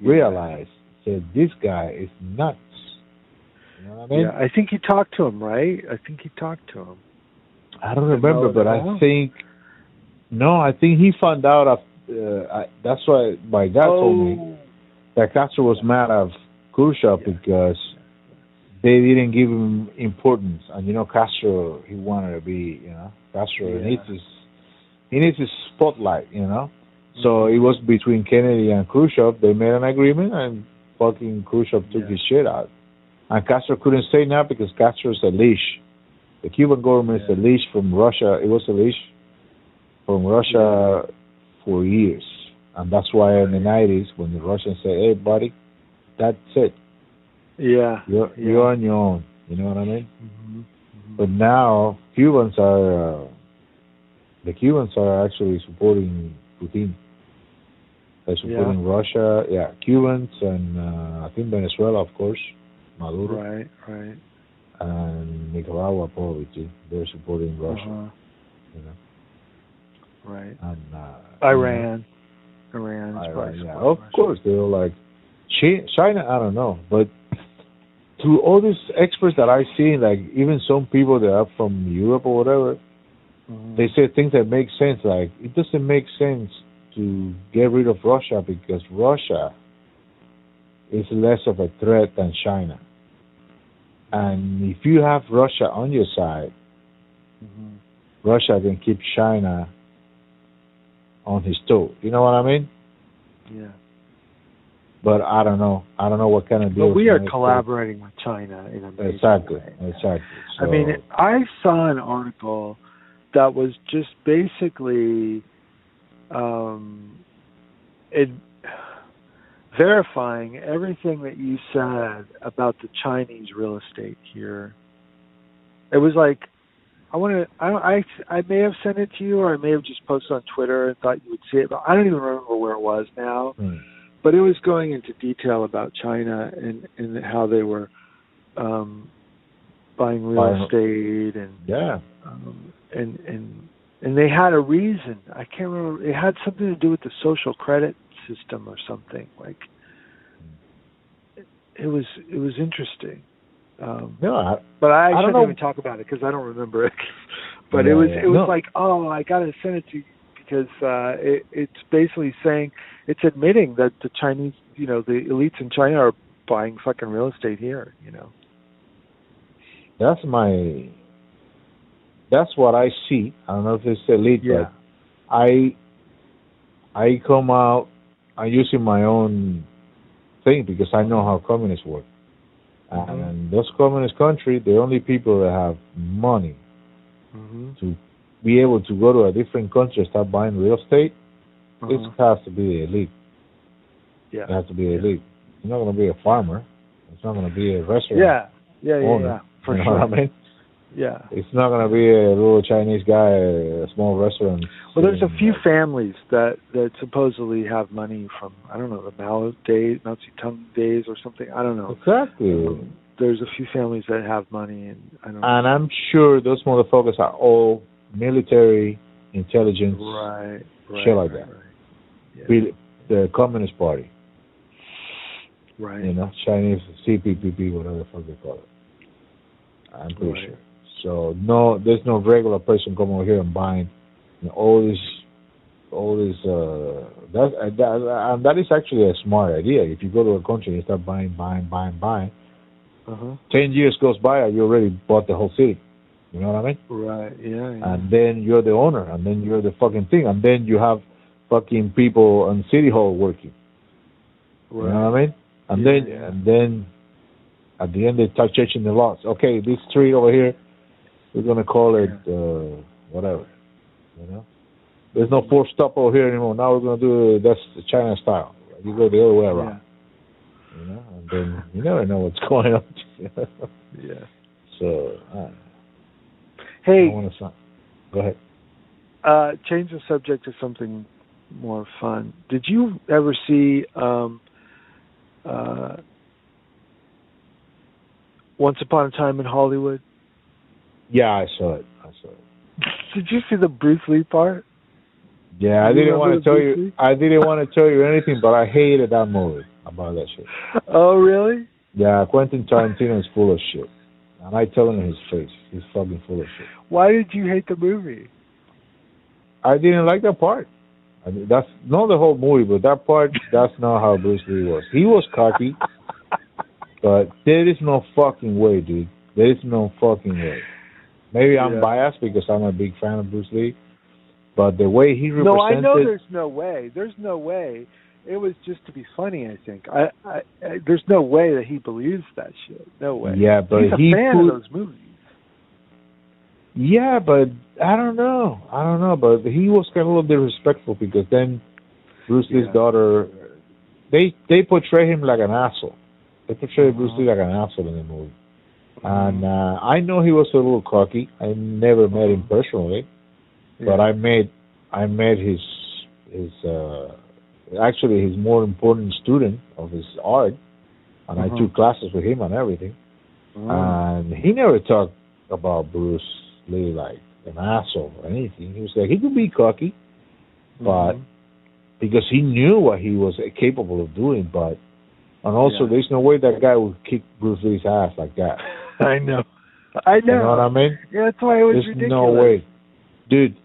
realized said this guy is nuts. You know what I mean?
yeah, I think he talked to him, right? I think he talked to him.
I don't remember, but I think no, I think he found out uh, I, that's why my dad
oh.
told me that Castro was mad at Khrushchev
Yeah.
because they didn't give him importance, and you know Castro he wanted to be, you know, Castro
Yeah.
needs his he needs his spotlight, you know.
Mm-hmm.
So it was between Kennedy and Khrushchev. They made an agreement, and fucking Khrushchev took
Yeah.
his shit out. And Castro couldn't say now because Castro is a leash. The Cuban government is a leash from Russia. It was a leash from Russia for years, and that's why in the '90s, when the Russians say, "Hey, buddy, that's it.
Yeah.
You're
Yeah.
you're on your own." You know what I mean?
hmm
But now Cubans are uh, the Cubans are actually supporting Putin. They're supporting Russia, yeah, Cubans and uh, I think Venezuela, of course, Maduro,
Right. Right.
and Nicaragua probably too. They're supporting Russia,
Uh-huh.
you know,
Right.
and uh,
Iran. Iran. is
Iran,
probably
yeah, of
Russia.
course they're like China. I don't know, but to all these experts that I see, like even some people that are from Europe or whatever,
Mhm.
they say things that make sense. Like it doesn't make sense to get rid of Russia because Russia is less of a threat than China. And if you have Russia on your side,
Mhm.
Russia can keep China on his toe. You know what I mean?
Yeah.
But I don't know. I don't know what kind of deal.
But we are collaborating with China in a
Exactly.
way.
Exactly.
I mean, I saw an article that was just basically um, it, verifying everything that you said about the Chinese real estate here. It was like I want to. I don't. I I may have sent it to you, or I may have just posted on Twitter and thought you would see it, but I don't even remember where it was now. But it was going into detail about China and and how they were um, buying real estate and
yeah.
um, and and and they had a reason. I can't remember. It had something to do with the social credit system or something. Like it, it was it was interesting. Um,
No, I,
but I,
I don't
shouldn't
know.
even talk about it because I don't remember it. <laughs> but
Yeah,
it was
yeah.
it was
No.
like oh I got to send it to you because uh, it, it's basically saying it's admitting that the Chinese you know the elites in China are buying fucking real estate here. You know.
that's my. That's what I see. I don't know if it's elite,
Yeah.
but I I come out I'm using my own thing because I know how communists work.
Mhm.
And those communist countries, the only people that have money
hmm
to be able to go to a different country and start buying real estate,
Uh-huh.
it has to be the elite.
Yeah.
It has to be the elite. You're not going to be a farmer. It's not going to be a restaurant.
Yeah. Yeah. Yeah.
owner.
Yeah. For
you know
sure.
I mean?
Yeah.
It's not going to be a little Chinese guy, a small restaurant.
Well, there's a few families that that supposedly have money from I don't know the Mao days, Mao Zedong days, or something. I don't know.
Exactly.
There's a few families that have money, and I don't.
And I'm sure those motherfuckers are all military intelligence,
right. Right.
shit like
right,
that.
Right. Yeah.
The Communist Party,
right.
you know, Chinese CPPP, whatever the fuck they call it. I'm pretty sure. So no, there's no regular person coming over here and buying you know, all this, all this. Uh, that, uh, that and that is actually a smart idea. If you go to a country and you start buying, buying, buying, buying,
Uh-huh.
ten years goes by and you already bought the whole city. You know what I mean?
Right. Yeah. yeah.
and then you're the owner, and then you're the fucking thing, and then you have fucking people on city hall working. You know what I mean? And
Yeah,
then
yeah.
and then at the end they start changing the laws. Okay, this street over here, we're gonna call it uh, whatever. You know, there's no fourth stop over here anymore. Now we're gonna do that's the China style. You go the other way around.
Yeah.
You know, and then you never know what's <laughs> going on.
Yeah.
so uh, I
Hey,
don't want to. Go ahead.
uh, change the subject to something more fun. Did you ever see um, uh, Once Upon a Time in Hollywood?
Yeah, I saw it. I saw it.
Did you see the Bruce Lee part?
Yeah, I didn't want to tell
Bruce
you.
Lee?
I didn't want to tell you anything, but I hated that movie about that shit. <laughs>
Oh, really?
Yeah, Quentin Tarantino is full of shit, and I tell him in his face, he's fucking full of shit.
Why did you hate the movie?
I didn't like that part. I mean, that's not the whole movie, but that part, <laughs> that's not how Bruce Lee was. He was cocky, <laughs> but there is no fucking way, dude. There is no fucking way. Maybe I'm
Yeah.
biased because I'm a big fan of Bruce Lee, but the way he
No, I know there's no way. There's no way. It was just to be funny. I think. I, I, I there's no way that he believes that shit. No way.
yeah, but
He's a
he
fan
put,
of those movies.
Yeah, but I don't know. I don't know, but he was kind of a little bit respectful because then Bruce Lee's
Yeah.
daughter, they they portray him like an asshole. They portray Bruce
Uh-huh.
Lee like an asshole in the movie, and uh, I know he was a little cocky. I never met him personally, but I met I met his his uh actually his more important student of his art, and
Uh-huh.
I took classes with him and everything
Mm.
and he never talked about Bruce Lee like an asshole or anything. He was like he could be cocky, but
Mhm.
because he knew what he was capable of doing. But and also,
Yeah.
there's no way that guy would kick Bruce Lee's ass like that. <laughs> <laughs>
I know. I know.
You know what I mean?
Yeah, that's why it was
There's
ridiculous.
no way, dude.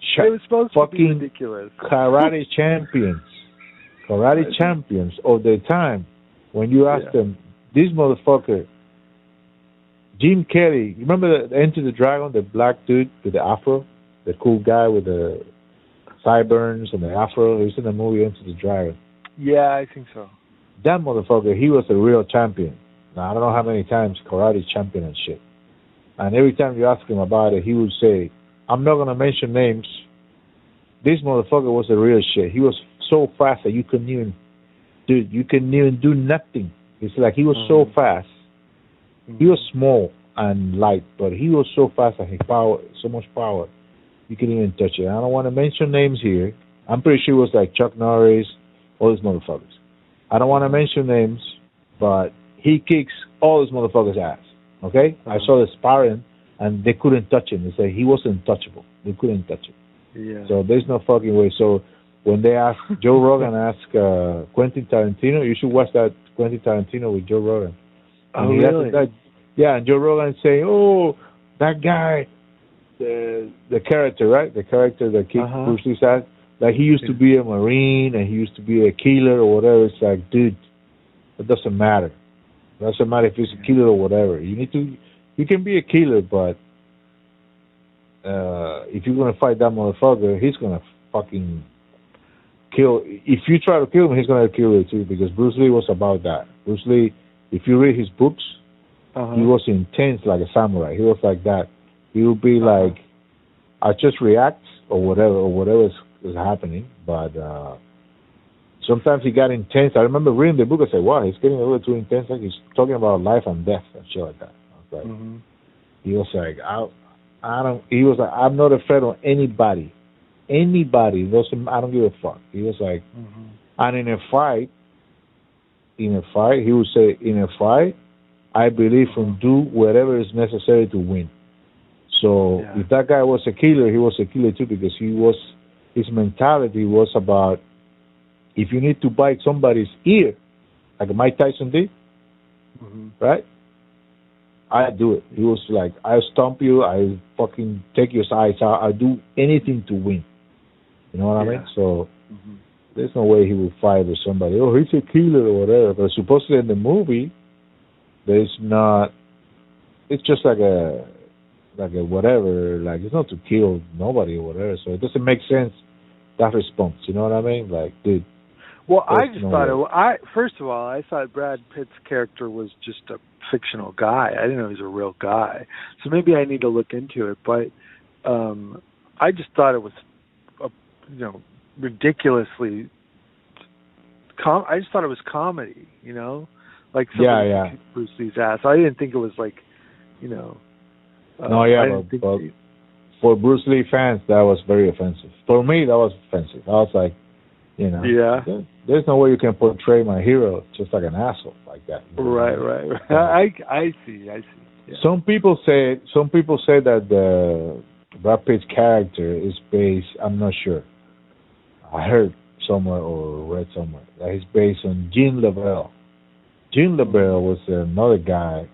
Sh-
It was supposed to be
fucking
ridiculous.
karate <laughs> champions, karate champions of their time. When you ask
Yeah.
them, this motherfucker, Jim Kelly, you remember the Enter the Dragon, the black dude with the afro, the cool guy with the sideburns and the afro. He was in the movie Enter the Dragon.
Yeah, I think so.
That motherfucker, he was a real champion. Now I don't know how many times karate championship. and every time you ask him about it, he would say, "I'm not gonna mention names. This motherfucker was a real shit. He was so fast that you couldn't even, dude, you couldn't even do nothing. It's like he was so
Mhm.
fast. He was small and light, but he was so fast and he power, so much power, you couldn't even touch it. I don't want to mention names here. I'm pretty sure it was like Chuck Norris, all these motherfuckers. I don't want to mention names, but he kicks all these motherfuckers' ass. Okay, I
Mhm.
saw the sparring, and they couldn't touch him. They said he was untouchable. They couldn't touch him.
Yeah.
So there's no fucking way. So when they ask <laughs> Joe Rogan, ask uh, Quentin Tarantino, you should watch that Quentin Tarantino with Joe Rogan.
oh,
And asked
really?
That, yeah, and Joe Rogan saying, "Oh, that guy, the the character, right? The character that kicked
Uh-huh.
Bruce Lee's ass. Like he used to be a marine and he used to be a killer or whatever. It's like, dude, it doesn't matter. Doesn't matter if he's a killer or whatever. You need to, you can be a killer, but uh if you're gonna fight that motherfucker, he's gonna fucking kill. If you try to kill him, he's gonna kill you too. Because Bruce Lee was about that. Bruce Lee, if you read his books,
Uh-huh.
he was intense like a samurai. He was like that. He would be
Uh-huh.
like, I just react or whatever or whatever is, is happening. But uh sometimes he got intense. I remember reading the book. I said, "Wow, he's getting a little too intense. Like he's talking about life and death and shit like that." I was like,
Mhm.
he was like, "I, I don't." He was like, "I'm not afraid of anybody, anybody. Doesn't I don't give a fuck." He was like,
Mhm.
and in a fight, in a fight, he would say, in a fight, I believe and do whatever is necessary to win. So
Yeah.
if that guy was a killer, he was a killer too because he was his mentality was about if you need to bite somebody's ear, like Mike Tyson did,
Mhm.
right? I do it. He was like, I stomp you, I fucking take your eyes out, I do anything to win. You know what I mean?
Yeah.
So
Mhm.
there's no way he would fight with somebody. Oh, he's a killer or whatever. But supposedly in the movie, there's not. It's just like a, like a whatever. Like it's not to kill nobody or whatever. So it doesn't make sense that response. You know what I mean? Like, dude,
Well, I just thought it. I first of all, I thought Brad Pitt's character was just a fictional guy. I didn't know he was a real guy. So maybe I need to look into it. But um I just thought it was, a, you know, ridiculously. Com- I just thought it was comedy. You know, like
Yeah, yeah.
Bruce Lee's ass. I didn't think it was like, you know. Uh,
No, yeah, but- but- for Bruce Lee fans, that was very offensive. For me, that was offensive. I was like, you know,
Yeah.
There- there's no way you can portray my hero just like an asshole like that. you know?
Right, right, right. I I see, I see. Yeah.
Some people say some people say that the Brad Pitt's character is based. I'm not sure. I heard somewhere or read somewhere that he's based on Gene LeBell. Gene LeBell was another guy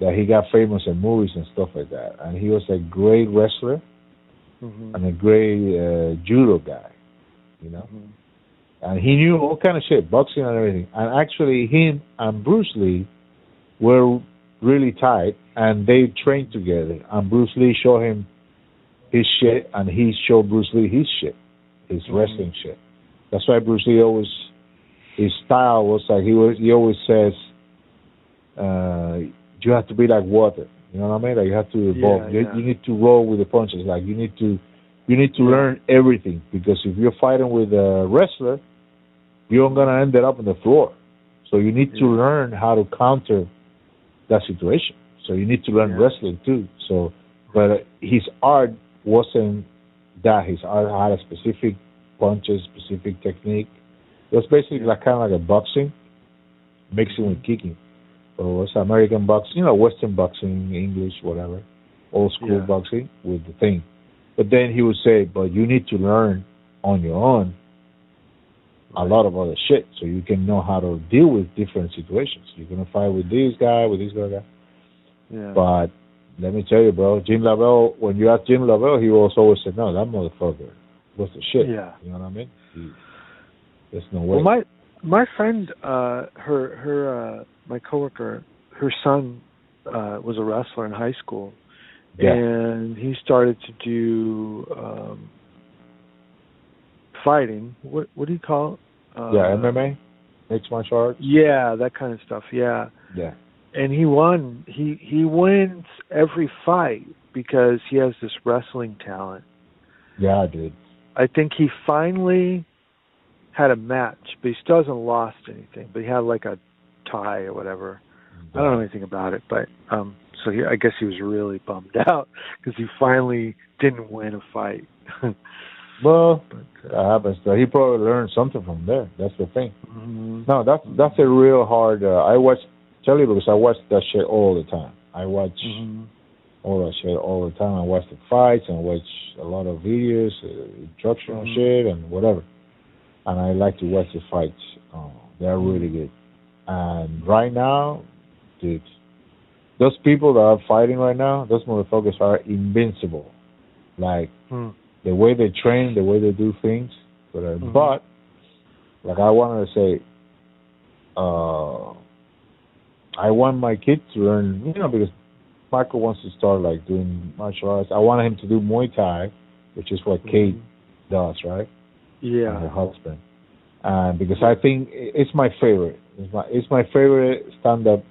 that he got famous in movies and stuff like that, and he was a great wrestler
Mhm.
and a great uh, judo guy. you know.
Mhm.
And he knew all kind of shit, boxing and everything. And actually, him and Bruce Lee were really tight, and they trained together. And Bruce Lee showed him his shit, and he showed Bruce Lee his shit, his
Mhm.
wrestling shit. That's why Bruce Lee always his style was like he was. He always says, uh, "You have to be like water." You know what I mean? Like you have to evolve.
Yeah,
you,
yeah.
you need to roll with the punches. Like you need to, you need to
Yeah.
learn everything because if you're fighting with a wrestler, you're gonna end up on the floor. So you need to learn how to counter that situation. So you need to learn
Yeah.
wrestling too. So, but his art wasn't that. His art had a specific punches, specific technique. It was basically
Yeah.
like kind of like a boxing, mixing with kicking. So it was American boxing, you know, Western boxing, English, whatever, old school
Yeah.
boxing with the thing. But then he would say, but you need to learn on your own a lot of other shit so you can know how to deal with different situations. You're gonna fight with this guy, with this guy,
Yeah.
but let me tell you, bro, Jim LeBell. When you ask Jim LeBell, he was always say, "No, that motherfucker was the shit."
Yeah.
You know what I mean? He, there's no way.
Well, my my friend, uh, her her uh, my coworker, her son uh, was a wrestler in high school,
Yeah.
and he started to do um, fighting. What what do you call it? Uh,
yeah, MMA, mixed martial arts.
Yeah, that kind of stuff. Yeah,
Yeah,
and he won. He he wins every fight because he has this wrestling talent.
yeah, dude.
I think he finally had a match, but he still hasn't lost anything. But he had like a tie or whatever. I don't know anything about it, but um so he, I guess he was really bummed <laughs> out because he finally didn't win a fight. <laughs>
Well,
but
that happens. He probably learned something from there. That's the thing.
mhm.
No, that's that's a real hard. Uh, I watch tell you because I watch that shit all the time. I watch
Mhm.
all that shit all the time. I watch the fights and watch a lot of videos, uh, instructional
Mhm.
shit, and whatever. And I like to watch the fights. Uh, they're really good. And right now, dude, those people that are fighting right now, those motherfuckers are invincible. Like
Hmm.
the way they train, the way they do things. But, uh,
Mhm.
but like I wanted to say, uh, I want my kid to learn, you know, because Michael wants to start like doing martial arts. I want him to do Muay Thai, which is what Kate
Mhm.
does, right? And her husband. And because I think it's my favorite. It's my it's my favorite stand up.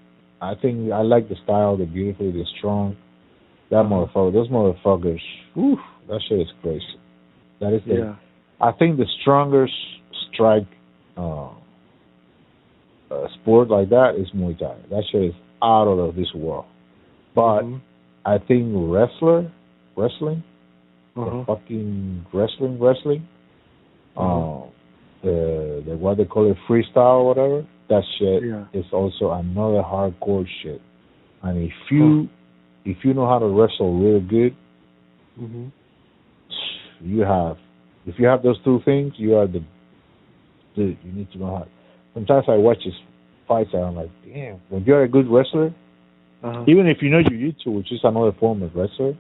I think I like the style, the beautiful, the strong. That motherfucker, those motherfuckers, whew, that shit is crazy. That is the
Yeah.
I think the strongest strike uh, uh, sport like that is Muay Thai. That shit is out of this world. But
Mhm.
I think wrestler, wrestling,
Uh-huh.
fucking wrestling, wrestling,
Mhm.
uh, the the what they call it freestyle or whatever. That shit
Yeah.
is also another hardcore shit. And if you if you know how to wrestle real good,
Mhm.
you have if you have those two things, you are the dude. You need to know how. Sometimes I watch his fights and I'm like, damn. When you're a good wrestler,
Uh-huh.
even if you know jiu-jitsu, which is another form of wrestler,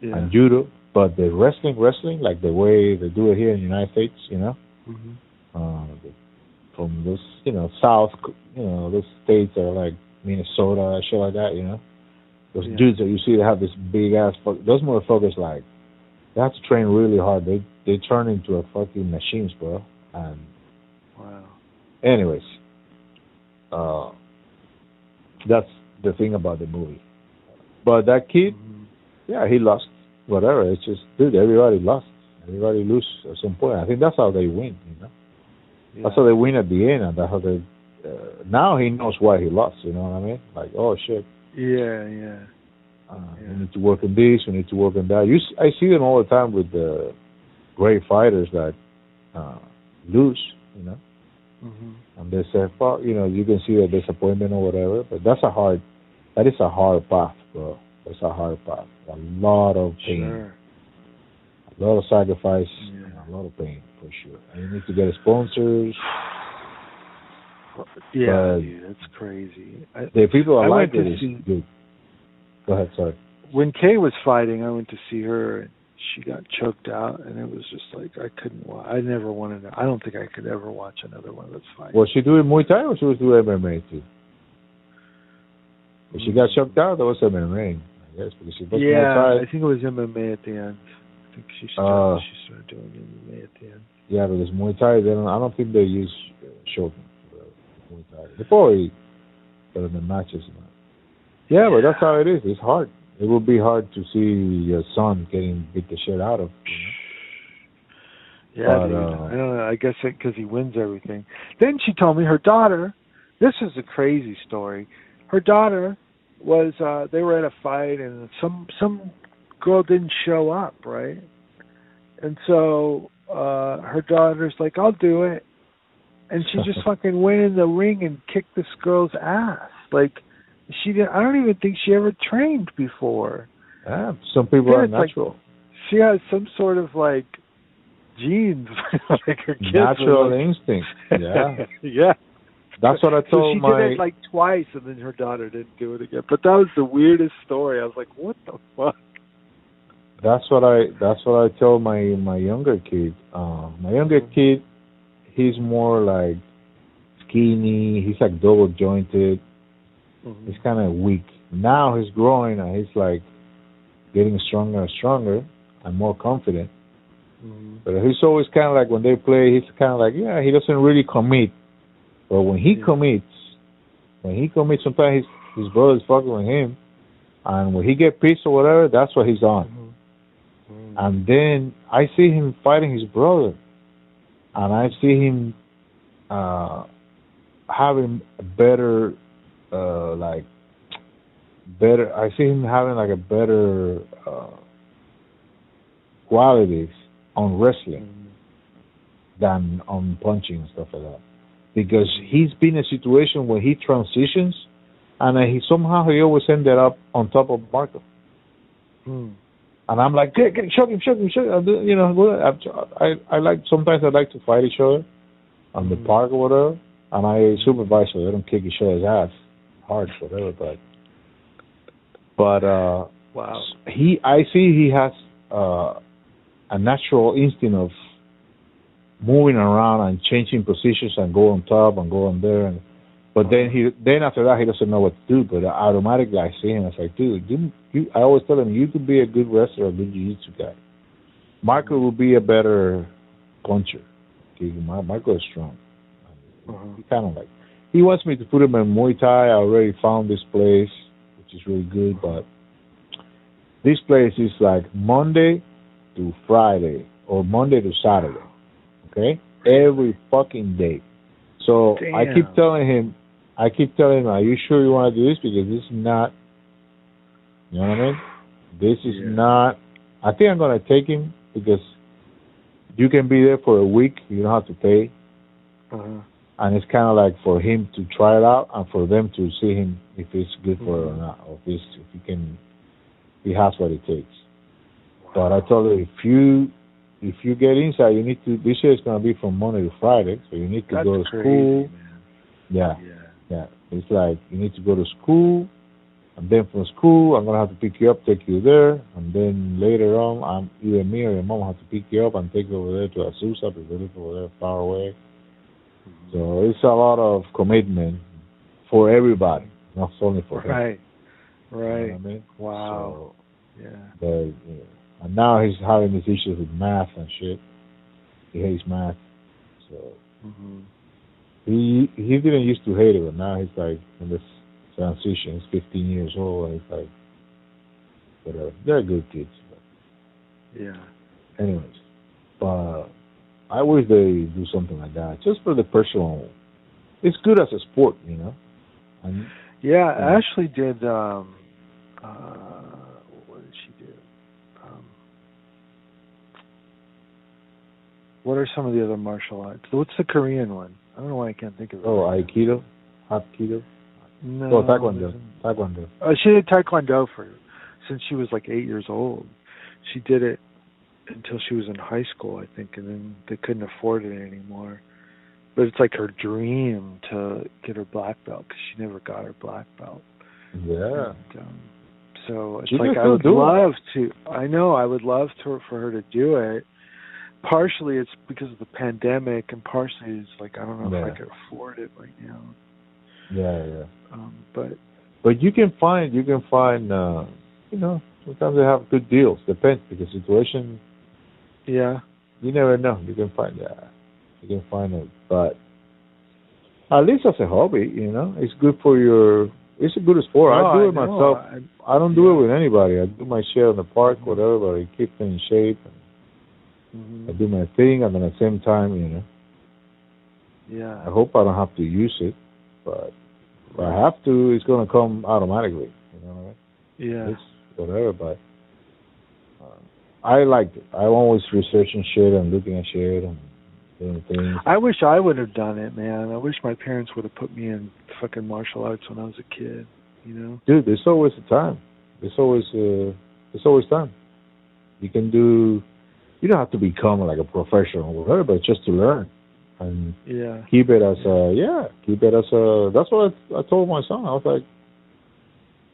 Yeah.
and judo, but the wrestling, wrestling, like the way they do it here in the United States, you know,
Mhm.
uh, the, from those, you know, South, you know, those states that are like Minnesota, shit like that, you know, those
Yeah.
dudes that you see that have this big ass, fuck, those motherfuckers like, they have to train really hard. They they turn into a fucking machines, bro. And
Wow.
anyways, uh, that's the thing about the movie. But that kid,
Mhm.
yeah, he lost. Whatever. It's just, dude, everybody lost. Everybody lose at some point. I think that's how they win. You know,
Yeah.
that's how they win at the end, and that's how they. Uh, now he knows why he lost. You know what I mean? Like, oh shit,
Yeah, yeah.
uh,
Yeah.
we need to work on this. We need to work on that. You, I see them all the time with the great fighters that uh, lose. You know,
Mhm.
and they say, "Well, you know, you can see the disappointment or whatever. But that's a hard. That is a hard path, bro. That's a hard path. A lot of pain.
Sure.
A lot of sacrifice
Yeah.
and a lot of pain for sure. And you need to get sponsors. <sighs>
Yeah, dude, that's crazy. I,
The people
I
like it
to see-
good. Go ahead, sorry.
when Kay was fighting, I went to see her. and she got choked out, and it was just like I couldn't. wa I never wanted. to I don't think I could ever watch another one of those fights.
Was she doing Muay Thai or was she was doing MMA too? If she got choked out, that was MMA, I guess, because she
yeah,
Muay Thai.
I think it was MMA at the end. I think she started. Uh. she started doing MMA at the end.
Yeah, because Muay Thai, they don't, I don't think they use uh, for Muay Thai. They probably, but in the matches, not. Yeah, but that's how it is. It's hard. It would be hard to see your son getting beat the shit out of. You know?
Yeah,
But,
dude,
uh,
I don't know. I guess because he wins everything. Then she told me her daughter. This is a crazy story. Her daughter was. uh They were at a fight, and some some girl didn't show up, right? And so uh her daughter's like, "I'll do it," and she just <laughs> fucking went in the ring and kicked this girl's ass. Like she didn't. I don't even think she ever trained before.
Yeah, some people
Yeah,
are
it's like-
natural.
She has some sort of like genes, <laughs> like her kids.
natural
like-
instinct. <laughs> Yeah.
yeah.
That's what I
So
told
she
my
did it like twice, and then her daughter didn't do it again. But that was the weirdest story. I was like, "What the fuck?"
That's what I that's what I told my my younger kid. Um my younger kid he's more like skinny, he's like double jointed,
Mm-hmm.
he's kinda weak. Now he's growing and he's like getting stronger and stronger and more confident.
Mhm.
But he's always kinda like when they play he's kinda like, yeah, he doesn't really commit. But when he
Yeah.
commits when he commits sometimes his his brother's fucking with him and when he get pissed or whatever, that's what he's on.
Mhm. Mhm.
And then I see him fighting his brother, and I see him uh, having a better, uh, like, better. I see him having like a better uh, qualities on wrestling
Mhm.
than on punching and stuff like that, because he's been in a situation where he transitions, and he somehow he always ended up on top of Marco.
Mhm.
And I'm like, get, get, shoot him, shoot him, shoot him. You know, I, I, I like sometimes I like to fight each other on the
Mhm.
park or whatever, and I supervise so they don't kick each other's ass hard, whatever. But, but uh,
Wow.
he, I see he has uh, a natural instinct of moving around and changing positions and go on top and go on there. And, but then he, then after that, he doesn't know what to do. But automatically, I see him. I was like, dude, you, you, I always tell him, you could be a good wrestler, a good jiu-jitsu guy. Marco will be a better puncher. Marco is strong.
Mhm.
He kind of like, he wants me to put him in Muay Thai. I already found this place, which is really good. But this place is like Monday to Friday or Monday to Saturday. Okay, every fucking day. So I keep telling him, I keep telling him, are you sure you want to do this? Because this is not, you know what I mean? This is
Yeah.
not. I think I'm gonna take him because you can be there for a week. You don't have to pay
Uh-huh.
and it's kind of like for him to try it out and for them to see him if it's good for it or
Mhm.
not, or if, it's, if he can, he has what it takes. But I told him if you if you get inside, you need to. This year is going to be from Monday to Friday, so you need to
That's
go to
crazy,
school.
man.
Yeah,
Yeah.
Yeah. It's like you need to go to school, and then from school, I'm going to have to pick you up, take you there, and then later on, I'm either me or your mom have to pick you up and take you over there to Azusa because they live over there far away. So it's a lot of commitment for everybody, not only for him.
Right.
You know
Right.
I mean?
Wow. yeah.
So, the, yeah. And now he's having these issues with math and shit. He hates math. So
Mhm.
He he didn't used to hate it, but now he's like in this transition. He's 15 years old, and he's like, whatever. They're good kids. But
Yeah.
anyways, but I wish they do something like that just for the personal. It's good as a sport, you know. And
Yeah,
Yeah.
Ashley did. um uh What did she do? Um What are some of the other martial arts? What's the Korean one? I don't know why I can't think of it.
oh. Aikido, Hapkido,
No.
oh Taekwondo, Taekwondo.
Uh, she did Taekwondo for since she was like eight years old. She did it until she was in high school, I think, and then they couldn't afford it anymore. But it's like her dream to get her black belt because she never got her black belt.
Yeah.
And, um, So it's
She
like I would
do it.
love to. I know I would love to for her to do it. Partially it's because of the pandemic, and partially it's like I don't know if I could afford it right now.
Yeah, yeah.
Um, but
But you can find you can find uh you know, sometimes they have good deals. Depends because situation
yeah,
you never know. You can find that. You can find it. But at least as a hobby, you know, it's good for your it's a good sport.
No,
I do it
know.
myself.
I,
I don't do
Yeah.
it with anybody. I do my share in the park, whatever, but I keep in shape
mhm.
I do my thing and at the same time, you know,
Yeah.
I hope I don't have to use it, but if I have to, it's going to come automatically. You know what I mean?
yeah.
It's whatever, but uh, I liked it. I'm always researching shit and looking at shit and doing things.
I wish I would have done it, man. I wish my parents would have put me in fucking martial arts when I was a kid. You know?
Dude, there's always a time. There's always uh, there's always time. You can do. You don't have to become like a professional, or whatever, but just to learn and
Yeah.
keep it as a yeah, keep it as a. That's what I, I told my son. I was like,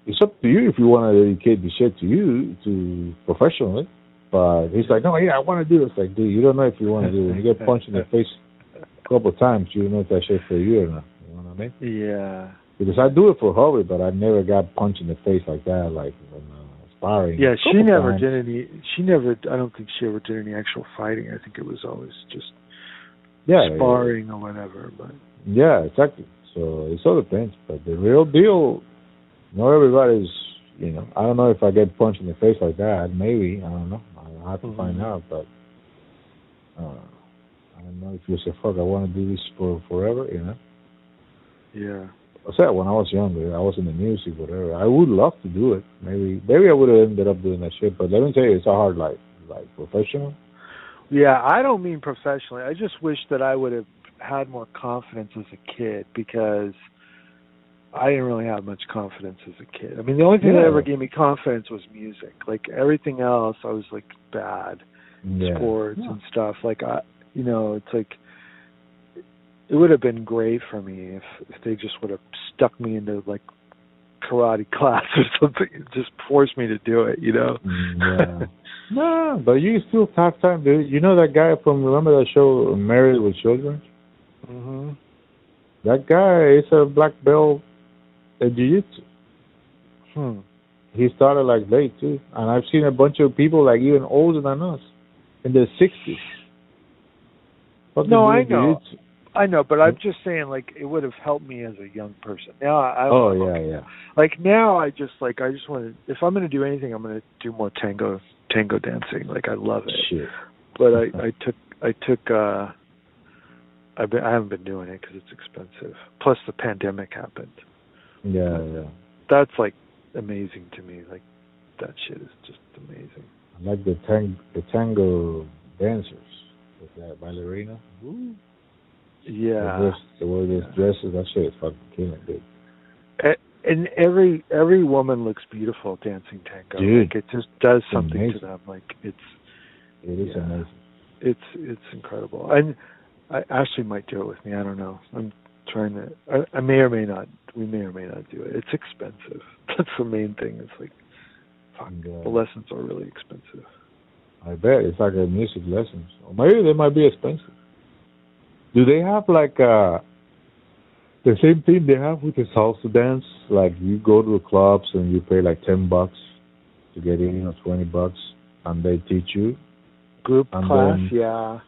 it's up to you if you want to dedicate the shit to you to professionally. But he's like, no, yeah, I want to do this. Like, dude, you don't know if you want to do it. When you get punched in the face a couple of times, you don't know if that shit for you or not. You know what I mean?
Yeah.
Because I do it for hobby, but I never got punched in the face like that, like when uh, sparring.
Yeah, she never
times.
did any. She never. I don't think she ever did any actual fighting. I think it was always just
Yeah,
sparring or whatever. But
Yeah, exactly. So it all depends. But the real deal, not everybody's. You know, I don't know if I get punched in the face like that. Maybe I don't know. I'll have to find
Mhm.
out. But uh, I don't know if you say, "Fuck, I want to do this for forever." You know.
yeah,
I said when I was younger, I was in the music, whatever. I would love to do it. Maybe, maybe I would have ended up doing that shit. But let me tell you, it's a hard life. Like professional.
yeah. I don't mean professionally. I just wish that I would have had more confidence as a kid because I didn't really have much confidence as a kid. I mean, the only thing that ever gave me confidence was music. Like everything else, I was like bad.
Yeah.
sports
Yeah.
and stuff. Like I, you know, it's like it would have been great for me if if they just would have stuck me into like karate <laughs> class or something, and just forced me to do it. You know?
Mm, yeah. <laughs> no, but you still have time, dude. You know that guy from remember that show Married with Children?
mhm.
That guy is a black belt at jiu-jitsu.
Hmm.
He started like late too, and I've seen a bunch of people like even older than us in their sixties.
No, I know. I know, but I'm just saying, like, it would have helped me as a young person. Now, I, I'm
Oh
okay.
yeah, yeah.
Like now, I just like I just want to. If I'm going to do anything, I'm going to do more tango tango dancing. Like I love it.
Shit.
but I <laughs> I took I took uh I've been I haven't been doing it because it's expensive. Plus the pandemic happened.
Yeah, yeah.
That's like amazing to me. Like that shit is just amazing.
I like the tang the tango dancers with that ballerina. Ooh. The
Yeah.
dress, the way they dresses, that shit is fucking killing, dude.
A- And every every woman looks beautiful dancing tango.
Dude.
Like it just does something
Amazing.
to them. Like it's
It is
Yeah.
amazing.
it's it's incredible. And I Ashley might do it with me. I don't know. I'm trying to. I, I may or may not. We may or may not do it. It's expensive. <laughs> That's the main thing. It's like fuck.
And, uh,
The lessons are really expensive.
I bet it's like a music lessons. Or maybe they might be expensive. Do they have like uh the same thing they have with the salsa dance? Like you go to the clubs and you pay like ten bucks to get in or twenty bucks and they teach you.
Group
And
class,
then-
yeah.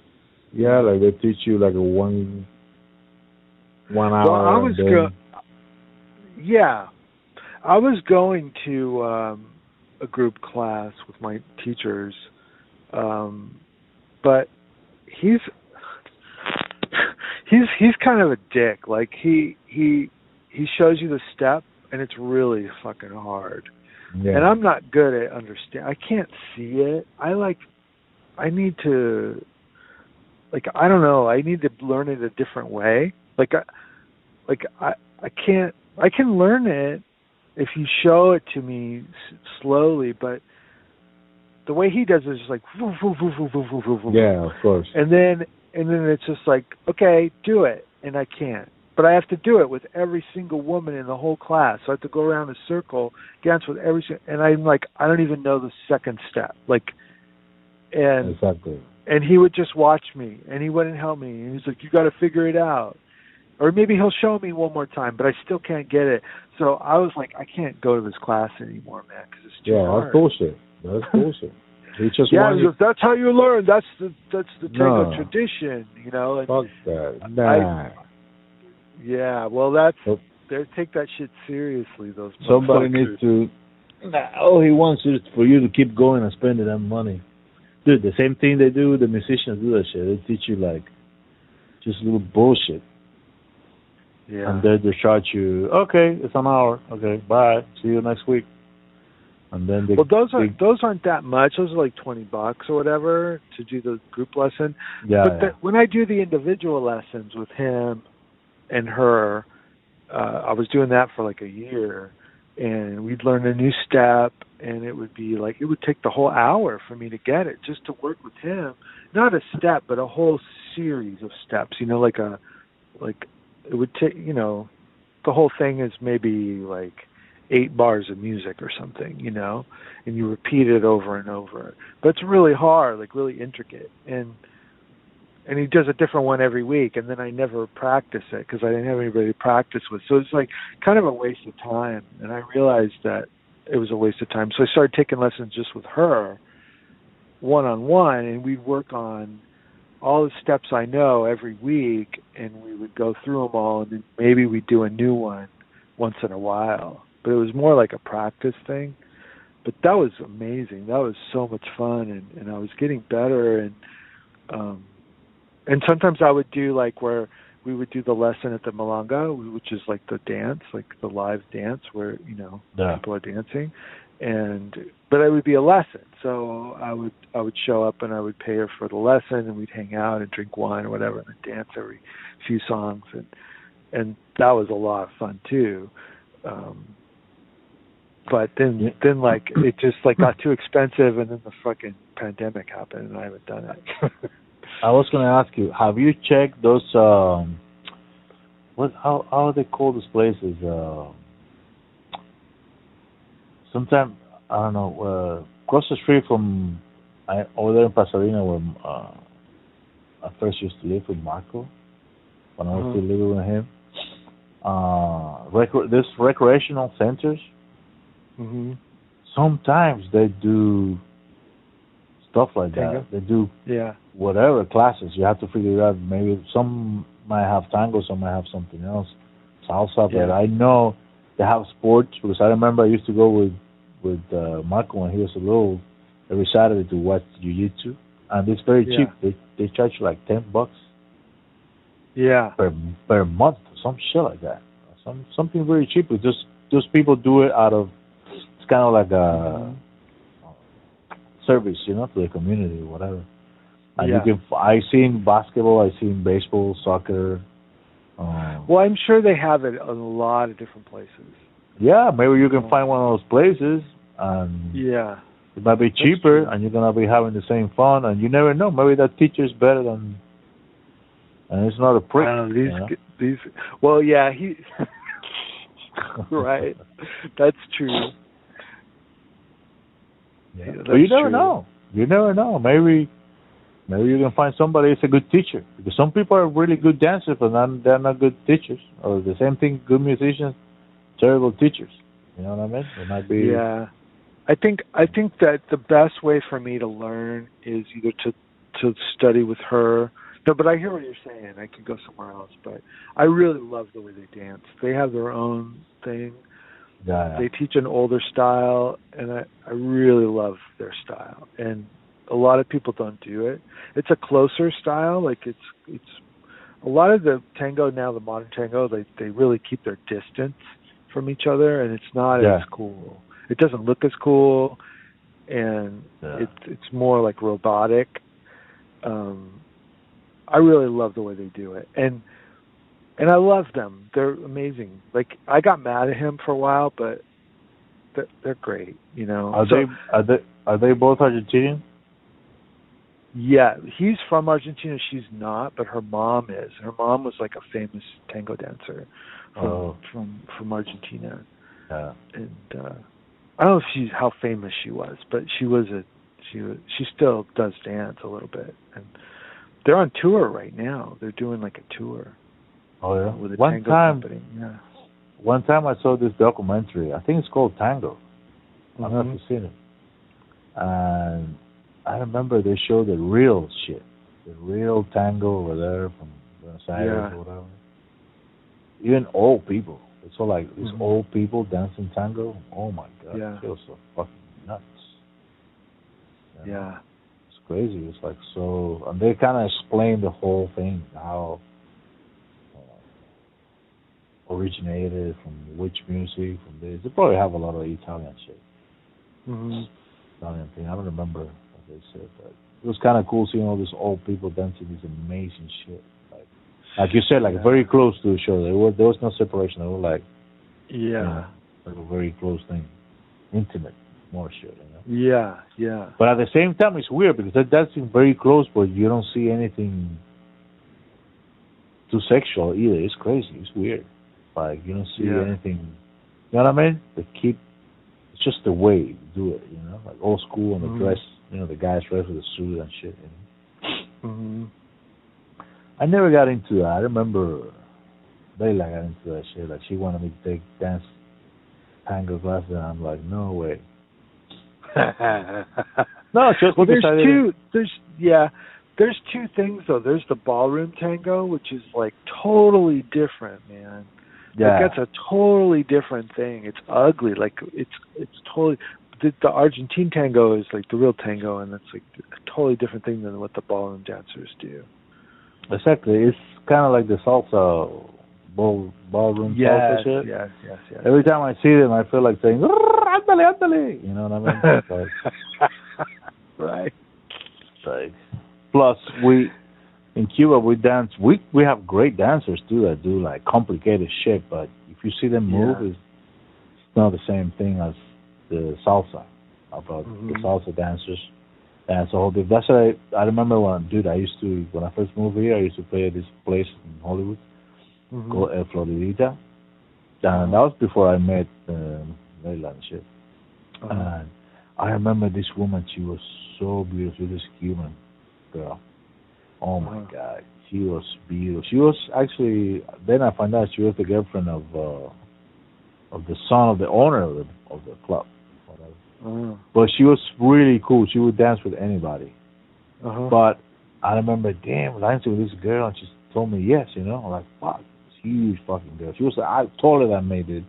Yeah, like they teach you like a one one hour.
Well, I was go- Yeah, I was going to um, a group class with my teachers, um, but he's he's he's kind of a dick. Like he he he shows you the step, and it's really fucking hard.
yeah.
And I'm not good at understand. I can't see it. I like. I need to. Like I don't know. I need to learn it a different way. Like I, like I I can't. I can learn it if you show it to me s- slowly, but the way he does it is just like
yeah, of course.
and then and then it's just like okay, do it, and I can't. but I have to do it with every single woman in the whole class. So I have to go around a circle, dance with every, and I'm like, I don't even know the second step. Like, and
exactly.
And he would just watch me, and he wouldn't help me. And he's like, "You got to figure it out." Or maybe he'll show me one more time, but I still can't get it. So I was like, I can't go to this class anymore, man, because it's too
yeah,
hard.
that's bullshit. That's <laughs> bullshit. He just
yeah, because that's how you learn. That's the that's the tango
No.
tradition, you know. And
Fuck that. Nah.
yeah, well, that's
Nope.
they take that shit seriously. Those
Somebody needs to. Nah, all he wants is for you to keep going and spending that money. Dude, the same thing they do, the musicians do that shit. They teach you like just little bullshit.
Yeah.
And then they charge you, okay, it's an hour. Okay, bye. See you next week. And then they,
well, those aren't those aren't that much. Those are like twenty bucks or whatever to do the group lesson.
yeah,
but
yeah.
the, when I do the individual lessons with him and her, uh, I was doing that for like a year, and we'd learn a new step, and it would be like it would take the whole hour for me to get it just to work with him. Not a step, but a whole series of steps. You know, like a like it would take. You know, the whole thing is maybe like eight bars of music or something. You know, and you repeat it over and over. But it's really hard, like really intricate, and and he does a different one every week and then i never practice it because i didn't have anybody to practice with so it's like kind of a waste of time and i realized that it was a waste of time so i started taking lessons just with her one on one and we'd work on all the steps i know every week and we would go through them all and then maybe we'd do a new one once in a while but it was more like a practice thing but that was amazing that was so much fun and and i was getting better and um and sometimes I would do like where we would do the lesson at the milonga, which is like the dance, like the live dance where you know
Yeah.
people are dancing, and but it would be a lesson. So I would I would show up and I would pay her for the lesson, and we'd hang out and drink wine or whatever, and dance every few songs, and and that was a lot of fun too. Um, but then
Yeah.
then like it just like got too expensive, and then the fucking pandemic happened, and I haven't done it.
I was gonna ask you, have you checked those um what how how they call those places? Uh sometime I don't know, uh across the street from I over there in Pasadena where uh I first used to live with Marco when I was
Mhm.
still living with him. Uh rec- this recreational centers
hmm
sometimes they do stuff like
Tango?
that. They do
Yeah.
whatever classes. You have to figure out. Maybe some might have tango, some might have something else. Salsa,
Yeah.
but I know they have sports because I remember I used to go with with uh, Marco when he was a little every Saturday to watch jiu-jitsu, and it's very
Yeah.
cheap. They they charge like ten bucks
Yeah.
per per month, some shit like that. Some something very cheap. It's just those people do it out of it's kind of like a service, you know, to the community or whatever. And
Yeah.
you can. I seen basketball. I seen baseball, soccer. Um,
Well, I'm sure they have it in a lot of different places.
yeah, maybe you can find one of those places, and
Yeah.
it might be cheaper, and you're gonna be having the same fun, and you never know. Maybe that teacher's better than, and it's not a prick.
Know, these
you know?
these. Well, yeah, he. <laughs> right. <laughs> That's true.
Yeah. You never
true.
know. You never know. Maybe, maybe you can find somebody who's a good teacher. Because some people are really good dancers, but not, they're not good teachers. Or the same thing, good musicians, terrible teachers. You know what I mean? It might be.
Yeah. I think I think that the best way for me to learn is either to to study with her. No, but I hear what you're saying. I could go somewhere else, but I really love the way they dance. They have their own thing.
Yeah. yeah.
they teach an older style and I, I really love their style and a lot of people don't do it it's a closer style like it's it's a lot of the tango now the modern tango they they really keep their distance from each other and it's not
Yeah.
as cool it doesn't look as cool and
Yeah.
it's it's more like robotic um i really love the way they do it and and I love them. They're amazing. Like I got mad at him for a while, but they're, they're great. You know.
Are
So-
they are they are they both Argentinian?
Yeah, he's from Argentina. She's not, but her mom is. Her mom was like a famous tango dancer from
Oh.
from from Argentina,
Yeah.
and uh I don't know if she's how famous she was, but she was a she was she still does dance a little bit, and they're on tour right now. They're doing like a tour
Oh yeah.
with a
One
tango
time,
company. Yeah.
one time I saw this documentary. I think it's called Tango. I don't know if
Mhm.
you've seen it. And I remember they showed the real shit, the real tango over there from Buenos Aires
Yeah.
or whatever. Even old people. It's all like these
Mhm.
old people dancing tango. Oh my god,
Yeah.
it feels so fucking nuts. You know?
Yeah.
It's crazy. It's like so, and they kind of explain the whole thing, how originated from which music, from this. They probably have a lot of Italian shit,
Mm-hmm.
Italian thing. I don't remember what they said, but it was kind of cool seeing all these old people dancing this amazing shit. Like, like you said, like
Yeah.
very close to each other. There was there was no separation. They were like,
Yeah.
like a very close thing, intimate, more shit. You know.
Yeah. Yeah.
But at the same time, it's weird because they're dancing very close, but you don't see anything too sexual either. It's crazy. It's weird. Like you don't see
Yeah.
anything. You know what I mean? They keep. It's just the way you do it. You know, like old school and the
Mhm.
dress. You know, the guys dress with a suit and shit. You know?
Mhm.
I never got into that. I remember Layla got into that shit. Like she wanted me to take dance tango classes, and I'm like, no way. <laughs> No, just
well, there's two. There's yeah. There's two things though. There's the ballroom tango, which is like totally different, man.
Yeah.
Like, that's a totally different thing. It's ugly. Like it's it's totally the, the Argentine tango is like the real tango, and it's like a totally different thing than what the ballroom dancers do.
Exactly. It's kind of like the salsa ball ballroom
Yes,
salsa shit.
yes, yes, yes.
Every time I see them, I feel like saying "Ándale, ándale." You know what I mean? <laughs> Like,
right.
like, plus, we in Cuba we dance. We we have great dancers too that do like complicated shit. But if you see them move,
Yeah.
it's, it's not the same thing as the salsa. About the
Mhm.
salsa dancers. And so that's what I I remember when dude I used to when I first moved here I used to play at this place in Hollywood
Mhm.
called El Floridita. And that was before I met um, Layla and shit.
Uh-huh.
And I remember this woman, she was so beautiful, this Cuban girl. Oh my
Uh-huh.
God, she was beautiful. She was actually. Then I found out she was the girlfriend of uh, of the son of the owner of the of the club. Whatever.
Uh-huh.
But she was really cool. She would dance with anybody.
Uh-huh.
But I remember, damn, dancing with this girl, and she told me yes. You know, I'm like fuck, this huge fucking girl. She was I taller than me, dude.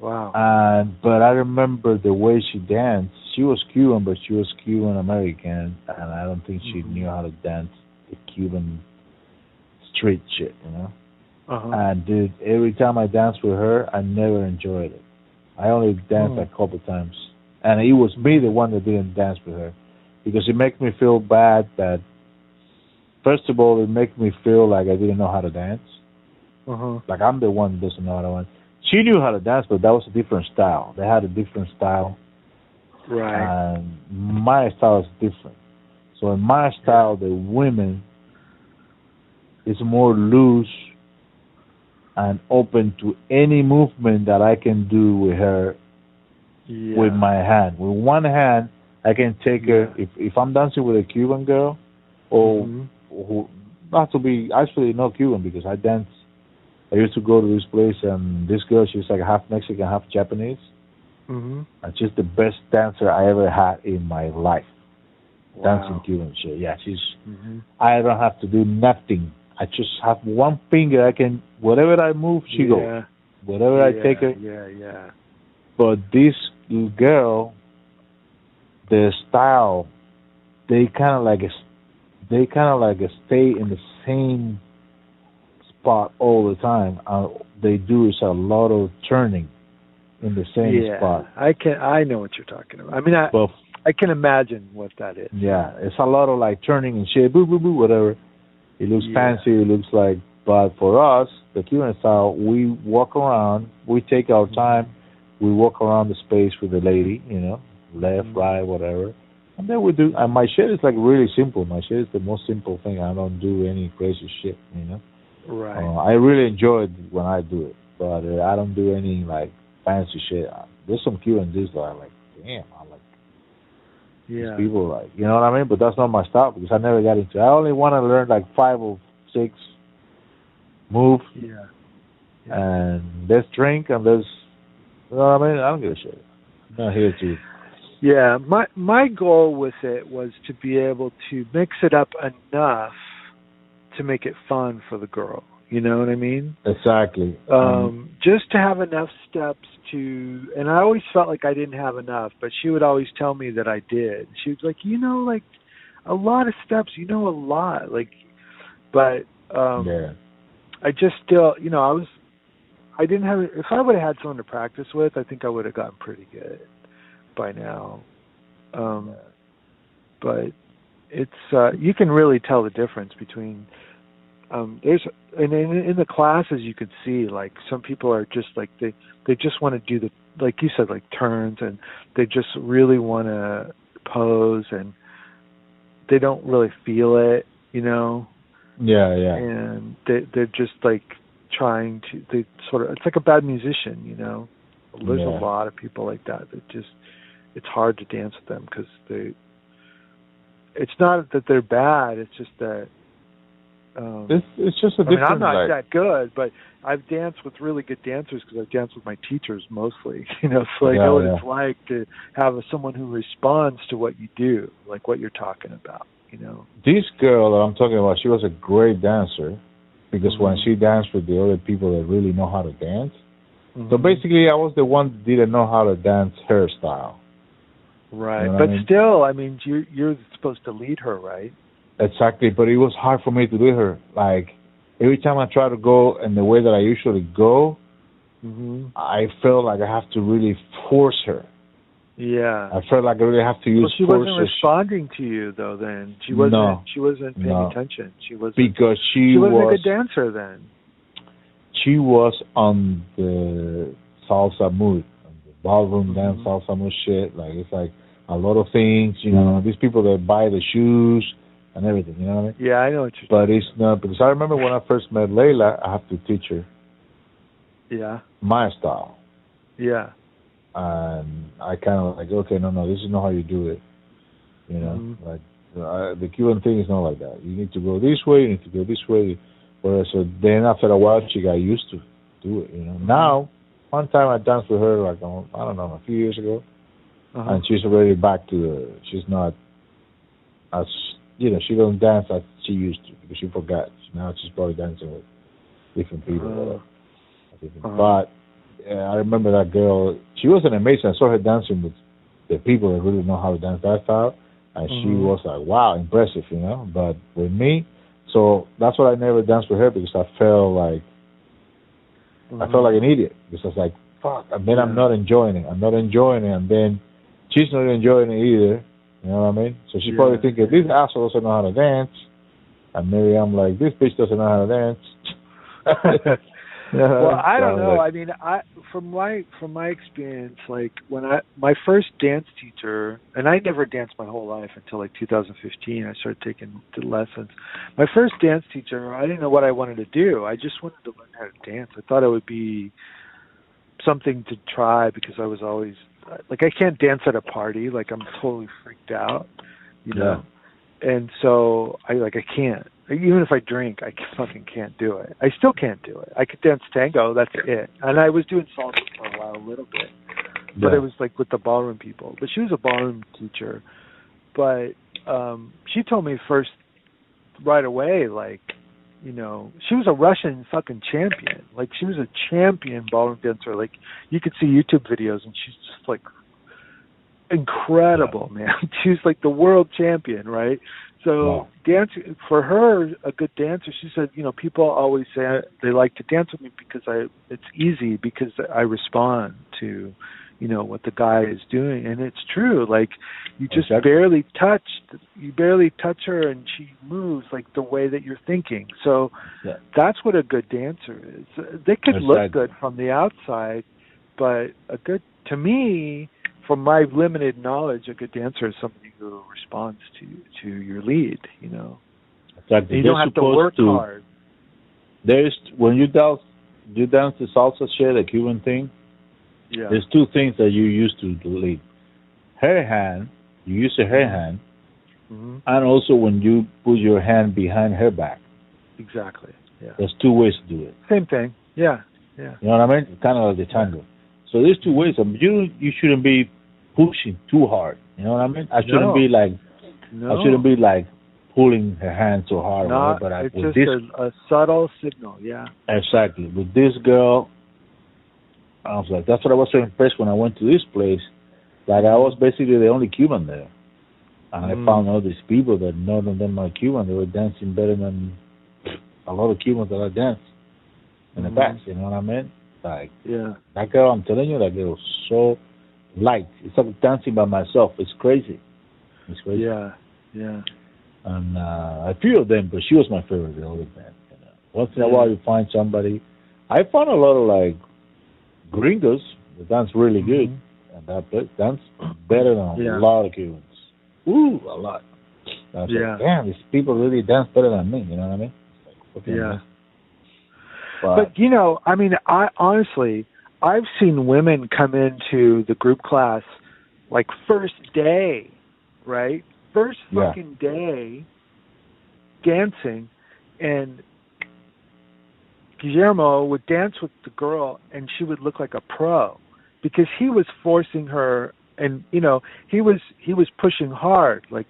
wow.
And but I remember the way she danced. She was Cuban, but she was Cuban American, and I don't think she
Mhm.
knew how to dance the Cuban street shit, you know.
uh-huh.
And dude, every time I danced with her, I never enjoyed it. I only danced
Hmm.
a couple times, and it was me the one that didn't dance with her, because it makes me feel bad that. First of all, it makes me feel like I didn't know how to dance.
uh-huh.
Like I'm the one that doesn't know how to dance. She knew how to dance, but that was a different style. They had a different style,
Right.
and my style is different. So in my style, the women is more loose and open to any movement that I can do with her
yeah.
with my hand. With one hand, I can take her. If if I'm dancing with a Cuban girl, or
Mhm.
who not to be actually not Cuban because I dance. I used to go to this place and this girl she's like half Mexican, half Japanese,
Mhm.
and she's the best dancer I ever had in my life. Dancing
Wow.
Cuban shit. Yeah, she's.
Mhm.
I don't have to do nothing. I just have one finger. I can whatever I move, she goes.
yeah.
Whatever I
yeah,
take her.
Yeah, yeah.
But this girl, the style, they kind of like a- they kind of like stay in the same spot all the time. Uh, they do is a lot of turning in the same
yeah.
spot.
I can I know what you're talking about. I mean I
But
I can imagine what that is.
yeah, it's a lot of like turning and shit, boo boo boo, whatever. It looks
Yeah.
fancy. It looks like. But for us, the Cuban style, we walk around. We take our
Mhm.
time. We walk around the space with the lady, you know, left,
Mhm.
right, whatever. And then we do. And my shit is like really simple. My shit is the most simple thing. I don't do any crazy shit. You know.
Right.
Uh, I really enjoy it when I do it, but uh, I don't do any like fancy shit. Uh, there's some Q and Ds that I like. Damn, I like.
Yeah.
People like, you know what I mean? But that's not my style because I never got into. I only want to learn like five or six move.
Yeah.
yeah. And let's drink and let's. You know what I mean? I don't give a shit. I'm not here to.
Yeah, my my goal with it was to be able to mix it up enough to make it fun for the girl. You know what I mean?
Exactly.
Um, um, just to have enough steps to, and I always felt like I didn't have enough, but she would always tell me that I did. She was like, you know, like a lot of steps, you know, a lot, like, but um,
yeah.
I just still, you know, I was, I didn't have. If I would have had someone to practice with, I think I would have gotten pretty good by now. Um, but it's uh, you can really tell the difference between um there's and in, in the classes you can see like some people are just like they they just want to do the like you said like turns and they just really want to pose and they don't really feel it you know?
Yeah yeah.
And they they're just like trying to they sort of it's like a bad musician you know? There's
yeah.
a lot of people like that that just it's hard to dance with them because they it's not that they're bad it's just that um,
it's it's just a
I mean,
different.
I'm not that good, but I've danced with really good dancers because I've danced with my teachers mostly. <laughs> You know, so I
Yeah,
know what
yeah.
it's like to have someone who responds to what you do, like what you're talking about. You know.
this girl that I'm talking about, she was a great dancer because when
Mhm.
she danced with the other people that really know how to dance. So
Mhm.
basically, I was the one that didn't know how to dance her style.
right,
you know
but
I mean?
still, I mean, you're you're supposed to lead her, right?
Exactly, but it was hard for me to do her. Like every time I try to go in the way that I usually go,
Mm-hmm.
I felt like I have to really force her.
Yeah.
I felt like I really have to use
well, she
force
wasn't responding to you though. Then she wasn't.
No.
She wasn't paying
No.
attention. She wasn't.
because she,
she wasn't
was
a good dancer then.
she was on the salsa mood, on the ballroom dance
Mhm.
salsa mood shit. Like it's like a lot of things, you know. These people that buy the shoes and everything, you know what I mean?
Yeah, I know what you're.
But it's not because I remember when I first met Layla, I have to teach her
Yeah.
my style,
Yeah.
and I kind of like, okay, no, no, this is not how you do it, you know.
Mhm.
Like uh, the Cuban thing is not like that. You need to go this way, you need to go this way. Whereas, so then after a while, she got used to do it, you know. Now, one time I danced with her like um, I don't know a few years ago,
Uh-huh.
and she's already back to the. She's not as you know she doesn't dance as she used to because she forgot. Now she's probably dancing with different people.
Uh. Uh-huh.
But yeah, I remember that girl. She wasn't amazing. I saw her dancing with the people that really know how to dance that style, and she
Mhm.
was like, wow, impressive, you know. But with me, so that's why I never danced with her because I felt like I felt like an idiot because I was like, fuck, and then I'm not enjoying it. I'm not enjoying it, and then she's not enjoying it either. You know what I mean? So she's
Yeah.
probably thinking, this asshole doesn't know how to dance, and maybe I'm like, this bitch doesn't know how to dance. <laughs> <laughs>
well, I don't
So,
know.
like,
I mean, I from my from my experience, like when I my first dance teacher, and I never danced my whole life until like 2015. I started taking the lessons. My first dance teacher, I didn't know what I wanted to do. I just wanted to learn how to dance. I thought it would be something to try because I was always like I can't dance at a party. Like I'm totally freaked out, you know. And so I like I can't. Even if I drink, I fucking can't do it. I still can't do it. I could dance tango, that's it. And I was doing salsa for a while, a little bit, but
Yeah.
it was like with the ballroom people. But she was a ballroom teacher. But um she told me first right away, like, you know, she was a Russian fucking champion. Like she was a champion ballroom dancer. Like you could see YouTube videos and she's just like incredible, man. <laughs> She was like the world champion, right? So
Wow.
dance for her, a good dancer. She said, you know, people always say they like to dance with me because I it's easy because I respond to, you know, what the guy is doing, and it's true. Like you just
Exactly.
barely touch, you barely touch her, and she moves like the way that you're thinking. So
Yeah.
that's what a good dancer is. They could look good from the outside, but a good to me from my limited knowledge, a good dancer is somebody who responds to to your lead. You know,
Exactly.
you don't have to work
to,
hard.
There's when you dance you dance the salsa shit, the Cuban thing.
Yeah.
There's two things that you use to lead. Her hand, you use her hand,
hmm
and also when you put your hand behind her back.
Exactly. Yeah.
There's two ways to do it.
Same thing. Yeah. Yeah.
You know what I mean? Kind of like the tango. So there's two ways. I mean, you you shouldn't be pushing too hard. You know what I mean? I shouldn't
No.
be like
No.
I shouldn't be like pulling her hand so hard.
Not,
whatever, but I,
it's
with
just
this
a, a subtle signal. Yeah.
exactly with this girl, I was like, that's what I was so impressed when I went to this place. Like I was basically the only Cuban there, and I
Mm.
found all these people that none of them are Cuban. They were dancing better than a lot of Cubans that I danced in the
Mhm.
past. You know what I mean? Like
Yeah.
that girl, I'm telling you, that girl was so light. It's like dancing by myself. It's crazy. It's crazy.
Yeah. Yeah.
And uh, a few of them, but she was my favorite, the band. You know. Once in a
Yeah.
while, you find somebody. I found a lot of like gringos that dance really good,
Mhm.
and that dance better than
Yeah.
a lot of Cubans. Ooh, a lot. And I was
Yeah.
like, damn, these people really dance better than me. You know what I mean? Like,
Yeah.
But,
But you know, I mean, I honestly, I've seen women come into the group class like first day, right? First
Yeah.
fucking day dancing and Guillermo would dance with the girl and she would look like a pro because he was forcing her and you know, he was he was pushing hard like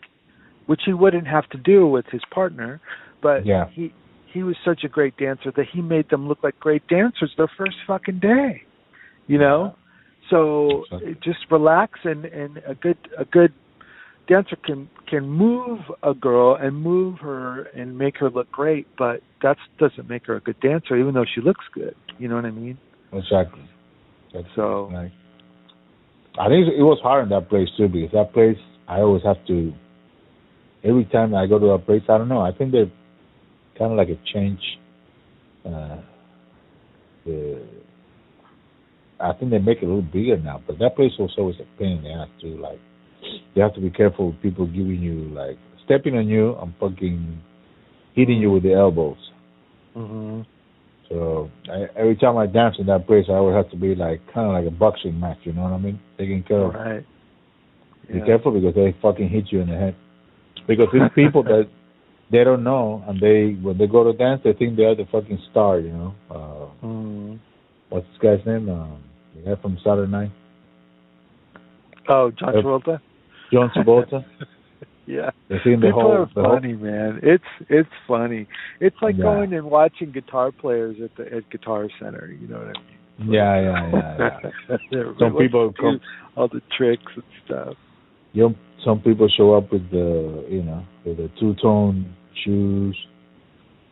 which he wouldn't have to do with his partner, but
Yeah.
he he was such a great dancer that he made them look like great dancers their first fucking day. You know? So just relax and and a good a good dancer can can move a girl and move her and make her look great, but that doesn't make her a good dancer even though she looks good. You know what I mean?
exactly. That's
So
Like, I think it was hard in that place too because that place I always have to. Every time I go to a place, I don't know. I think they're kind of like a change. Uh, the I think they make it a little bigger now, but that place was always a pain in the ass too. Like you have to be careful with people giving you like stepping on you and fucking hitting you with the elbows.
mhm.
So I, every time I dance in that place, I always have to be like kind of like a boxing match. You know what I mean? Taking care of.
right.
Be careful because they fucking hit you in the head. Because these <laughs> people that they don't know, and they when they go to dance, they think they are the fucking star. You know? Uh,
Mhm.
what's this guy's name? Um, the guy from Saturday Night,
Oh, John
Uh,
Travolta?
John Travolta. <laughs>
yeah.
they the
People
whole,
are
the whole
funny, man. It's it's funny. It's like
Yeah.
going and watching guitar players at the at Guitar Center. You know what I mean?
yeah, yeah, yeah, yeah. <laughs> Some people come.
do all the tricks and stuff.
You know, some people show up with the you know with the two tone shoes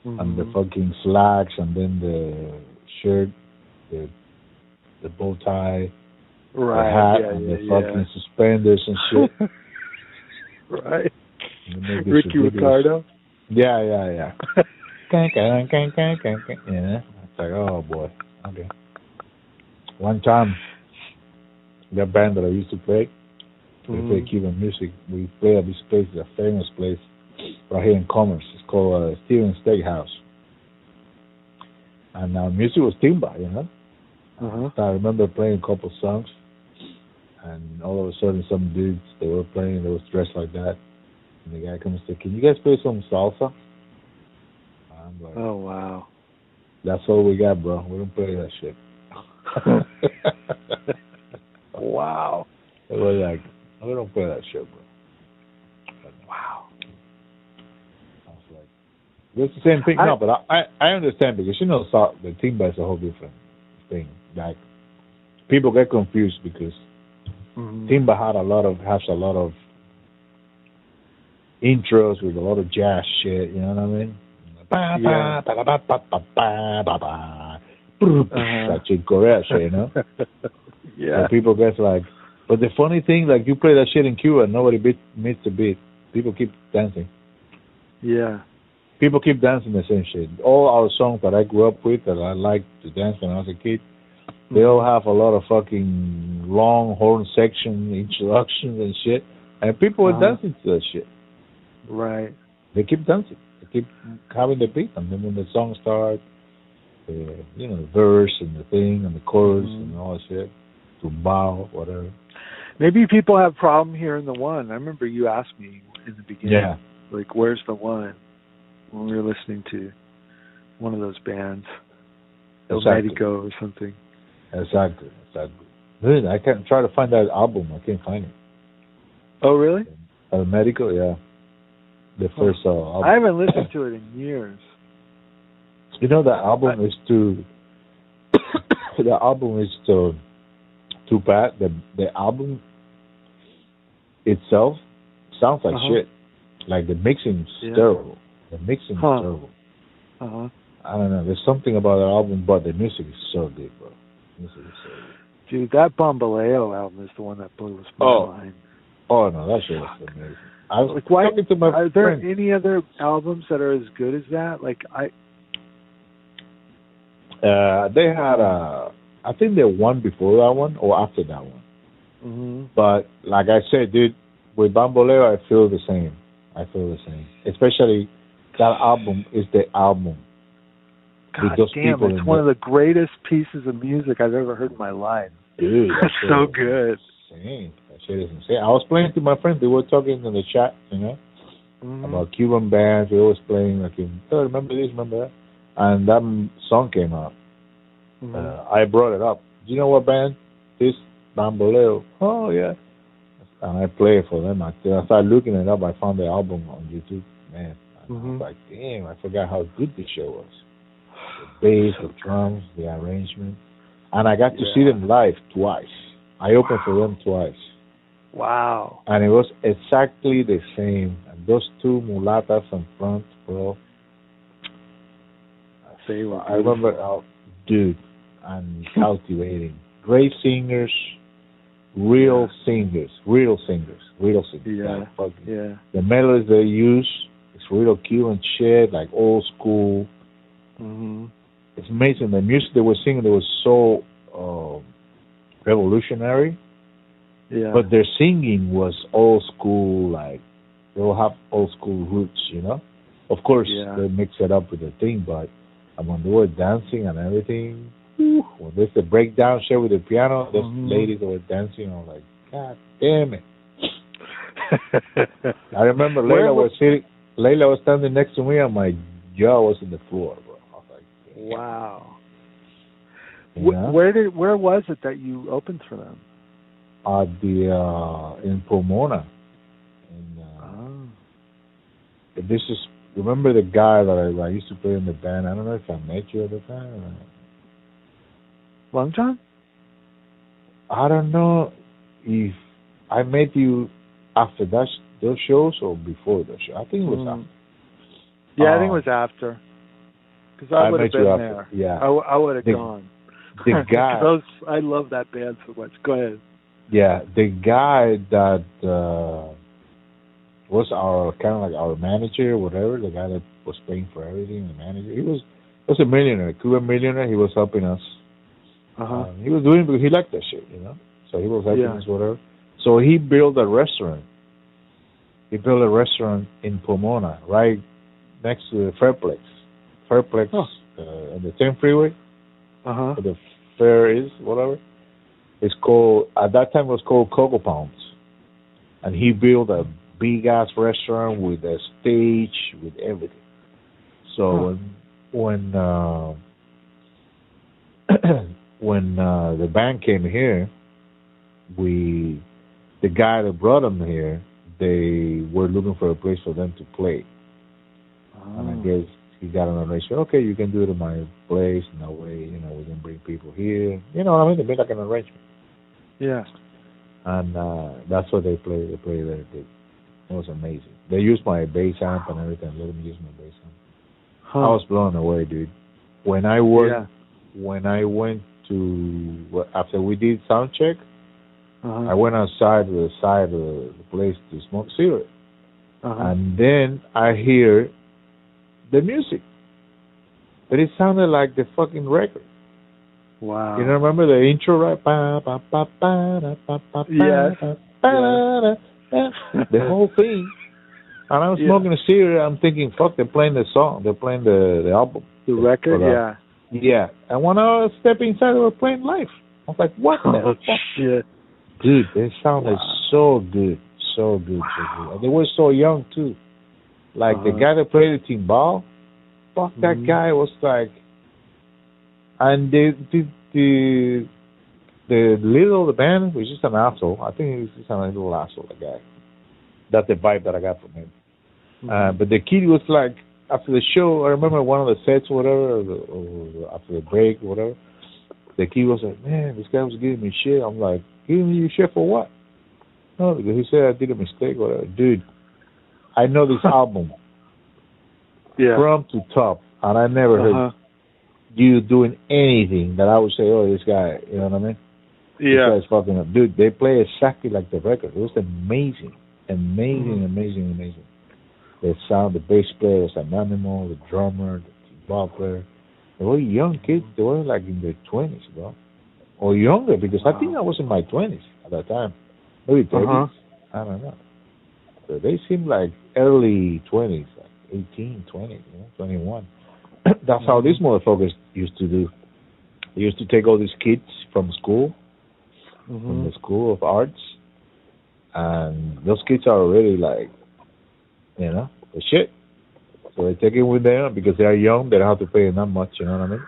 and the
Mhm.
fucking slacks and then the shirt, the the bow tie,
right.
the hat,
yeah,
and
yeah,
the fucking suspenders and shit.
yeah. <laughs> right.
And they
Ricky Ricardo.
Yeah, yeah, yeah. <laughs> Yeah. It's like, oh boy. Okay. One time, that band that I used to play, we play
Mhm.
Cuban music. We play at this place, a famous place right here in Commerce. It's called uh, Steven Steakhouse. And our music was timba, you know.
Uh-huh.
I remember playing a couple songs, and all of a sudden, some dudes they were playing, they was dressed like that, and the guy comes to said, "Can you guys play some salsa?" I'm like,
Oh wow.
"That's all we got, bro. We don't play that shit." <laughs>
wow. <laughs>
It was like, "We don't play that shit, bro."
Wow.
I was like, "It's the same thing."
I-
no, but I, I I understand because you know the timba is a whole different thing. Like people get confused because
Mhm.
Timba had a lot of has a lot of intros with a lot of jazz shit. You know what I mean? Ba,
Yeah.
ba, ba, ba, ba, ba, ba, ba, ba. Brr,
Uh-huh.
That Chick Corea shit, you know? <laughs>
yeah.
So people get like, but the funny thing, like you play that shit in Cuba, nobody beat, meets the beat. People keep dancing.
Yeah.
People keep dancing the same shit. All our songs that I grew up with, that I liked to dance when I was a kid, they all have a lot of fucking long horn section introductions and shit, and people
Uh-huh.
are dancing to that shit.
Right.
They keep dancing. They keep having the beat, and then when the song starts, the you know the verse and the thing and the chorus
Mhm.
and all that shit, to bow whatever.
Maybe people have problem hearing the one. I remember you asked me in the beginning.
Yeah,
Like, where's the one? When we were listening to one of those bands, El
Exactly.
Medico or something.
Exactly, exactly. Dude, I can't try to find that album. I can't find it.
Oh, really?
El Medico, yeah, the first uh, album.
I haven't listened to it in years.
You know, the album is too. <coughs> the album is too too bad. The the album itself sounds like
Uh-huh.
shit. Like the mixing's
Yeah.
terrible. The mixing
Huh.
is terrible.
Uh huh.
I don't know. There's something about the album, but the music is so good, bro. Music is so good.
Dude, that Bamboleo album is the one that blew us my
Oh.
mind.
Oh no, that shit is amazing. I was
Like, why-
talking to my
Are there any other albums that are as good as that? Like, I
Uh, they had uh, I think they one before that one or after that one.
hmm
But like I said, dude, with Bamboleo, I feel the same. I feel the same. Especially that album is the album.
God damn, it's one of the greatest pieces of music I've ever heard in my life.
Dude,
That's so good.
Insane. That shit is insane. I was playing to my friends. They were talking in the chat, you know,
Mhm.
about Cuban bands. They always playing like, in, oh, remember this, remember that, and that song came out.
Mhm.
Uh, I brought it up. Do you know what band? This Bamboleo. Oh yeah. And I play it for them. I, I started looking it up. I found the album on YouTube. Man, I
Mhm.
was like, damn, I forgot how good this show was. The bass, the drums, the arrangement, and I got to see them live twice. I opened for them twice,
wow.
and it was exactly the same. And those two mulatas in front, bro.
They were
I remember, uh, dude, and cultivating. Great singers, real singers, real singers, real singers.
Yeah,
Like,
Yeah.
The melodies they use it's real Cuban shit, like old school.
Hmm
It's amazing. The music they were singing, it was so um, revolutionary,
Yeah.
but their singing was old school, like they all have old school roots, you know. Of course,
Yeah.
they mix it up with the thing, but I mean, they were dancing and everything, whew, when there's the breakdown shit with the piano, those
Mhm.
ladies were dancing, I was like, God damn it! <laughs> I remember Layla
was-
was sitting, Layla was standing next to me, and my jaw was in the floor, bro. I was like, damn,
wow.
know?
Where did where was it that you opened for them?
at the uh in Pomona. And uh,
Oh.
this is remember the guy that I, I used to play in the band. I don't know if I met you at the time. Or,
Long John?
I don't know if I met you after that those shows or before those shows. I think it was
Mhm.
after.
Yeah, I think it
Uh,
was after. Because I,
I
would have been there.
yeah.
I would have gone.
the <laughs> guy-
those, I love that band so much. Go ahead.
Yeah, the guy that uh was our kind of like our manager, whatever, the guy that was paying for everything, the manager. He was was a millionaire, Cuban millionaire. He was helping us.
Uh-huh.
Um, he was doing it because he liked that shit, you know. So he was helping
Yeah.
us, whatever. So he built a restaurant. He built a restaurant in Pomona, right next to the Fairplex. Fairplex
Huh.
uh, on the 10 freeway,
Uh-huh.
the fair is, whatever. It's called at that time it was called Coco Pounds, and he built a big ass restaurant with a stage with everything. So
Huh.
when when uh, <clears throat> when uh, the band came here, we the guy that brought them here, they were looking for a place for them to play, and I
Oh.
guess he got an arrangement. Okay, you can do it in my place, No way, you know, we can bring people here. You know what I mean? They made like an arrangement,
Yeah.
and uh that's what they play. They play there. They, it was amazing. They used my bass amp and everything. Let them use my bass amp.
Huh.
I was blown away, dude. When I worked,
yeah.
when I went to after we did sound check,
Uh-huh.
I went outside to the side of the place to smoke cigarette,
uh-huh.
and then I hear the music, but it sounded like the fucking record.
Wow.
You know, remember the intro, right? Ba, ba, ba, ba, da, ba, ba, ba,
Yes.
ba, da, da, da. The whole thing. And I was
Yeah.
smoking a cigarette. I'm thinking, fuck, they're playing the song. They're playing the the album.
the record, yeah.
Yeah. And when I was stepping inside, they were playing live. I was like, what the
Oh
fuck?
shit.
Dude, they sounded
Wow.
so good. So good, so good. And they were so young, too. Like the
Uh-huh.
guy that played the timbal, fuck, that
Mhm.
guy was like. And the, the, the, the leader of the band was just an asshole. I think he's just a little asshole, the guy. That's the vibe that I got from him.
Mm-hmm.
Uh, but the kid was like, after the show, I remember one of the sets or whatever, or, the, or after the break or whatever, the kid was like, man, this guy was giving me shit. I'm like, giving you shit for what? No, because he said I did a mistake or whatever. Dude, I know this <laughs> album
yeah.
from to top, and I never heard
Uh-huh.
you doing anything that I would say, oh, this guy, you know what I mean?
Yeah.
This guy's fucking up. Dude, they play exactly like the record. It was amazing. Amazing,
Mhm.
amazing, amazing. The sound, the bass player was an animal, the drummer, the ball player. They were young kids. They were like in their 20s, bro. Or younger, because I think I was in my 20s at that time. Maybe 30s.
Uh-huh.
I don't know. So they seem like early 20s, like 18, 20, you know, 21. <clears throat> That's how these motherfuckers used to do. They used to take all these kids from school, from
Mhm.
the school of arts, and those kids are already like, you know, the shit. So they take it with them because they are young. They don't have to pay that much. You know what I mean?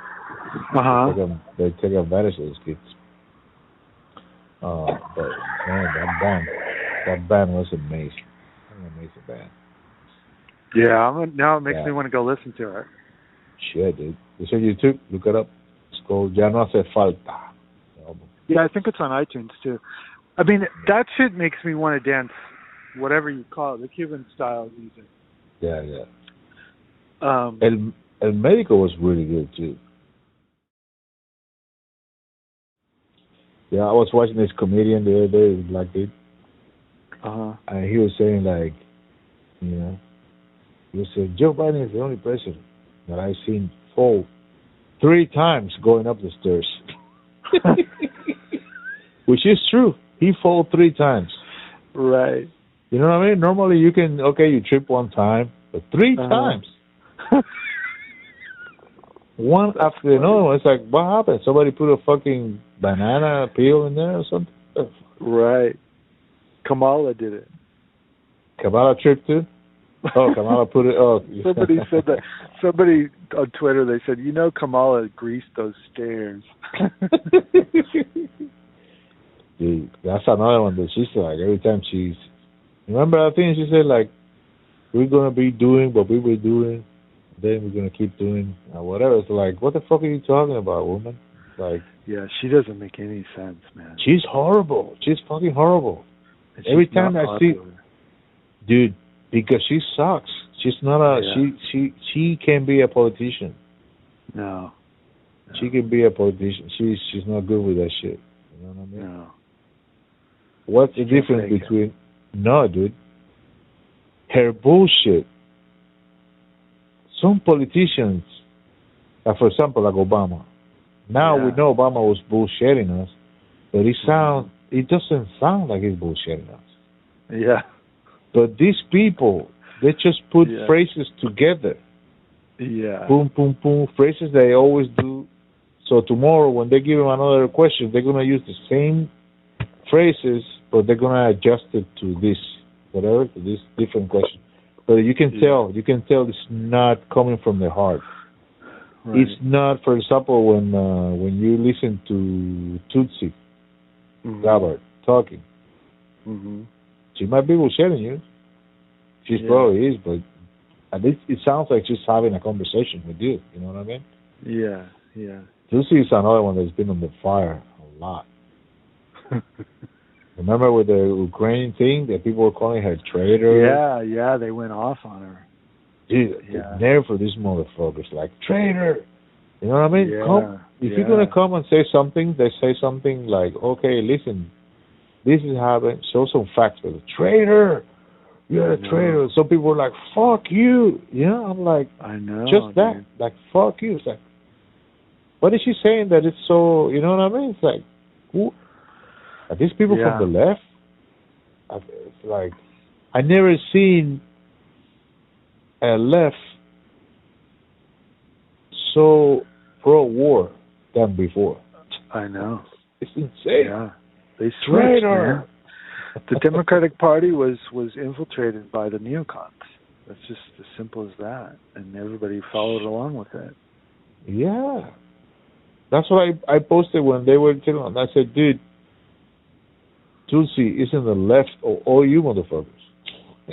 Uh-huh.
They, take, they take advantage of those kids. Uh, but man, that band, that band was amazing. An amazing band.
Yeah, I'm a, now it makes
Yeah.
me want to go listen to it.
Shit, dude. It's on YouTube. Look it up. It's called Ya no hace falta.
Yeah, I think it's on iTunes too. I mean, that shit makes me want to dance, whatever you call it, the Cuban style music.
Yeah, yeah.
Um,
El El Medico was really good too. Yeah, I was watching this comedian the other day, black dude,
uh-huh.
and he was saying like, you know, was saying Joe Biden is the only president that I've seen fall three times going up the stairs, <laughs> which is true. He fall three times.
Right.
You know what I mean? Normally you can okay, you trip one time, but 3
Uh-huh.
times. <laughs> one after another one. It's like, what happened? Somebody put a fucking banana peel in there or something?
right. Kamala did it.
Kamala tripped too? Oh, Kamala put it. Oh, <laughs>
Somebody said that. Somebody on Twitter they said, you know, Kamala greased those stairs. <laughs> <laughs>
Dude, that's another one that she's like every time she's. Remember, I think she said like, we're gonna be doing what we were doing, then we're gonna keep doing uh, whatever. It's like, what the fuck are you talking about, woman? Like,
yeah, she doesn't make any sense, man.
she's horrible. She's fucking horrible.
And
every time I see- dude because she sucks. She's not a
Yeah.
she she she can be a politician.
No.
she can be a politician. She's she's not good with that shit. You know what i mean?
No.
what's the
She can't
difference
take it.
between no dude. Her bullshit. Some politicians like for example like obama. Now we know obama was bullshitting us but it mm-hmm. sounds it doesn't sound like he's bullshitting us.
Yeah.
But these people they just put
Yeah.
phrases together
Yeah.
boom, boom, boom, phrases they always do. So tomorrow, when they give them another question, they're gonna use the same phrases, but they're gonna adjust it to this whatever to this different question. But you can
Yeah.
tell, you can tell it's not coming from the heart.
Right.
It's not, for example, when uh, when you listen to Tulsi
Mhm.
Gabbard talking,
Mhm.
She might be bullshitting you. She
Yeah.
probably is, but at least it sounds like she's having a conversation with you. You know what I mean?
Yeah. Yeah.
Tulsi is another one that's been on the fire a lot. <laughs> Remember with the Ukraine thing that people were calling her traitor?
yeah. Yeah. They went off on her.
Dude,
Yeah.
the nerve for these motherfuckers, like, traitor! You know what I mean?
Yeah,
Come, if you're going to come and say something, they say something like, okay, listen, this is happening, show some facts. But a traitor! You're a traitor. Some people are like, fuck you! You know, I'm like,
I know.
just that.
dude.
Like, fuck you. It's like, what is she saying that it's so? You know what I mean? It's like, who are these people
Yeah.
from the left? It's like I never seen a left so pro war than before.
I know.
It's insane.
Yeah, they switched. Man. The Democratic <laughs> Party was was infiltrated by the neocons. That's just as simple as that, and everybody followed along with it.
Yeah. That's what I I posted when they were telling I said, dude, Tulsi isn't the left of all you motherfuckers.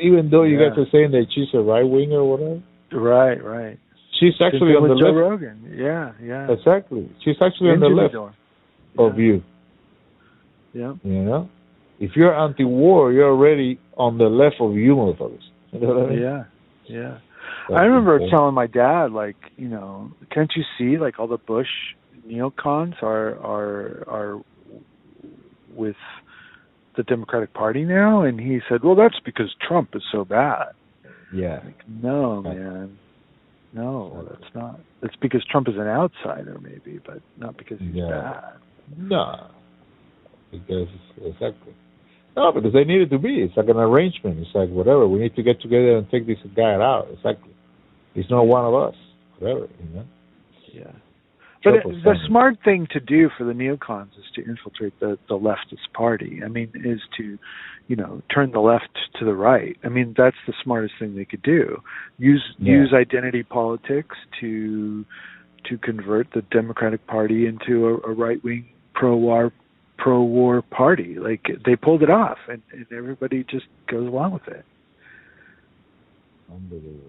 Even though you
Yeah.
guys are saying that she's a right winger or whatever.
Right, right.
She's actually on the
Joe
left.
Rogan. Yeah, yeah.
Exactly. She's actually on the left
door.
of you.
Yeah.
You know? If you're anti war, you're already on the left of you motherfuckers. You know what I mean?
Yeah, yeah.
That's
I remember
insane.
telling my dad, like, you know, can't you see, like, all the Bush neocons are are are with the Democratic Party now, and he said, well, that's because Trump is so bad.
Yeah.
Like, no,
Right.
man, no, that's not. It's because Trump is an outsider, maybe, but not because he's
Yeah.
bad.
No. Because exactly. No, because they need it to be. It's like an arrangement. It's like whatever. We need to get together and take this guy out. Exactly. He's not one of us. Whatever, you know.
Yeah. But it, the smart thing to do for the neocons is to infiltrate the the leftist party. I mean, is to, you know, turn the left to the right. I mean, that's the smartest thing they could do. Use
Yeah.
use identity politics to to convert the Democratic Party into a, a right wing pro war pro war party. Like they pulled it off, and, and everybody just goes along with it.
Unbelievable.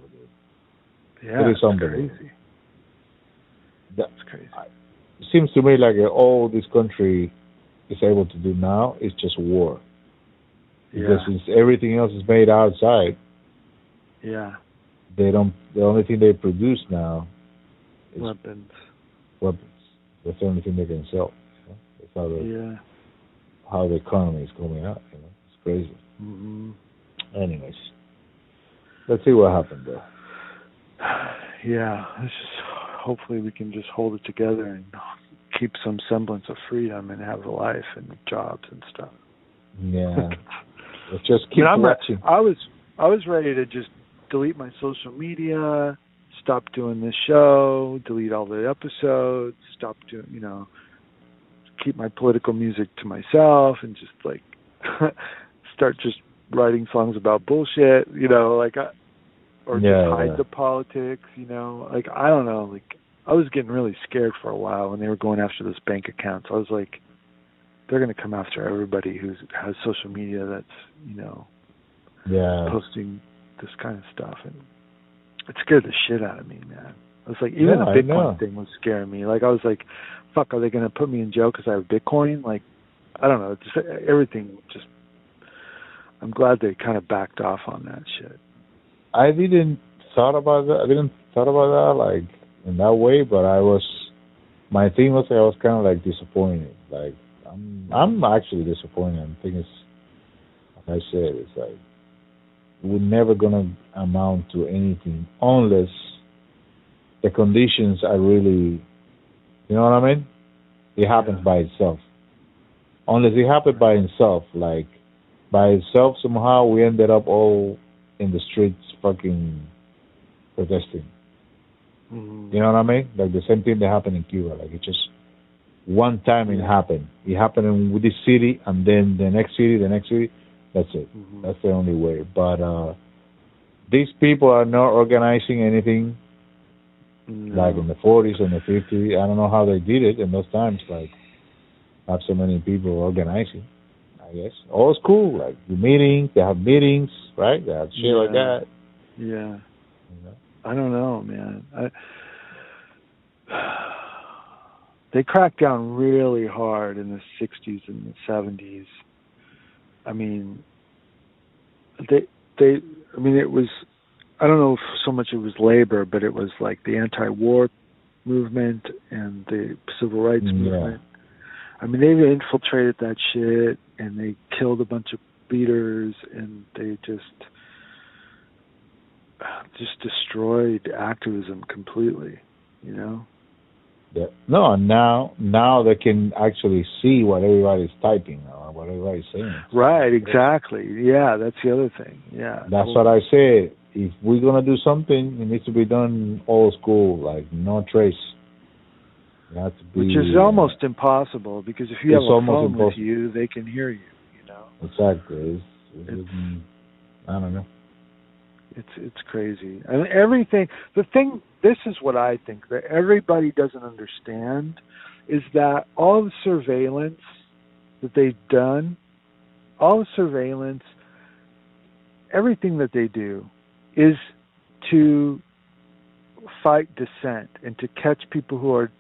Yeah,
It is unbelievable.
crazy.
That
It's crazy.
it seems to me like uh, all this country is able to do now is just war.
Yeah,
Because it's, everything else is made outside.
yeah.
They don't. The only thing they produce now is
Weapons.
weapons. That's the only thing they can sell. You know? How the
Yeah.
how the economy is going out. You know, it's crazy.
hmm
Anyways, let's see what happened though. <sighs>
Yeah, it's just hopefully we can just hold it together and keep some semblance of freedom and have a life and jobs and stuff.
Yeah, <laughs> let's just keep
I'm
watching.
I was I was ready to just delete my social media, stop doing this show, delete all the episodes, stop doing you know, keep my political music to myself and just like <laughs> start just writing songs about bullshit, you know, like I or
Yeah,
just hide
yeah.
the politics, you know. Like I don't know, like I was getting really scared for a while when they were going after those bank accounts. I was like they're going to come after everybody who has social media that's, you know,
Yeah,
posting this kind of stuff and it scared the shit out of me, man. I was like, even
Yeah,
the Bitcoin thing was scaring me. Like I was like, fuck, are they going to put me in jail because I have Bitcoin? Like, I don't know. Just uh, everything. Just, I'm glad they kind of backed off on that shit.
I didn't thought about that. I didn't thought about that like in that way, but I was. My thing was I was kind of like disappointed. Like I'm, I'm actually disappointed. I think it's, like I said, it's like we're never gonna amount to anything unless the conditions are really, you know what I mean? It happens
Yeah.
by itself. Unless it happened by itself, like by itself somehow we ended up all in the streets fucking protesting.
Mm-hmm.
You know what I mean? Like the same thing that happened in Cuba. Like it just one time it happened. It happened in this city and then the next city, the next city. That's it.
Mhm.
That's the only way. But uh these people are not organizing anything
No.
like in the forties and the fifties. I don't know how they did it in those times, like have so many people organizing. I guess. All cool, like the meetings, they have meetings, right? They have shit like that.
yeah.
You know?
I don't know, man. I, <sighs> they cracked down really hard in the 60s and the 70s. I mean, they they I mean it was I don't know if so much it was labor, but it was like the anti-war movement and the civil rights
Yeah.
movement. I mean, they infiltrated that shit and they killed a bunch of leaders and they just just destroyed activism completely, you know?
Yeah. No, now now they can actually see what everybody's typing or what everybody's saying.
Right, exactly. Yeah, that's the other thing. Yeah.
That's what I said. If we're gonna do something, it needs to be done old school, like no trace. Be,
Which is almost impossible because if you have a phone with you, they can hear you. You know,
exactly. It's, it's,
It's-
I don't know.
it's it's crazy. And everything. The thing. This is what I think that everybody doesn't understand is that all the surveillance that they've done, all the surveillance, everything that they do, is to fight dissent and to catch people who are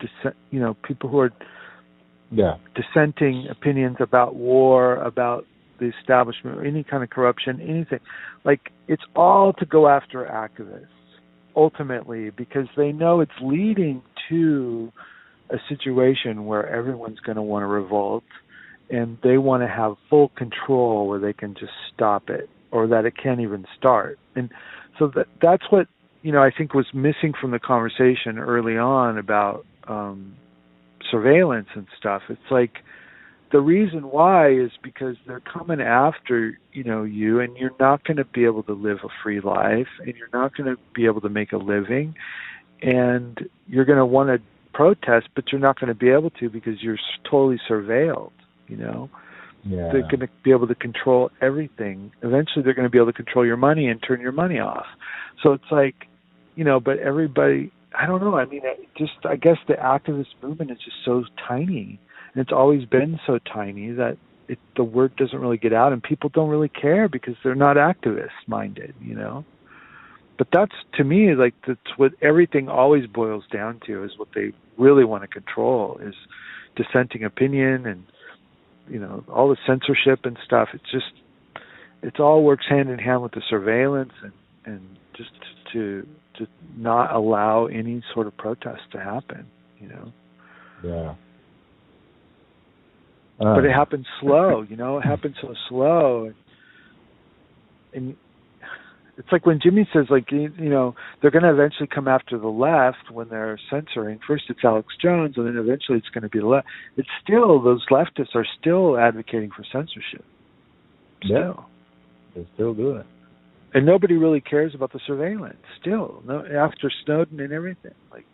dissent. You know, people who are
Yeah.
dissenting opinions about war, about the establishment, or any kind of corruption, anything. Like it's all to go after activists ultimately because they know it's leading to a situation where everyone's going to want to revolt and they want to have full control where they can just stop it or that it can't even start. And so that that's what you know I think was missing from the conversation early on about um surveillance and stuff. It's like the reason why is because they're coming after you know you, and you're not going to be able to live a free life, and you're not going to be able to make a living, and you're going to want to protest, but you're not going to be able to because you're totally surveilled. You know,
Yeah.
they're going to be able to control everything. Eventually, they're going to be able to control your money and turn your money off. So it's like, you know, but everybody, I don't know. I mean, it just I guess the activist movement is just so tiny, and it's always been so tiny that it, the word doesn't really get out, and people don't really care because they're not activist minded. You know. But that's to me like that's what everything always boils down to is what they really want to control is dissenting opinion and you know all the censorship and stuff it's just it's all works hand in hand with the surveillance and and just to to not allow any sort of protest to happen you know?
Yeah.
but
Uh,
it happens slow you know? It happens so slow. And, and it's like when Jimmy says like you, you know they're going to eventually come after the left when they're censoring. First it's Alex Jones and then eventually it's going to be the left. It's still those leftists are still advocating for censorship. Still.
Yeah. They're still doing it.
and nobody really cares about the surveillance. Still no after Snowden and everything like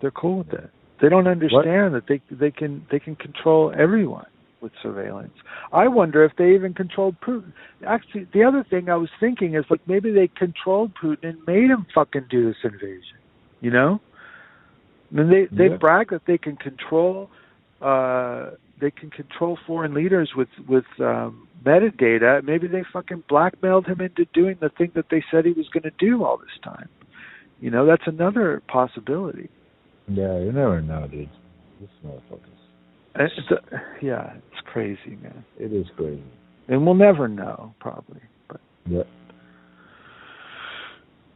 they're cool with it they don't understand that they they can they can control everyone with surveillance i wonder if they even controlled putin actually the other thing i was thinking is like maybe they controlled putin and made him fucking do this invasion you know I mean, they they
Yeah.
brag that they can control uh they can control foreign leaders with with um metadata maybe they fucking blackmailed him into doing the thing that they said he was going to do all this time you know that's another possibility
Yeah, you never know, dude. This motherfuckers.
It's a, yeah it's crazy man
It is crazy.
and we'll never know probably but
Yeah.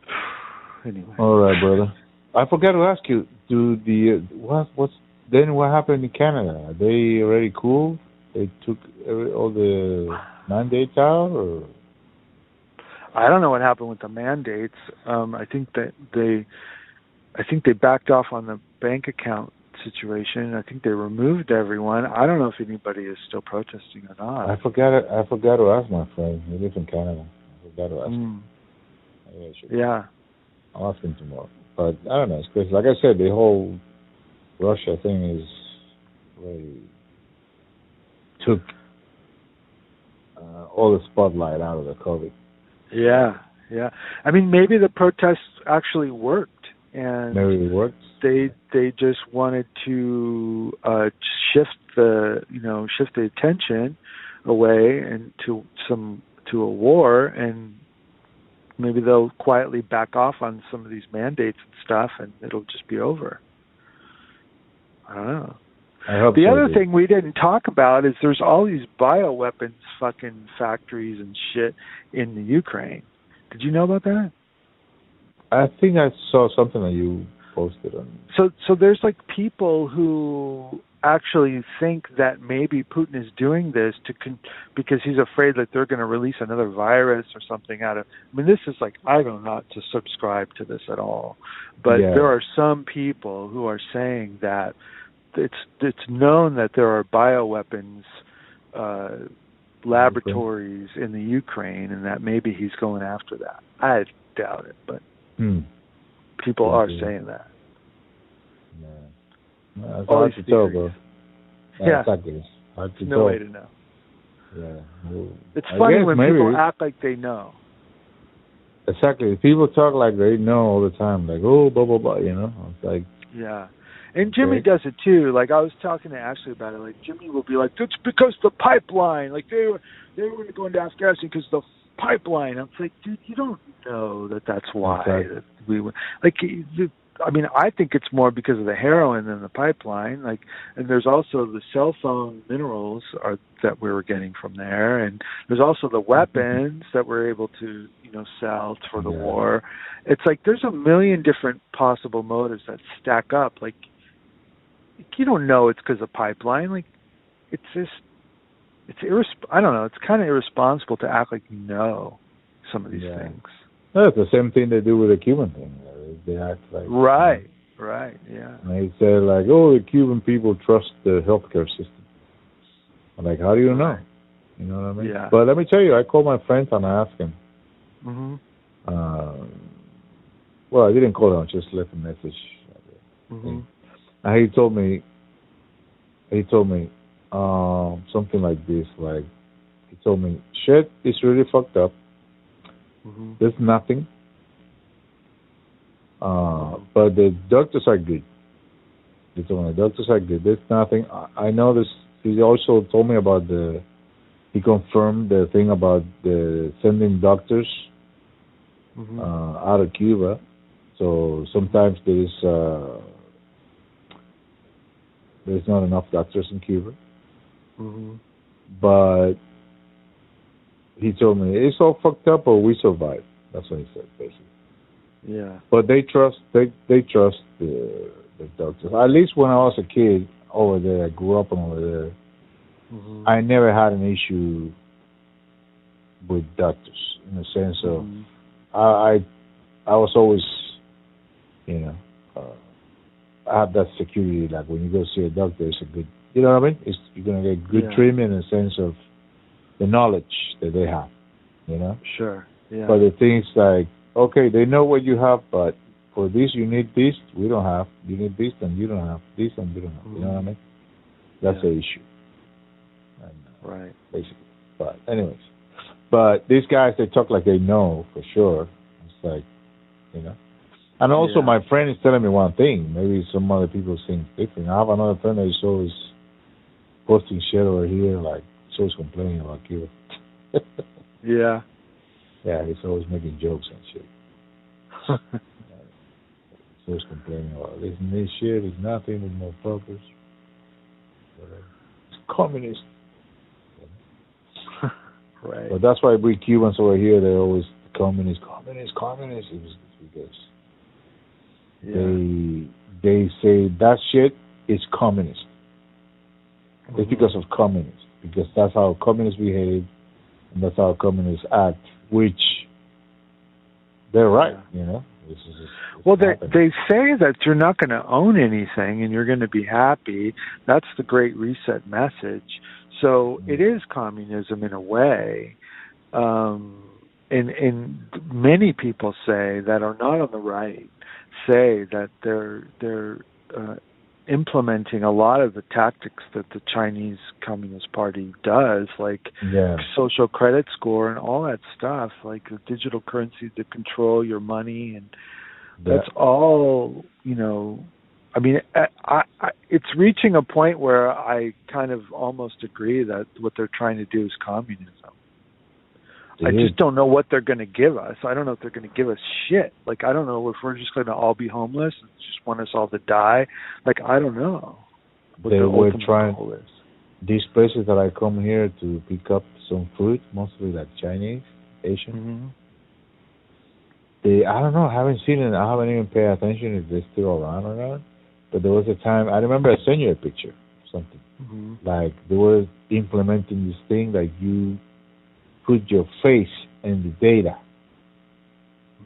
<sighs>
anyway
All right, brother. I forgot to ask you. Do the what? What's then? What happened in Canada? Are they already cool? They took every, all the mandates out, or
I don't know what happened with the mandates. Um, I think that they, I think they backed off on the bank account situation. I think they removed everyone. I don't know if anybody is still protesting or not.
I forgot. It. I forgot to ask my friend. He lives in Canada. I forgot to ask.
Mm,
Maybe I should
yeah,
I'll ask him tomorrow. But I don't know. It's crazy. Like I said, the whole Russia thing is really took uh, all the spotlight out of the COVID.
yeah, yeah. I mean, maybe the protests actually worked, and
Maybe it works.
They they just wanted to uh shift the you know shift the attention away and to some to a war and maybe they'll quietly back off on some of these mandates and stuff and it'll just be over. I don't know.
I hope
the other
dude.
thing we didn't talk about is there's all these bioweapons fucking factories and shit in the ukraine. Did you know about that?
I think I saw something that you posted on.
so so there's like people who actually think that maybe Putin is doing this to con- because he's afraid that they're going to release another virus or something out of. I mean, this is like I don't not to subscribe to this at all, but
Yeah.
there are some people who are saying that it's it's known that there are bioweapons uh, laboratories in the Ukraine, and that maybe he's going after that. I doubt it, but
Hmm.
People are saying that.
Yeah. No, it's
All
hard to tell, bro.
Yeah.
Exactly. Hard to
no
tell.
way to know.
Yeah. Well,
It's
I
funny when
maybe.
people act like they know.
Exactly. People talk like they know all the time, like oh blah blah blah. You know, it's like
Yeah. And Jimmy
Okay.
does it too. Like I was talking to Ashley about it. Like Jimmy will be like, "It's because the pipeline. Like they were they were going to Afghanistan because the pipeline." I'm like, dude, you don't know that that's why
Exactly.
We were like. I mean, I think it's more because of the heroin than the pipeline. Like, and there's also the cell phone minerals are that we were getting from there, and there's also the mm-hmm. weapons that we're able to, you know, sell for the
Yeah.
war. It's like there's a million different possible motives that stack up. Like, you don't know it's because of pipeline. Like, it's just, it's irresp- I don't know. It's kind of irresponsible to act like you know some of these
Yeah.
things.
No, it's the same thing they do with the Cuban thing. Uh, They act like
Right. Right. Yeah.
And they say like, oh, the Cuban people trust the healthcare system. I'm like, how do you know? You know what I mean?
Yeah.
But let me tell you, I called my friend and I asked him.
Mhm.
Um, well, I didn't call him; I just left a message.
Mhm.
And he told me, he told me um, something like this. Like he told me, shit is really fucked up.
Mhm.
There's nothing. Uh, but the doctors are good. He told me the doctors are good. There's nothing. I, I know this. He also told me about the. He confirmed the thing about the sending doctors
Mhm.
uh, out of Cuba. So sometimes there's uh, there's not enough doctors in Cuba.
Mhm.
But he told me it's all fucked up, but we survive. That's what he said, basically.
Yeah.
But they trust they they trust the the doctors. At least when I was a kid over there, I grew up over there.
Mhm.
I never had an issue with doctors in the sense of
Mhm.
I I, I was always, you know, uh, I have that security. Like when you go see a doctor, it's a good, you know what I mean? It's you're gonna get good
Yeah.
treatment in the sense of the knowledge that they have, you know.
Sure. Yeah.
But the things like, okay, they know what you have, but for this you need this, we don't have. You need this, and you don't have this, and you don't have. You know what I mean? That's
Yeah.
the issue. And, uh,
right.
basically. But anyways, but these guys they talk like they know for sure. It's like, you know. And also,
Yeah.
my friend is telling me one thing. Maybe some other people think different. I have another friend that is always posting shit over here, like always complaining about Cuba. <laughs>
Yeah.
yeah, he's always making jokes and shit. <laughs> He's always complaining about this and this shit. It's nothing. There's no purpose. Whatever. It's communist. <laughs>
right.
But that's why we Cubans over here, they're always communist, communist, communist. It's because
yeah.
they they say that shit is communist. It's
Mhm.
because of communists, because that's how communists behave, and that's how communists act. Which they're right, you know. This is it's
Well, they
happening.
they say that you're not going to own anything and you're going to be happy. That's the Great Reset message. So
Mhm.
it is communism in a way. Um, and and many people say that are not on the right say that they're they're uh, implementing a lot of the tactics that the Chinese Communist Party does, like
yeah,
social credit score and all that stuff, like the digital currency to control your money. And that's all you know i mean I, I I it's reaching a point where i kind of almost agree that what they're trying to do is communism
yeah.
i just don't know what they're going to give us i don't know if they're going to give us shit like i don't know if we're just going to all be homeless and just want us all to die like i don't know
They were trying- these places that I come here to pick up some food, mostly like Chinese, Asian.
mm-hmm.
they I don't know, I haven't seen it. I haven't even paid attention if they're still around or not. But there was a time I remember I sent you a picture. something.
hmm
Like they were implementing this thing that you put your face in the data.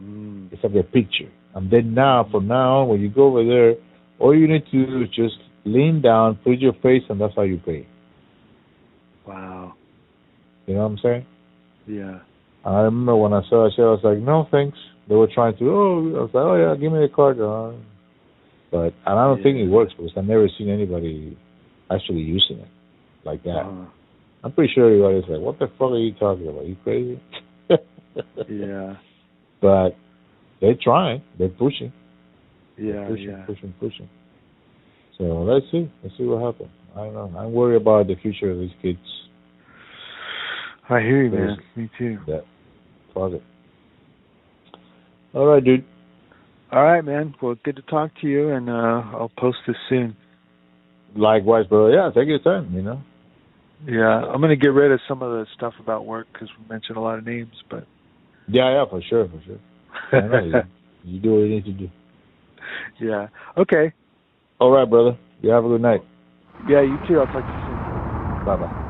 Mm.
It's like a picture. And then now, from now on, when you go over there, all you need to do is just lean down, put your face, and that's how you pay.
Wow.
You know what I'm saying?
Yeah.
I remember when I saw it, I was like, no, thanks. They were trying to, oh, I was like, oh, yeah, give me the card. Uh, but, and I don't think it works because I've never seen anybody actually using it like that.
Uh-huh.
I'm pretty sure everybody's like, what the fuck are you talking about? you crazy? <laughs>
Yeah.
But they're trying. They're pushing.
Yeah.
pushing,
Yeah.
pushing, pushing. So let's see. Let's see what happens. I don't know. I'm worried about the future of these kids.
I hear you, man. Me too.
That fuck it. All right, dude.
All right, man. Well, good to talk to you, and uh I'll post this soon.
Likewise, bro. Yeah, take your time. You know.
Yeah, I'm gonna get rid of some of the stuff about work because we mentioned a lot of names, but
Yeah, yeah, for sure, for sure. <laughs> Know you, you do what you need to do.
yeah. Okay.
All right, brother. You have a good night.
Yeah, you too. I'll talk to you soon.
Bye bye.